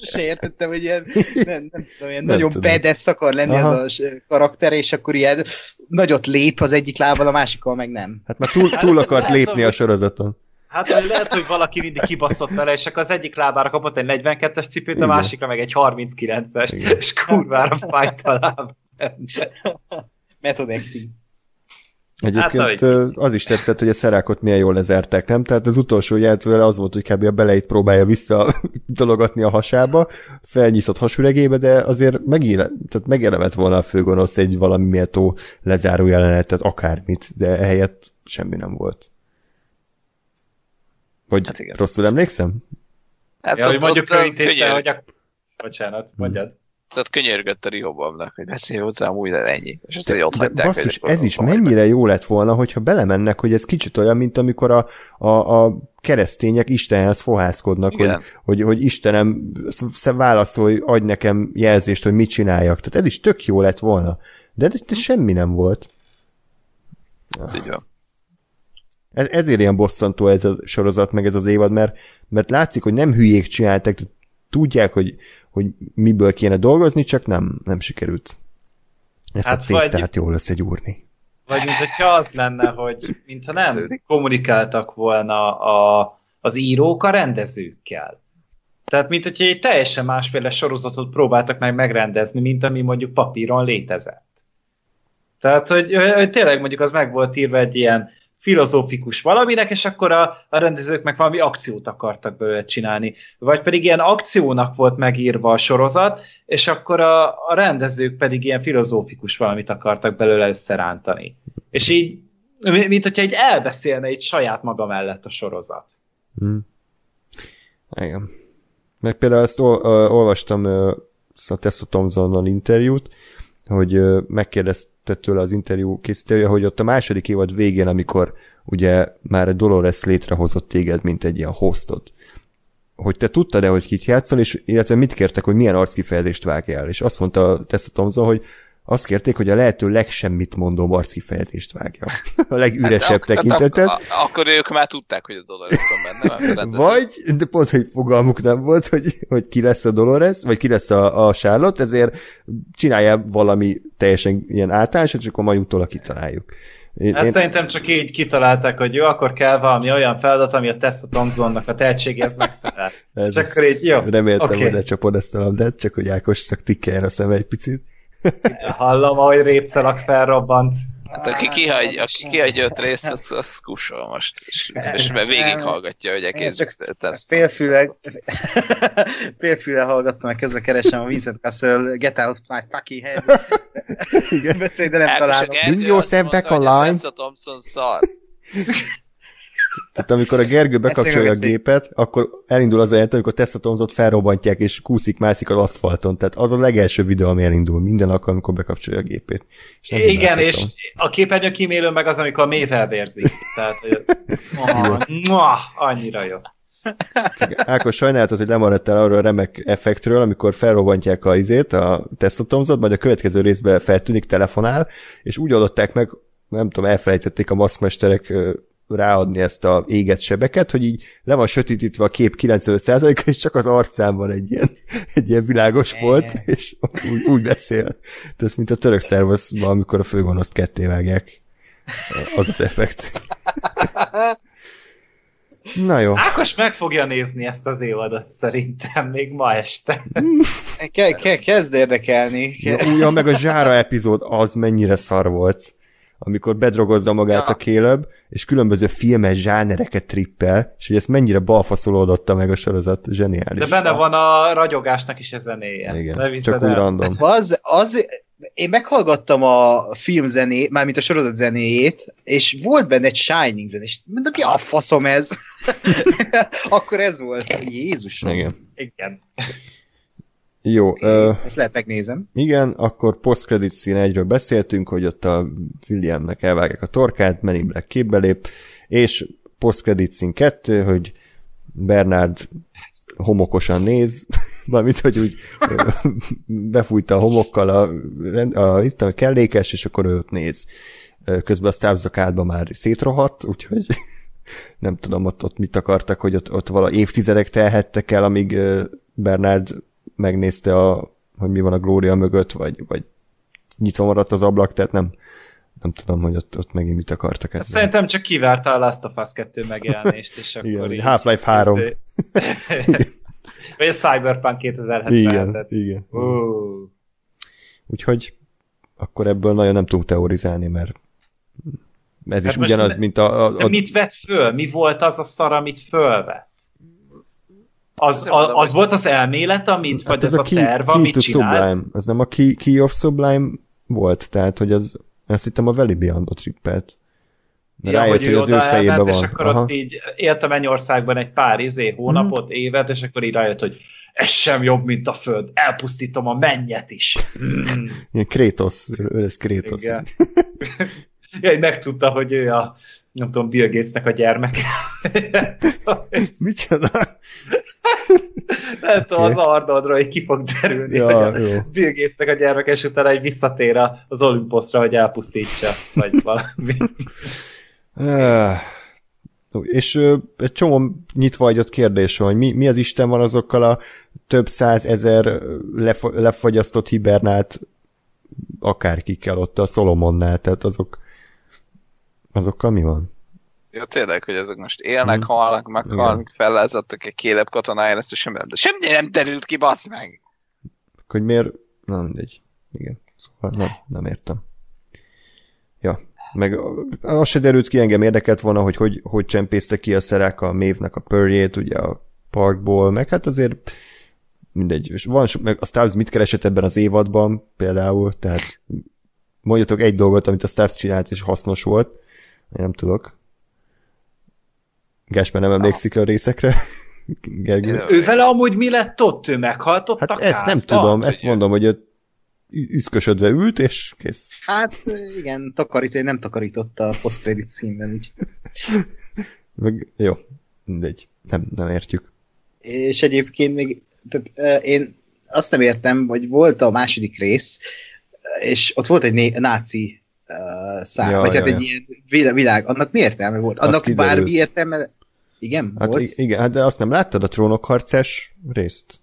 Sose értettem, hogy ilyen, nem, nem tudom, ilyen nem nagyon bedesz akar lenni Aha. ez a karakter, és akkor ilyen nagyot lép az egyik lábbal, a másikkal meg nem. Hát már túl, túl akart lépni a sorozaton. Hát vagy lehet, hogy valaki mindig kibaszott vele, és akkor az egyik lábára kapott egy 42-es cipőt, a másikra meg egy 39-es, Igen. és kurvára fájt a láb. Method acting. Egyébként Hát, az is tetszett, hogy a szerákot milyen jól lezertek, nem? Tehát az utolsó jelentővel az volt, hogy kb. a beleit próbálja vissza (laughs) dologatni a hasába, felnyitott hasüregébe, de azért megéle, tehát megélemet volna a főgonosz egy valami méltó lezáró jelenetet, akármit, de ehelyett semmi nem volt. Vagy Hát igen. rosszul emlékszem? Hát Ja, hogy mondjuk ő ott intézte, könyör- hogy a... Bocsánat, mondjad. Tehát könyörgött a Rihobamnak, hogy beszélj hozzám úgy, de ennyi. És ezt így ott De basszus, hogy ez is mennyire jó lett volna, hogyha belemennek, hogy ez kicsit olyan, mint amikor a, a, a keresztények Istenhez fohászkodnak, hogy, Igen. hogy, hogy Istenem, sz- válaszolj, adj nekem jelzést, hogy mit csináljak. Tehát ez is tök jó lett volna. De, de semmi nem volt. Ez így van. Ez, ezért ilyen bosszantó ez a sorozat, meg ez az évad, mert, mert látszik, hogy nem hülyék csináltak, tehát tudják, hogy, hogy miből kéne dolgozni, csak nem, nem sikerült. Ezt Hát a tésztát vagy- jól összegyúrni. Vagy mint hogyha az lenne, hogy mintha nem kommunikáltak volna a, az írók a rendezőkkel. Tehát, mint hogyha egy teljesen másféle sorozatot próbáltak meg megrendezni, mint ami mondjuk papíron létezett. Tehát, hogy, hogy tényleg mondjuk az meg volt írva egy ilyen filozófikus valaminek, és akkor a, a rendezők meg valami akciót akartak belőle csinálni. Vagy pedig ilyen akciónak volt megírva a sorozat, és akkor a, a rendezők pedig ilyen filozófikus valamit akartak belőle összerántani. És így, mi- mint hogyha egy elbeszélne egy saját maga mellett a sorozat. Hmm. Igen. Meg például ezt ol, ö, olvastam ö, a Tessa Thompsonnal interjút, hogy megkérdezte tőle az interjú készítője, hogy ott a második évad végén, amikor ugye már Dolores létrehozott téged, mint egy ilyen hostot, hogy te tudtad-e, hogy kit játszol, és illetve mit kértek, hogy milyen arckifejezést vágjál. És azt mondta Tessa Thompson, hogy azt kérték, hogy a lehető legsemmit mondó arckifejezést vágja. (laughs) A legüresebb Hát ak- tekintetet. ak- ak- Akkor ők már tudták, hogy a Dolores van benne. (laughs) Vagy, de pont, hogy fogalmuk nem volt, hogy, hogy ki lesz a Dolores, vagy ki lesz a, a Charlotte, ezért csinálja valami teljesen ilyen általánosat, és akkor majd utólag kitaláljuk. Én, Hát én, szerintem csak így kitalálták, hogy jó, akkor kell valami olyan feladat, ami a Tessa Thompsonnak a tehetségéhez megfelel. ez, és akkor így, jó, reméltem, oké. hogy lecsapod ezt a labdát, csak hogy Ákosnak tikkeljen a szeme egy picit. Hallom, ahogy répcelak felrobbant. Hát aki kihagy, aki kihagy öt részt, az, az kussol most. És, és mert végighallgatja, hogy egész. Félfüle, félfüle (laughs) hallgattam, meg közben keresem a Vincent Castle Get Out My Fucking Head. Beszélj, de nem találom. Yourself back online. Tessa Thompson szar. Tehát amikor a Gergő bekapcsolja a gépet, akkor elindul az jelent, amikor Tessa Thompson felrobbantják, és kúszik, mászik az aszfalton. Tehát az a legelső videó, ami elindul minden alkalommal, amikor bekapcsolja a gépét. És nem Igen, és a képernyő kímélő meg az, amikor a mély felvérzik. Tehát, hogy Mua, annyira jó. Ákos, sajnáltad, hogy lemaradtál arról a remek effektről, amikor felrobbantják a izét, a Thompson, majd a következő részben feltűnik, telefonál, és úgy oldották meg, nem tudom, elfelejtették a maszkmesterek ráadni ezt a éget sebeket, hogy így le van sötétítve a kép 95%-a, és csak az arcán van egy ilyen, egy ilyen világos volt, és úgy, úgy beszél. Tehát mint a török Star amikor a főgonoszt ketté vágják. Az az effekt. Na jó. Ákos meg fogja nézni ezt az évadot szerintem még ma este. Ke- ke- kezd érdekelni. Ja, ja, meg a zsára epizód az mennyire szar volt. Amikor bedrogozza magát Ja. a Caleb, és különböző filmes zsánereket trippel, és hogy ezt mennyire balfaszolódotta meg a sorozat, zseniális. De benne van a ragyogásnak is a zenéje. Igen, csak úgy random. (laughs) Az, az, én meghallgattam a filmzené, mármint a sorozat zenéjét, és volt benne egy Shining zen, és mondom, mi a faszom ez? (laughs) Akkor ez volt. Jézus. Igen. Igen. Jó, ö, Ezt lehet megnézem. igen, akkor post-credit scene egyről beszéltünk, hogy ott a Williamnek elvágják a torkát, Men in Black képbe lép, és post-credit scene 2, hogy Bernard homokosan néz, (laughs) valamint, hogy úgy befújta a homokkal a, a, itt a kellékes, és akkor ő ott néz. Közben a Starbucks már szétrohadt, úgyhogy (laughs) nem tudom, ott, ott mit akartak, hogy ott, ott vala évtizedek telhettek el, amíg Bernard megnézte, a, hogy mi van a Glória mögött, vagy, vagy nyitva maradt az ablak, tehát nem, Nem tudom, hogy ott, ott megint mit akartak ezzel. Szerintem csak kivárta a Last of Us 2 megjelenést, és (laughs) akkor Igen, így... Half-Life 3. (laughs) izé- Vagy a Cyberpunk 2077. Igen, igen. Uh, Úgyhogy akkor ebből nagyon nem tudunk teorizálni, mert ez Hát is ugyanaz, ne- mint a... a, de a mit vett föl? Mi volt az a szar, amit fölvett? Az, a, az hogy- volt az elmélet, amit, vagy az a, key, terv, key amit csinált? Sublime. Az nem a key, key of Sublime volt, tehát, hogy az, azt hittem a Valley Beyond-ot trippelt. Mert Ja, rájött, hogy ő az ő oda fejében elment, van. és akkor Aha. ott így élt a mennyországban egy pár izé, hónapot, Mhm. évet, és akkor így rájött, hogy ez sem jobb, mint a föld, elpusztítom a mennyet is. Mm. Ilyen Kratos, ő lesz Kratos. Igen. (laughs) ja, megtudta, hogy ő a nem tudom, Bill Gatesnek a gyermeke. (laughs) Micsoda? Nem tudom, Oké. az Arnoldról így ki fog derülni, Ja, hogy a jó. Bill Gatesnek a gyermeke, és utána egy visszatér az Olympusra, hogy elpusztítsa, vagy (laughs) valami. És egy csomó nyitva hagyott kérdés van, hogy mi, mi az Isten van azokkal a több százezer lef- lefagyasztott hibernált akárkikkel ott a Solomonnál, tehát azok azokkal mi van? Ja, tényleg, hogy ezek most élnek, Mhm. halnak, meghalnak, fellázadtak egy kélep katonájára, ezt semmi nem, de semmi nem terült ki, bassz meg! Hogy miért? Na, mindegy. Igen. Szóval nem, nem értem. Ja. Meg az se derült ki, engem érdekelt volna, hogy hogy, hogy csempészte ki a szerák a mévnek a pörjét, ugye a parkból, meg hát azért mindegy. És van, so- meg a Stars mit keresett ebben az évadban például, tehát mondjatok egy dolgot, amit a Stars csinált, és hasznos volt. Én nem tudok. Gásper nem emlékszik a részekre. (laughs) Gergő. Ő vele amúgy mi lett ott? Ő meghalt ott Hát a ezt nem tudom, ezt mondom, hogy ő üszkösödve ült, és kész. Hát igen, takarító, nem takarította a post-credit színben, úgy. (laughs) Meg, jó, mindegy, nem, nem értjük. És egyébként még, tehát, én azt nem értem, hogy volt a második rész, és ott volt egy né- náci uh, szám, Ja, vagy ja, hát egy ja. ilyen világ, annak mi értelme volt? Annak kiderült. bármi értelme? Igen, Hát volt, i- igen, hát de azt nem láttad a trónok harcás részt?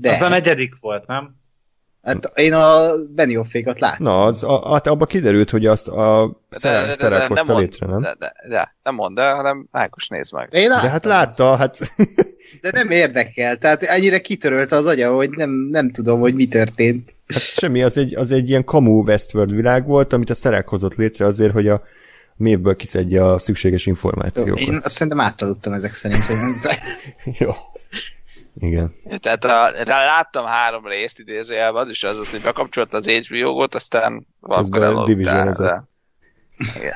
de Az a negyedik volt, nem? Hát én a Benioffékat láttam. Na, az, a, hát abba kiderült, hogy azt a De- de- de- de- hozta létre, nem? De, de, de, nem mondd el, hanem Ákos nézd meg. Én láttam De hát azt. látta, hát De nem érdekel, tehát ennyire kitörölte az agya, hogy nem, nem tudom, hogy mi történt. Hát semmi, az egy, az egy ilyen kamu Westworld világ volt, amit a szerák hozott létre azért, hogy a mévből kiszedje a szükséges információkat. Én azt szerintem átadottam ezek szerint, hogy nem... (laughs) Jó. Igen. Tehát a, rá láttam három részt idézőjelben, az is az volt, hogy bekapcsolt az HBO-got, aztán elaludtál. divisionozott. De... Igen.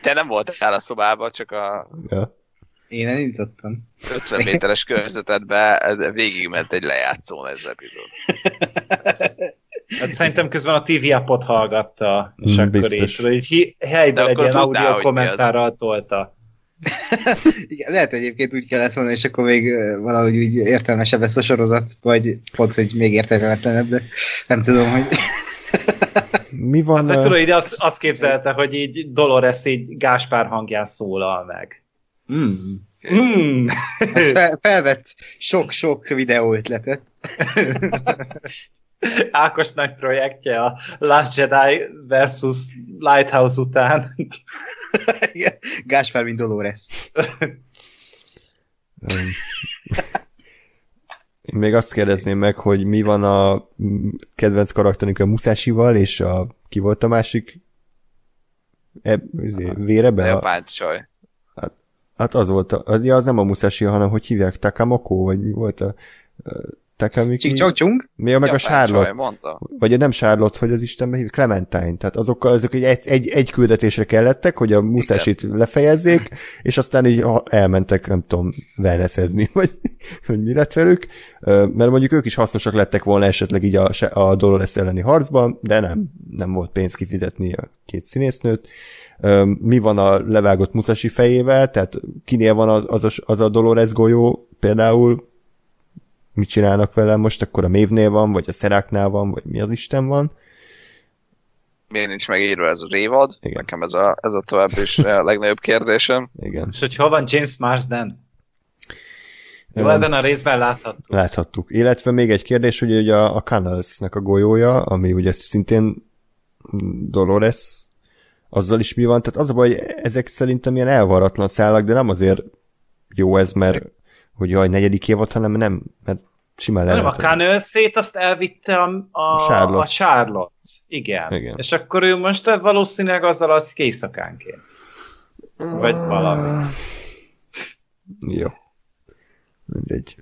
Te nem voltál a szobában, csak a Ja. Én elindítottam. 50 méteres körzetedbe végigment egy lejátszón ez az epizód. Hát szerintem közben a TV appot hallgatta, és Mm, akkor biztos. így, tudod, így helyben egy ilyen audio kommentárral tolta. Igen, lehet egyébként úgy kellett volna, és akkor még valahogy úgy értelmesebb lesz a sorozat, vagy pont, hogy még értelmetlenebb, de nem tudom, hogy... Mi van? Hát, ö, tudod, így azt, azt képzelte, hogy így Dolores így Gáspár hangján szólal meg. Mm. Mm. Az fel, felvett sok-sok videó ötletet. (laughs) Ákos nagy projektje a Last Jedi versus Lighthouse után. Gáspár, mint Dolores. Én még azt kérdezném meg, hogy mi van a kedvenc karakterünk a Musásival, és a, ki volt a másik? E, azért, vérebe? A, Japán csaj. hát az volt, a, az, ja, az nem a Musashi, hanem hogy hívják, Takamoko, vagy mi volt a Takamiki? Csing csung. Mi a meg a Japán Charlotte? Csaj, mondta. Vagy nem Charlotte, hogy az Istenbe hív, Clementine. Tehát azokkal, azok egy, egy, egy, küldetésre kellettek, hogy a Musashi-t lefejezzék, és aztán így elmentek, nem tudom, wellnessezni, (laughs) vagy hogy mi lett velük. Mert mondjuk ők is hasznosak lettek volna esetleg így a, a Dolores elleni harcban, de nem, nem volt pénz kifizetni a két színésznőt. Mi van a levágott Musashi fejével, tehát kinél van az, az, a, az a Dolores golyó például, mit csinálnak vele most, akkor a Mévnél van, vagy a Szeráknál van, vagy mi az Isten van. Miért nincs megírva ez a révad? Igen. Nekem ez a, ez a tovább is a (laughs) legnagyobb kérdésem. Igen. És hogy hol van James Marsden? Jó, Öm, ebben a részben láthattuk. Láthattuk. Illetve még egy kérdés, hogy ugye a, a Canals-nek a golyója, ami ugye szintén Dolores, azzal is mi van, tehát az a baj, hogy ezek szerintem ilyen elvaratlan szálak, de nem azért jó ez, mert hogy jaj, negyedik évad, hanem nem, mert simán Nem, a lehet. Canelszét azt elvitte a, a, Charlotte. a Charlotte. Igen. Igen. És akkor ő most valószínűleg azzal alszik éjszakánként. Vagy valami. Jó. Mindegy.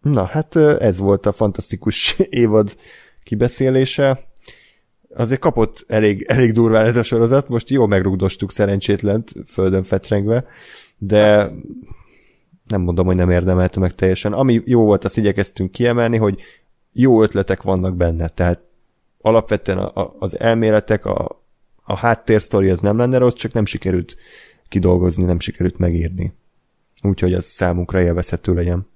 Na, hát ez volt a fantasztikus (laughs) évad kibeszélése. Azért kapott elég, elég durván ez a sorozat, most jó megrugdostuk szerencsétlent, földön fetrengve, de nem mondom, hogy nem érdemelte meg teljesen. Ami jó volt, azt igyekeztünk kiemelni, hogy jó ötletek vannak benne, tehát alapvetően a, a, az elméletek, a, a háttérsztori az nem lenne rossz, csak nem sikerült kidolgozni, nem sikerült megírni. Úgyhogy ez számunkra élvezhető legyen.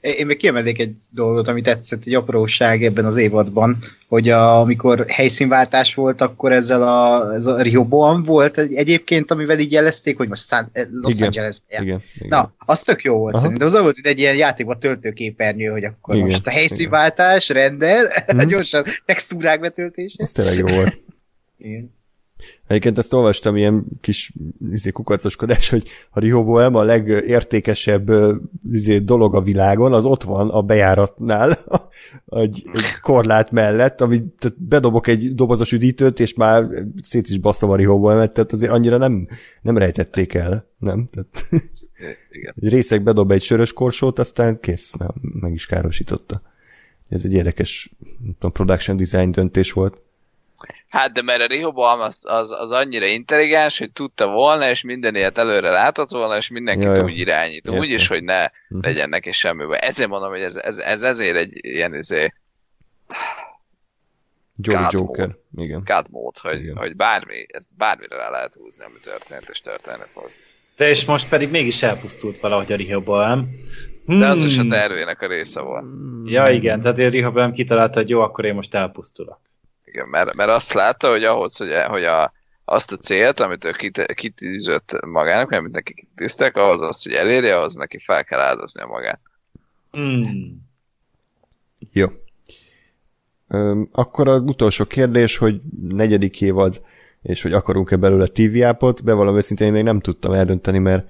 Én még kiemelnék egy dolgot, ami tetszett, egy apróság ebben az évadban, hogy a, amikor helyszínváltás volt, akkor ezzel a, ez a Rehoboam volt egy- egyébként, amivel így jelezték, hogy most San, eh, Los Igen, Angeles. Igen, igen. Na, az tök jó volt Aha. szerintem. Az volt, hogy egy ilyen játékban töltőképernyő, hogy akkor Igen, most a helyszínváltás, render, (laughs) Mhm. gyorsan textúrák betöltése. Ez tényleg jó volt. Igen. Egyébként ezt olvastam, ilyen kis izé, kukacoskodás, hogy a Rehoboam a legértékesebb izé, dolog a világon, az ott van a bejáratnál, (laughs) egy, egy korlát mellett, ami tehát bedobok egy dobozos üdítőt, és már szét is basszom a Rehoboamet, tehát azért annyira nem, nem rejtették el, nem? Tehát (laughs) Igen. egy részek bedob egy sörös korsót, aztán kész, meg is károsította. Ez egy érdekes nem tudom, production design döntés volt. Hát, de mert a Rehoboam az, az, az annyira intelligens, hogy tudta volna, és minden ilyet előre látott volna, és mindenkit Ja, ja. úgy irányít. Értem. Úgy is, hogy ne Mhm. legyen neki semmi baj. Ezért mondom, hogy ez, ez, ez ezért egy ilyen izé, God Joker. mode. Igen. God mód, hogy, Igen. hogy bármi, ezt bármire rá lehet húzni, ami történt, és történni fog. De és most pedig mégis elpusztult valahogy a Rehoboam. De az Hmm. is a tervének a része volt. Ja igen, tehát a Rehoboam kitalálta, hogy jó, akkor én most elpusztulok. Igen, mert, mert azt látta, hogy ahhoz, hogy, hogy a, azt a célt, amit ő kit, kitűzött magának, amit neki kitűztek, ahhoz az, hogy elérje, ahhoz neki fel kell áldoznia magát. Hmm. Jó. Öm, akkor az utolsó kérdés, hogy negyedik évad, és hogy akarunk-e belőle TV appot, bevallom őszintén, én még nem tudtam eldönteni, mert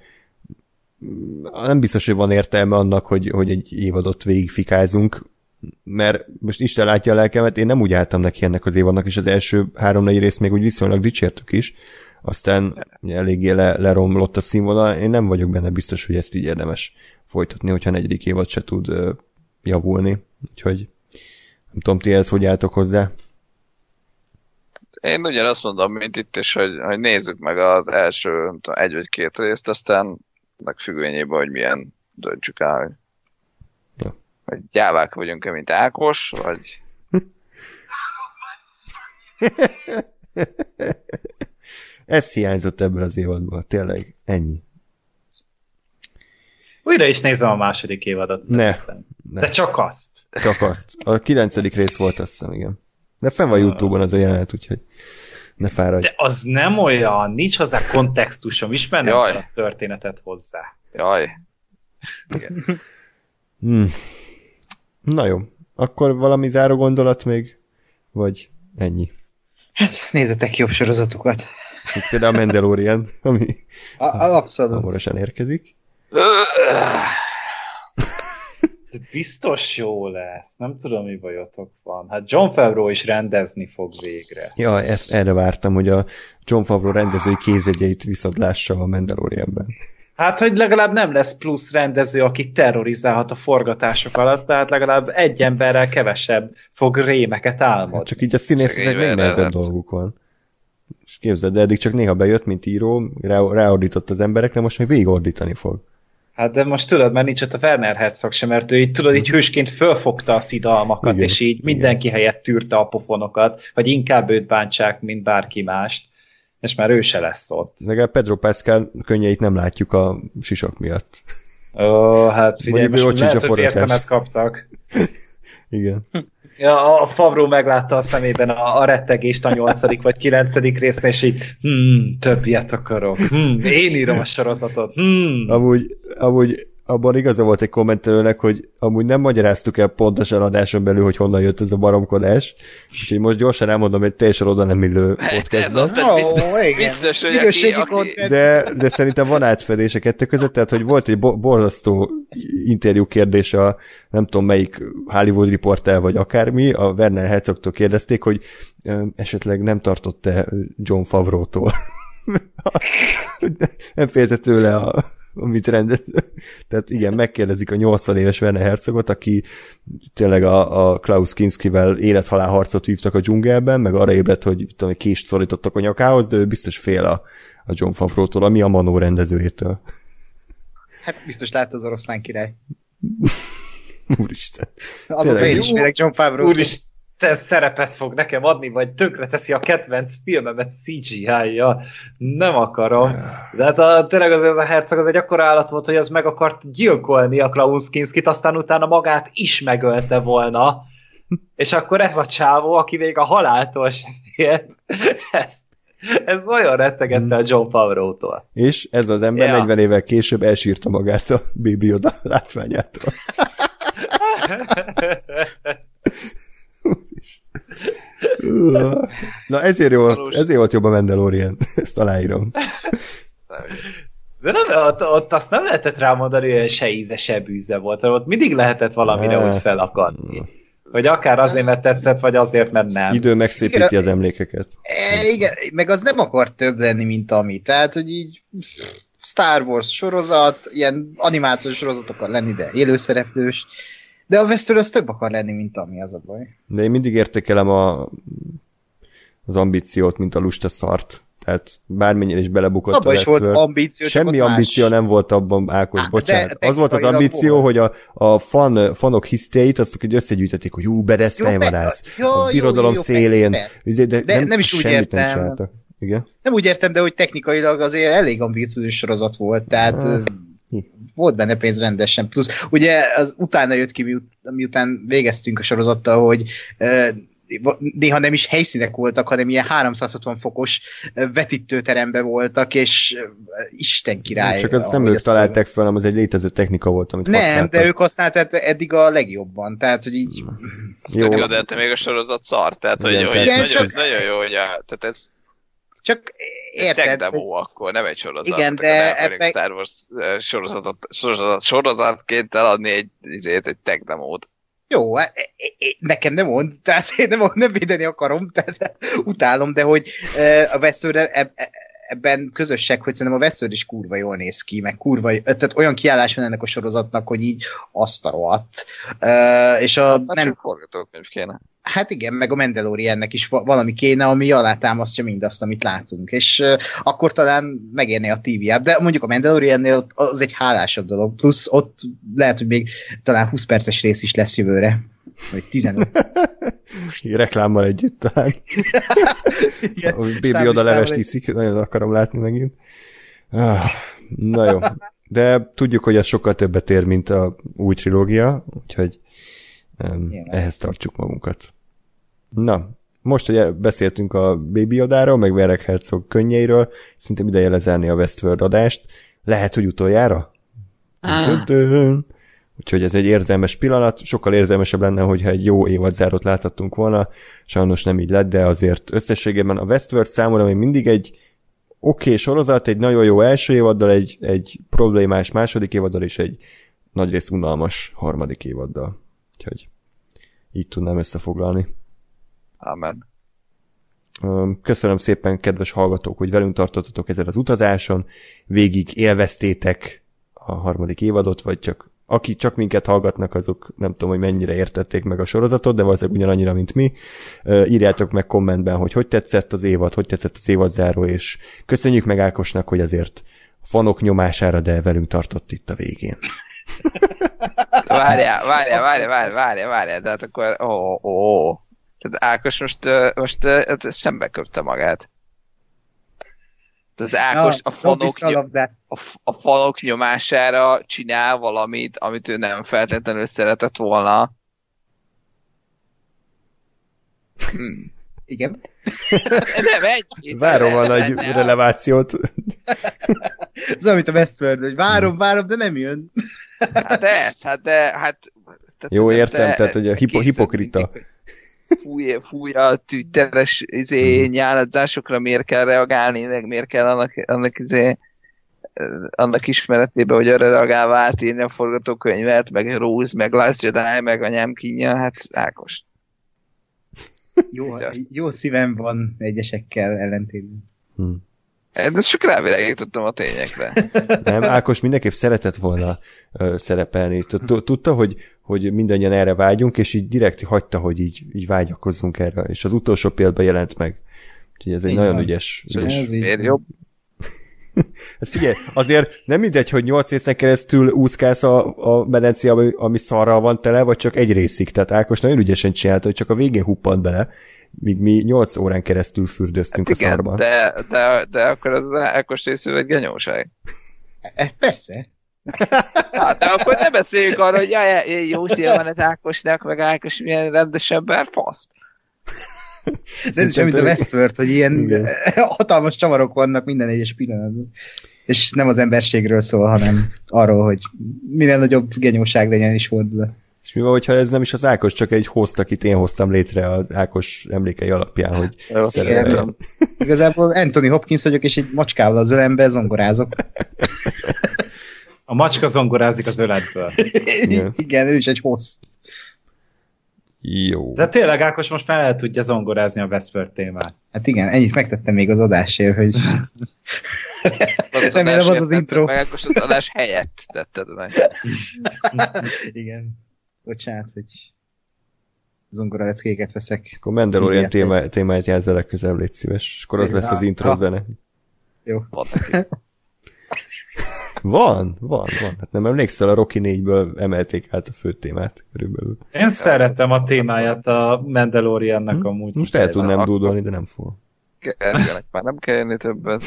mm, nem biztos, hogy van értelme annak, hogy, hogy egy évadot végigfikázunk, mert most Isten látja a lelkemet, én nem úgy álltam neki ennek az évadnak, és az első három-négy rész még úgy viszonylag dicsértük is, aztán eléggé le, leromlott a színvonal, én nem vagyok benne biztos, hogy ezt így érdemes folytatni, hogyha negyedik évad se tud ö, javulni, úgyhogy nem tudom, ti ehhez hogy álltok hozzá. Én ugyanazt mondom, mint itt is, hogy, hogy nézzük meg az első tudom, egy vagy két részt, aztán meg függvényében, hogy milyen döntsük el, hogy gyávák vagyunk-e, mint Ákos, vagy Ez hiányzott ebből az évadból, tényleg, ennyi. Újra is nézem a második évadot Ne. szerintem. Ne. De csak azt. Csak azt. A kilencedik rész volt, azt hiszem, igen. De fenn van Youtube-on az a jelenet, úgyhogy ne fáradj. De az nem olyan, nincs hozzá kontextusom, ismernem Jaj. a történetet hozzá. jaj, Hmm. Na jó, akkor valami záró gondolat még? Vagy ennyi? Nézzetek jobb sorozatokat. Itt például a Mandalorian, ami A, abszolút. hamarosan érkezik. De biztos jó lesz, nem tudom, mi bajotok van. Hát John Favreau is rendezni fog végre. Ja, ezt, erre vártam, hogy a John Favreau rendezői kézegyeit viszont lássa a Mandalorianben. Hát, hogy legalább nem lesz plusz rendező, aki terrorizálhat a forgatások alatt, tehát legalább egy emberrel kevesebb fog rémeket álmodni. Hát csak így a színészeknek még nehezebb dolguk van. És képzeld, de eddig csak néha bejött, mint író, rá, ráordított az emberekre, most még végigordítani fog. Hát de most tudod, mert nincs ott a Werner Herzog sem, mert ő így tudod, így hősként fölfogta a szidalmakat, Igen, és így mindenki helyett tűrte a pofonokat, vagy inkább őt bántsák, mint bárki mást, és már ő se lesz ott. Legalább Pedro Pascal könnyeit nem látjuk a sisok miatt. Ó, hát figyelj, Mondjuk most lehet, hogy férszemet kaptak. Igen. Ja, a Favreau meglátta a szemében a, a rettegést a nyolcadik vagy kilencedik résznél, és így, hmm, több ilyet akarok. Hmm, én írom a sorozatot. Hmm. Amúgy, amúgy abban igaza volt egy kommentelőnek, hogy amúgy nem magyaráztuk el pontosan adáson belül, hogy honnan jött ez a baromkodás. Úgyhogy most gyorsan elmondom egy teljesen oda nem illő (laughs) Hát podcastban. Ó, biztos, igen. biztos, hogy aki, aki. De, de szerintem van átfedés a kettő között, tehát hogy volt egy bo- borzasztó interjú kérdés a nem tudom melyik Hollywood riporter vagy akármi, a Werner Herzogtól kérdezték, hogy esetleg nem tartott-e John Favreau-tól. (laughs) nem fejezett tőle a, amit rendez. (laughs) Tehát igen, megkérdezik a 80 éves Werner Herzogot, aki tényleg a, a Klaus Kinskivel élethalál harcot vívtak a dzsungelben, meg arra ébredt, hogy tudom, kést szorítottak a nyakához, de ő biztos fél a, a John Favreau-tól, ami a Manó rendezőjétől. Hát biztos látta az oroszlán király. (laughs) Úristen. Azóta Tényleg. én ismerek John Favreau. Úristen, szerepet fog nekem adni, vagy tönkre teszi a kedvenc filmemet CGI-ja. Nem akarom. De hát a, tényleg azért az a herceg az egy akkora állat volt, hogy az meg akart gyilkolni a Klaus Kinskit, aztán utána magát is megölte volna. És akkor ez a csávó, aki még a haláltól sem félt, ez, ez nagyon rettegette a John Favreau-tól. És ez az ember Ja. 40 évvel később elsírta magát a Baby Yoda látványától. (laughs) Na ezért, jó, volt- Valós. ezért volt jobb a Mandalorian, (laughs) ezt aláírom. De nem, ott, ott azt nem lehetett rámondani, hogy se íze, se bűze volt, hanem ott mindig lehetett valamire Hát. úgy felakadni. Hogy akár azért, mert tetszett, vagy azért, mert nem. Idő megszépíti Igen, az emlékeket. E, igen, meg az nem akar több lenni, mint ami. Tehát, hogy így Star Wars sorozat, ilyen animációs sorozat akar lenni, de élőszereplős. De a Westworld az több akar lenni, mint ami, az a baj. De én mindig értékelem a, az ambíciót, mint a lusta szart. Tehát bármennyire is belebukott Abban a is volt ambíció, Semmi ambíció más. nem volt abban, Ákos, Á, bocsánat. de Az volt az ambíció, volt. hogy a, a fan, fanok hisztéit, azt hogy összegyűjtötték, hogy ú, Bedesz Jó, fejvadász, jó, a jó, birodalom jó, jó, szélén, persze. Izé, de, De nem is úgy nem értem. csináltak. Igen? Nem úgy értem, de hogy technikailag azért elég ambíciózus sorozat volt, tehát Ah. Volt benne pénz rendesen. Plusz ugye az utána jött ki, miut- miután végeztünk a sorozattal, hogy néha nem is helyszínek voltak, hanem ilyen 360 fokos ö, vetítőteremben voltak, és Isten király. Csak azt nem ők találták fel, hanem az egy létező technika volt, amit Nem, használtak. de ők használták eddig a legjobban, tehát, hogy így Jó. Jó, de ettől még a sorozat szar, tehát hogy, Igen, hogy tehát- nagyon, Igen, csak- nagyon jó, hogy a, tehát ez csak érted, tech demo akkor, nem egy sorozat. Igen, de ebbe- Star Wars eh, sorozatot, sorozat, sorozatként eladni egy, izét, egy tech demót. Jó, e- e- e- nekem nem mond, (laughs) tehát én nem, nem védeni akarom, (laughs) tehát utálom, de hogy a eb, e- ebben közösség, hogy szerintem a Westworld is kurva jól néz ki, meg kurva, tehát olyan kiállás van ennek a sorozatnak, hogy így azt a rohadt. És a, Hát nem, csak forgatókönyv kéne. Hát igen, meg a Mandaloriannek is va- valami kéne, ami alátámasztja mindazt, amit látunk, és e, akkor talán megérné a TV de mondjuk a Mandaloriannél az egy hálásabb dolog, plusz ott lehet, hogy még talán 20 perces rész is lesz jövőre, vagy 15. (laughs) Reklámmal együtt talán. (laughs) Igen, A stáblistával oda levest iszik, nagyon akarom látni megint. Ah, na jó. De tudjuk, hogy ez sokkal többet ér, mint a új trilógia, úgyhogy um, ehhez tartsuk magunkat. Na, most, hogy beszéltünk a Baby Yodáról, meg Verek Herzog könnyeiről, szerintem ideje lezárni a Westworld adást. Lehet, hogy utoljára? Dön-dön. Úgyhogy ez egy érzelmes pillanat, sokkal érzelmesebb lenne, hogyha egy jó évadzárót láthattunk volna, sajnos nem így lett, de azért összességében a Westworld számomra még mindig egy oké okay sorozat, egy nagyon jó első évaddal, egy, egy problémás második évaddal, és egy nagyrészt unalmas harmadik évaddal. Úgyhogy így tudnám összefoglalni. Amen. Öm, Köszönöm szépen, kedves hallgatók, hogy velünk tartottatok ezen az utazáson, végig élveztétek a harmadik évadot, vagy csak aki csak minket hallgatnak, azok nem tudom, hogy mennyire értették meg a sorozatot, de valószínűleg ugyanannyira, mint mi. Írjátok meg kommentben, hogy hogy tetszett az évad, hogy tetszett az évadzáró, és köszönjük meg Ákosnak, hogy azért fanok nyomására, de velünk tartott itt a végén. (laughs) Várjál, várjál, várjál, várjál, várjál, várjál, de hát akkor, ó, ó, ó. Tehát Ákos most, most hát szembe köpte magát. Tehát az Ákos a dob fanok, vissza a labdát. a, a falok nyomására csinál valamit, amit ő nem feltétlenül szeretett volna. Igen. (laughs) Nem, egy. Várom a nagy Nem. relevációt. (laughs) Ez mint a Westworld, hogy várom, várom, de nem jön. Hát ez, hát de, hát... Tehát, Jó, te- értem, te tehát, hogy a hipo- hipokrita. mindig, Fújja, fújja a twitteres izé, Mhm. nyáladzásokra miért kell reagálni, meg miért kell annak, annak izé, annak ismeretében, hogy arra reagálva átírni a forgatókönyvet, meg Rose, meg Last Jedi, meg anyám kínja, hát Ákos. Jó, jó szívem van egyesekkel ellentétben. Hm. De csak rávilágítottam a tényekre. (laughs) Nem, Ákos mindenképp szeretett volna ö, szerepelni. Tud- tud- Tudta, hogy, hogy mindannyian erre vágyunk, és így direkt hagyta, hogy így, így vágyakozzunk erre, és az utolsó példában jelent meg. Úgyhogy ez egy Így nagyon ügyes, Szóval ügyes Ez így miért van. jobb? (laughs) Hát figyelj, azért nem mindegy, hogy nyolc részen keresztül úszkálsz a, a medencébe, ami, ami szarral van tele, vagy csak egy részig. Tehát Ákos nagyon ügyesen csinálta, hogy csak a végén huppant bele, míg mi nyolc órán keresztül fürdöztünk Hát a igen, szarban. de, de, de akkor az Ákos részéről egy genyóság. E, persze. (laughs) Hát, de akkor ne beszéljünk arról, hogy jaj, jó szíve van az Ákosnak, meg Ákos milyen rendes ember, faszt. De ez is mint a Westworld, hogy ilyen Igen. (laughs) hatalmas csavarok vannak minden egyes pillanatban. És nem az emberségről szól, hanem arról, hogy minél nagyobb genyóság legyen is fordulat. És mi van, hogyha ez nem is az Ákos, csak egy host, akit én hoztam létre az Ákos emlékei alapján, hogy szerintem. Igazából Anthony Hopkins vagyok, és egy macskával az ölembe zongorázok. A macska zongorázik az öletből. Igen. (laughs) Igen, ő is egy host. Jó. De tényleg Ákos most már el tudja zongorázni a Westworld témát. Hát igen, ennyit megtettem még az adásért, hogy (laughs) Az (laughs) Remélem az az intro. Meg, Ákos az adás helyett tetted meg. (laughs) igen. Bocsánat, hogy zongora leckéket veszek. Akkor Mandalorian témá, témáját jelzze legközelebb, légy szíves. És akkor az lesz az intro zene. Jó. Van neki. Van, van, van. Hát nem emlékszel, a Rocky 4-ből emelték át a fő témát körülbelül. Én szerettem a témáját a Mandaloriannak Hm? amúgy. Most el tudnám akkor- dúdolni, de nem fog. Ergenek már nem kell jönni többet,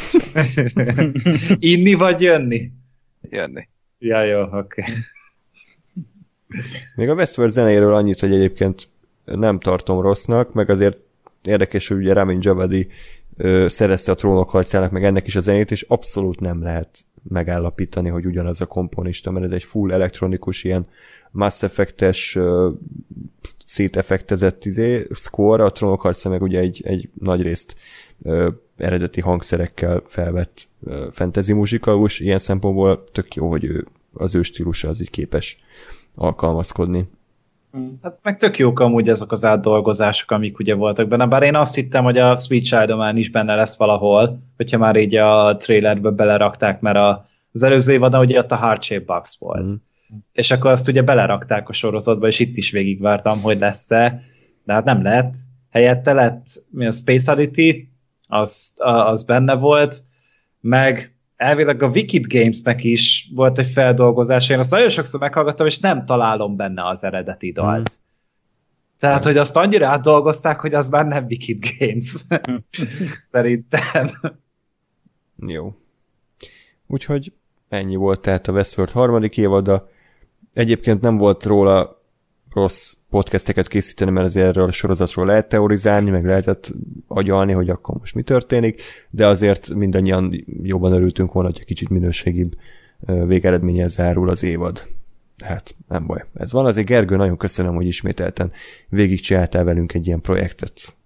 (laughs) Inni vagy jönni? jönni. Ja, jó, oké. Okay. Még a Westworld zenéről annyit, hogy egyébként nem tartom rossznak, meg azért érdekes, hogy ugye Ramin Javadi ö, szerezte a trónok harcának, meg ennek is a zenét, és abszolút nem lehet megállapítani, hogy ugyanaz a komponista, mert ez egy full elektronikus, ilyen Mass Effect-es izé, score, a trónok harca meg ugye egy, egy nagy részt ö, eredeti hangszerekkel felvett ö, fantasy muzsikalus, ilyen szempontból tök jó, hogy ő, az ő stílusa az így képes alkalmazkodni. Hát meg tök jók amúgy ezek az átdolgozások, amik ugye voltak benne, bár én azt hittem, hogy a Sweet child is benne lesz valahol, hogyha már így a trailerbe belerakták, mert a, az előző évadon ugye ott a Heart Shape Box volt. Mm. És akkor azt ugye belerakták a sorozatba, és itt is végigvártam, hogy lesz-e, de hát nem lett. Helyette lett mi a Space Oddity, az, az benne volt, meg elvileg a Wicked Gamesnek is volt egy feldolgozás, én azt nagyon sokszor meghallgattam, és nem találom benne az eredeti dalt. Mhm. Tehát, hogy azt annyira átdolgozták, hogy az már nem Wicked Games. (laughs) Szerintem. Jó. Úgyhogy ennyi volt tehát a Westworld harmadik évada. Egyébként nem volt róla rossz podcasteket készíteni, mert azért erről a sorozatról lehet teorizálni, meg lehetett agyalni, hogy akkor most mi történik, de azért mindannyian jobban örültünk volna, hogy egy kicsit minőségibb ö, végeredménnyel zárul az évad. Hát nem baj. Ez van, azért Gergő, nagyon köszönöm, hogy ismételten végigcsináltál velünk egy ilyen projektet.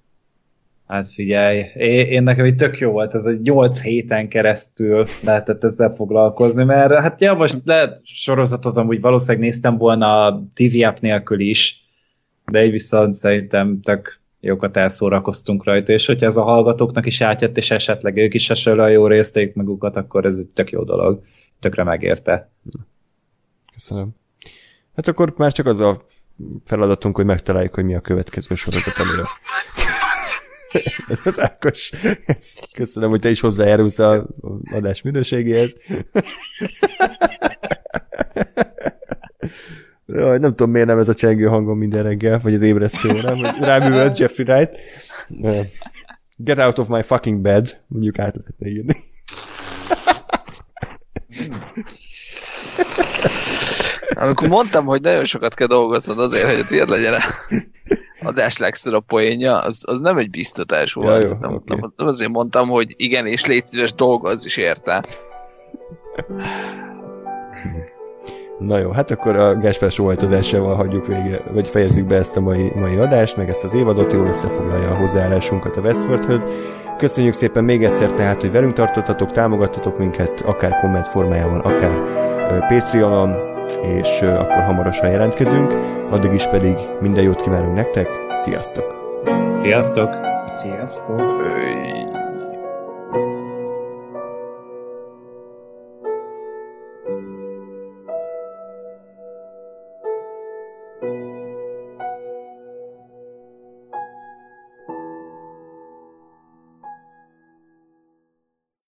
Hát figyelj, én, én nekem így tök jó volt, ez egy 8 héten keresztül lehetett ezzel foglalkozni, mert hát ja, most lehet sorozatot amúgy valószínűleg néztem volna a TV app nélkül is, de így viszont szerintem tök jókat elszórakoztunk rajta, és hogyha ez a hallgatóknak is átjött, és esetleg ők is hasonlóan jó részték magukat, akkor ez egy tök jó dolog. Tökre megérte. Köszönöm. Hát akkor már csak az a feladatunk, hogy megtaláljuk, hogy mi a következő sorozat, amiről. (laughs) Az Ákos. Köszönöm, hogy te is hozzájárulsz a adás minőségéhez. (laughs) Jaj, nem tudom, miért nem ez a csengő hangom minden reggel, vagy az ébresztő nem, rám ült Jeffrey Wright. Get out of my fucking bed, mondjuk át lehetne írni. Amikor mondtam, hogy nagyon sokat kell dolgoznod azért, hogy a tiéd legyen a adás legszorobb poénja, az, az nem egy biztatás volt. jó, nem, oké. nem, azért mondtam, hogy igen, és légy szíves, dolgozz is érte. Na jó, hát akkor a Gáspár sóhajtozásával hagyjuk vége, vagy fejezzük be ezt a mai, mai adást, meg ezt az évadot, jól összefoglalja a hozzáállásunkat a Westworldhöz. Köszönjük szépen még egyszer tehát, hogy velünk tartottatok, támogattatok minket, akár komment formájában, akár Patreonon, és akkor hamarosan jelentkezünk. Addig is pedig minden jót kívánunk nektek, sziasztok! Sziasztok! Sziasztok! Öy.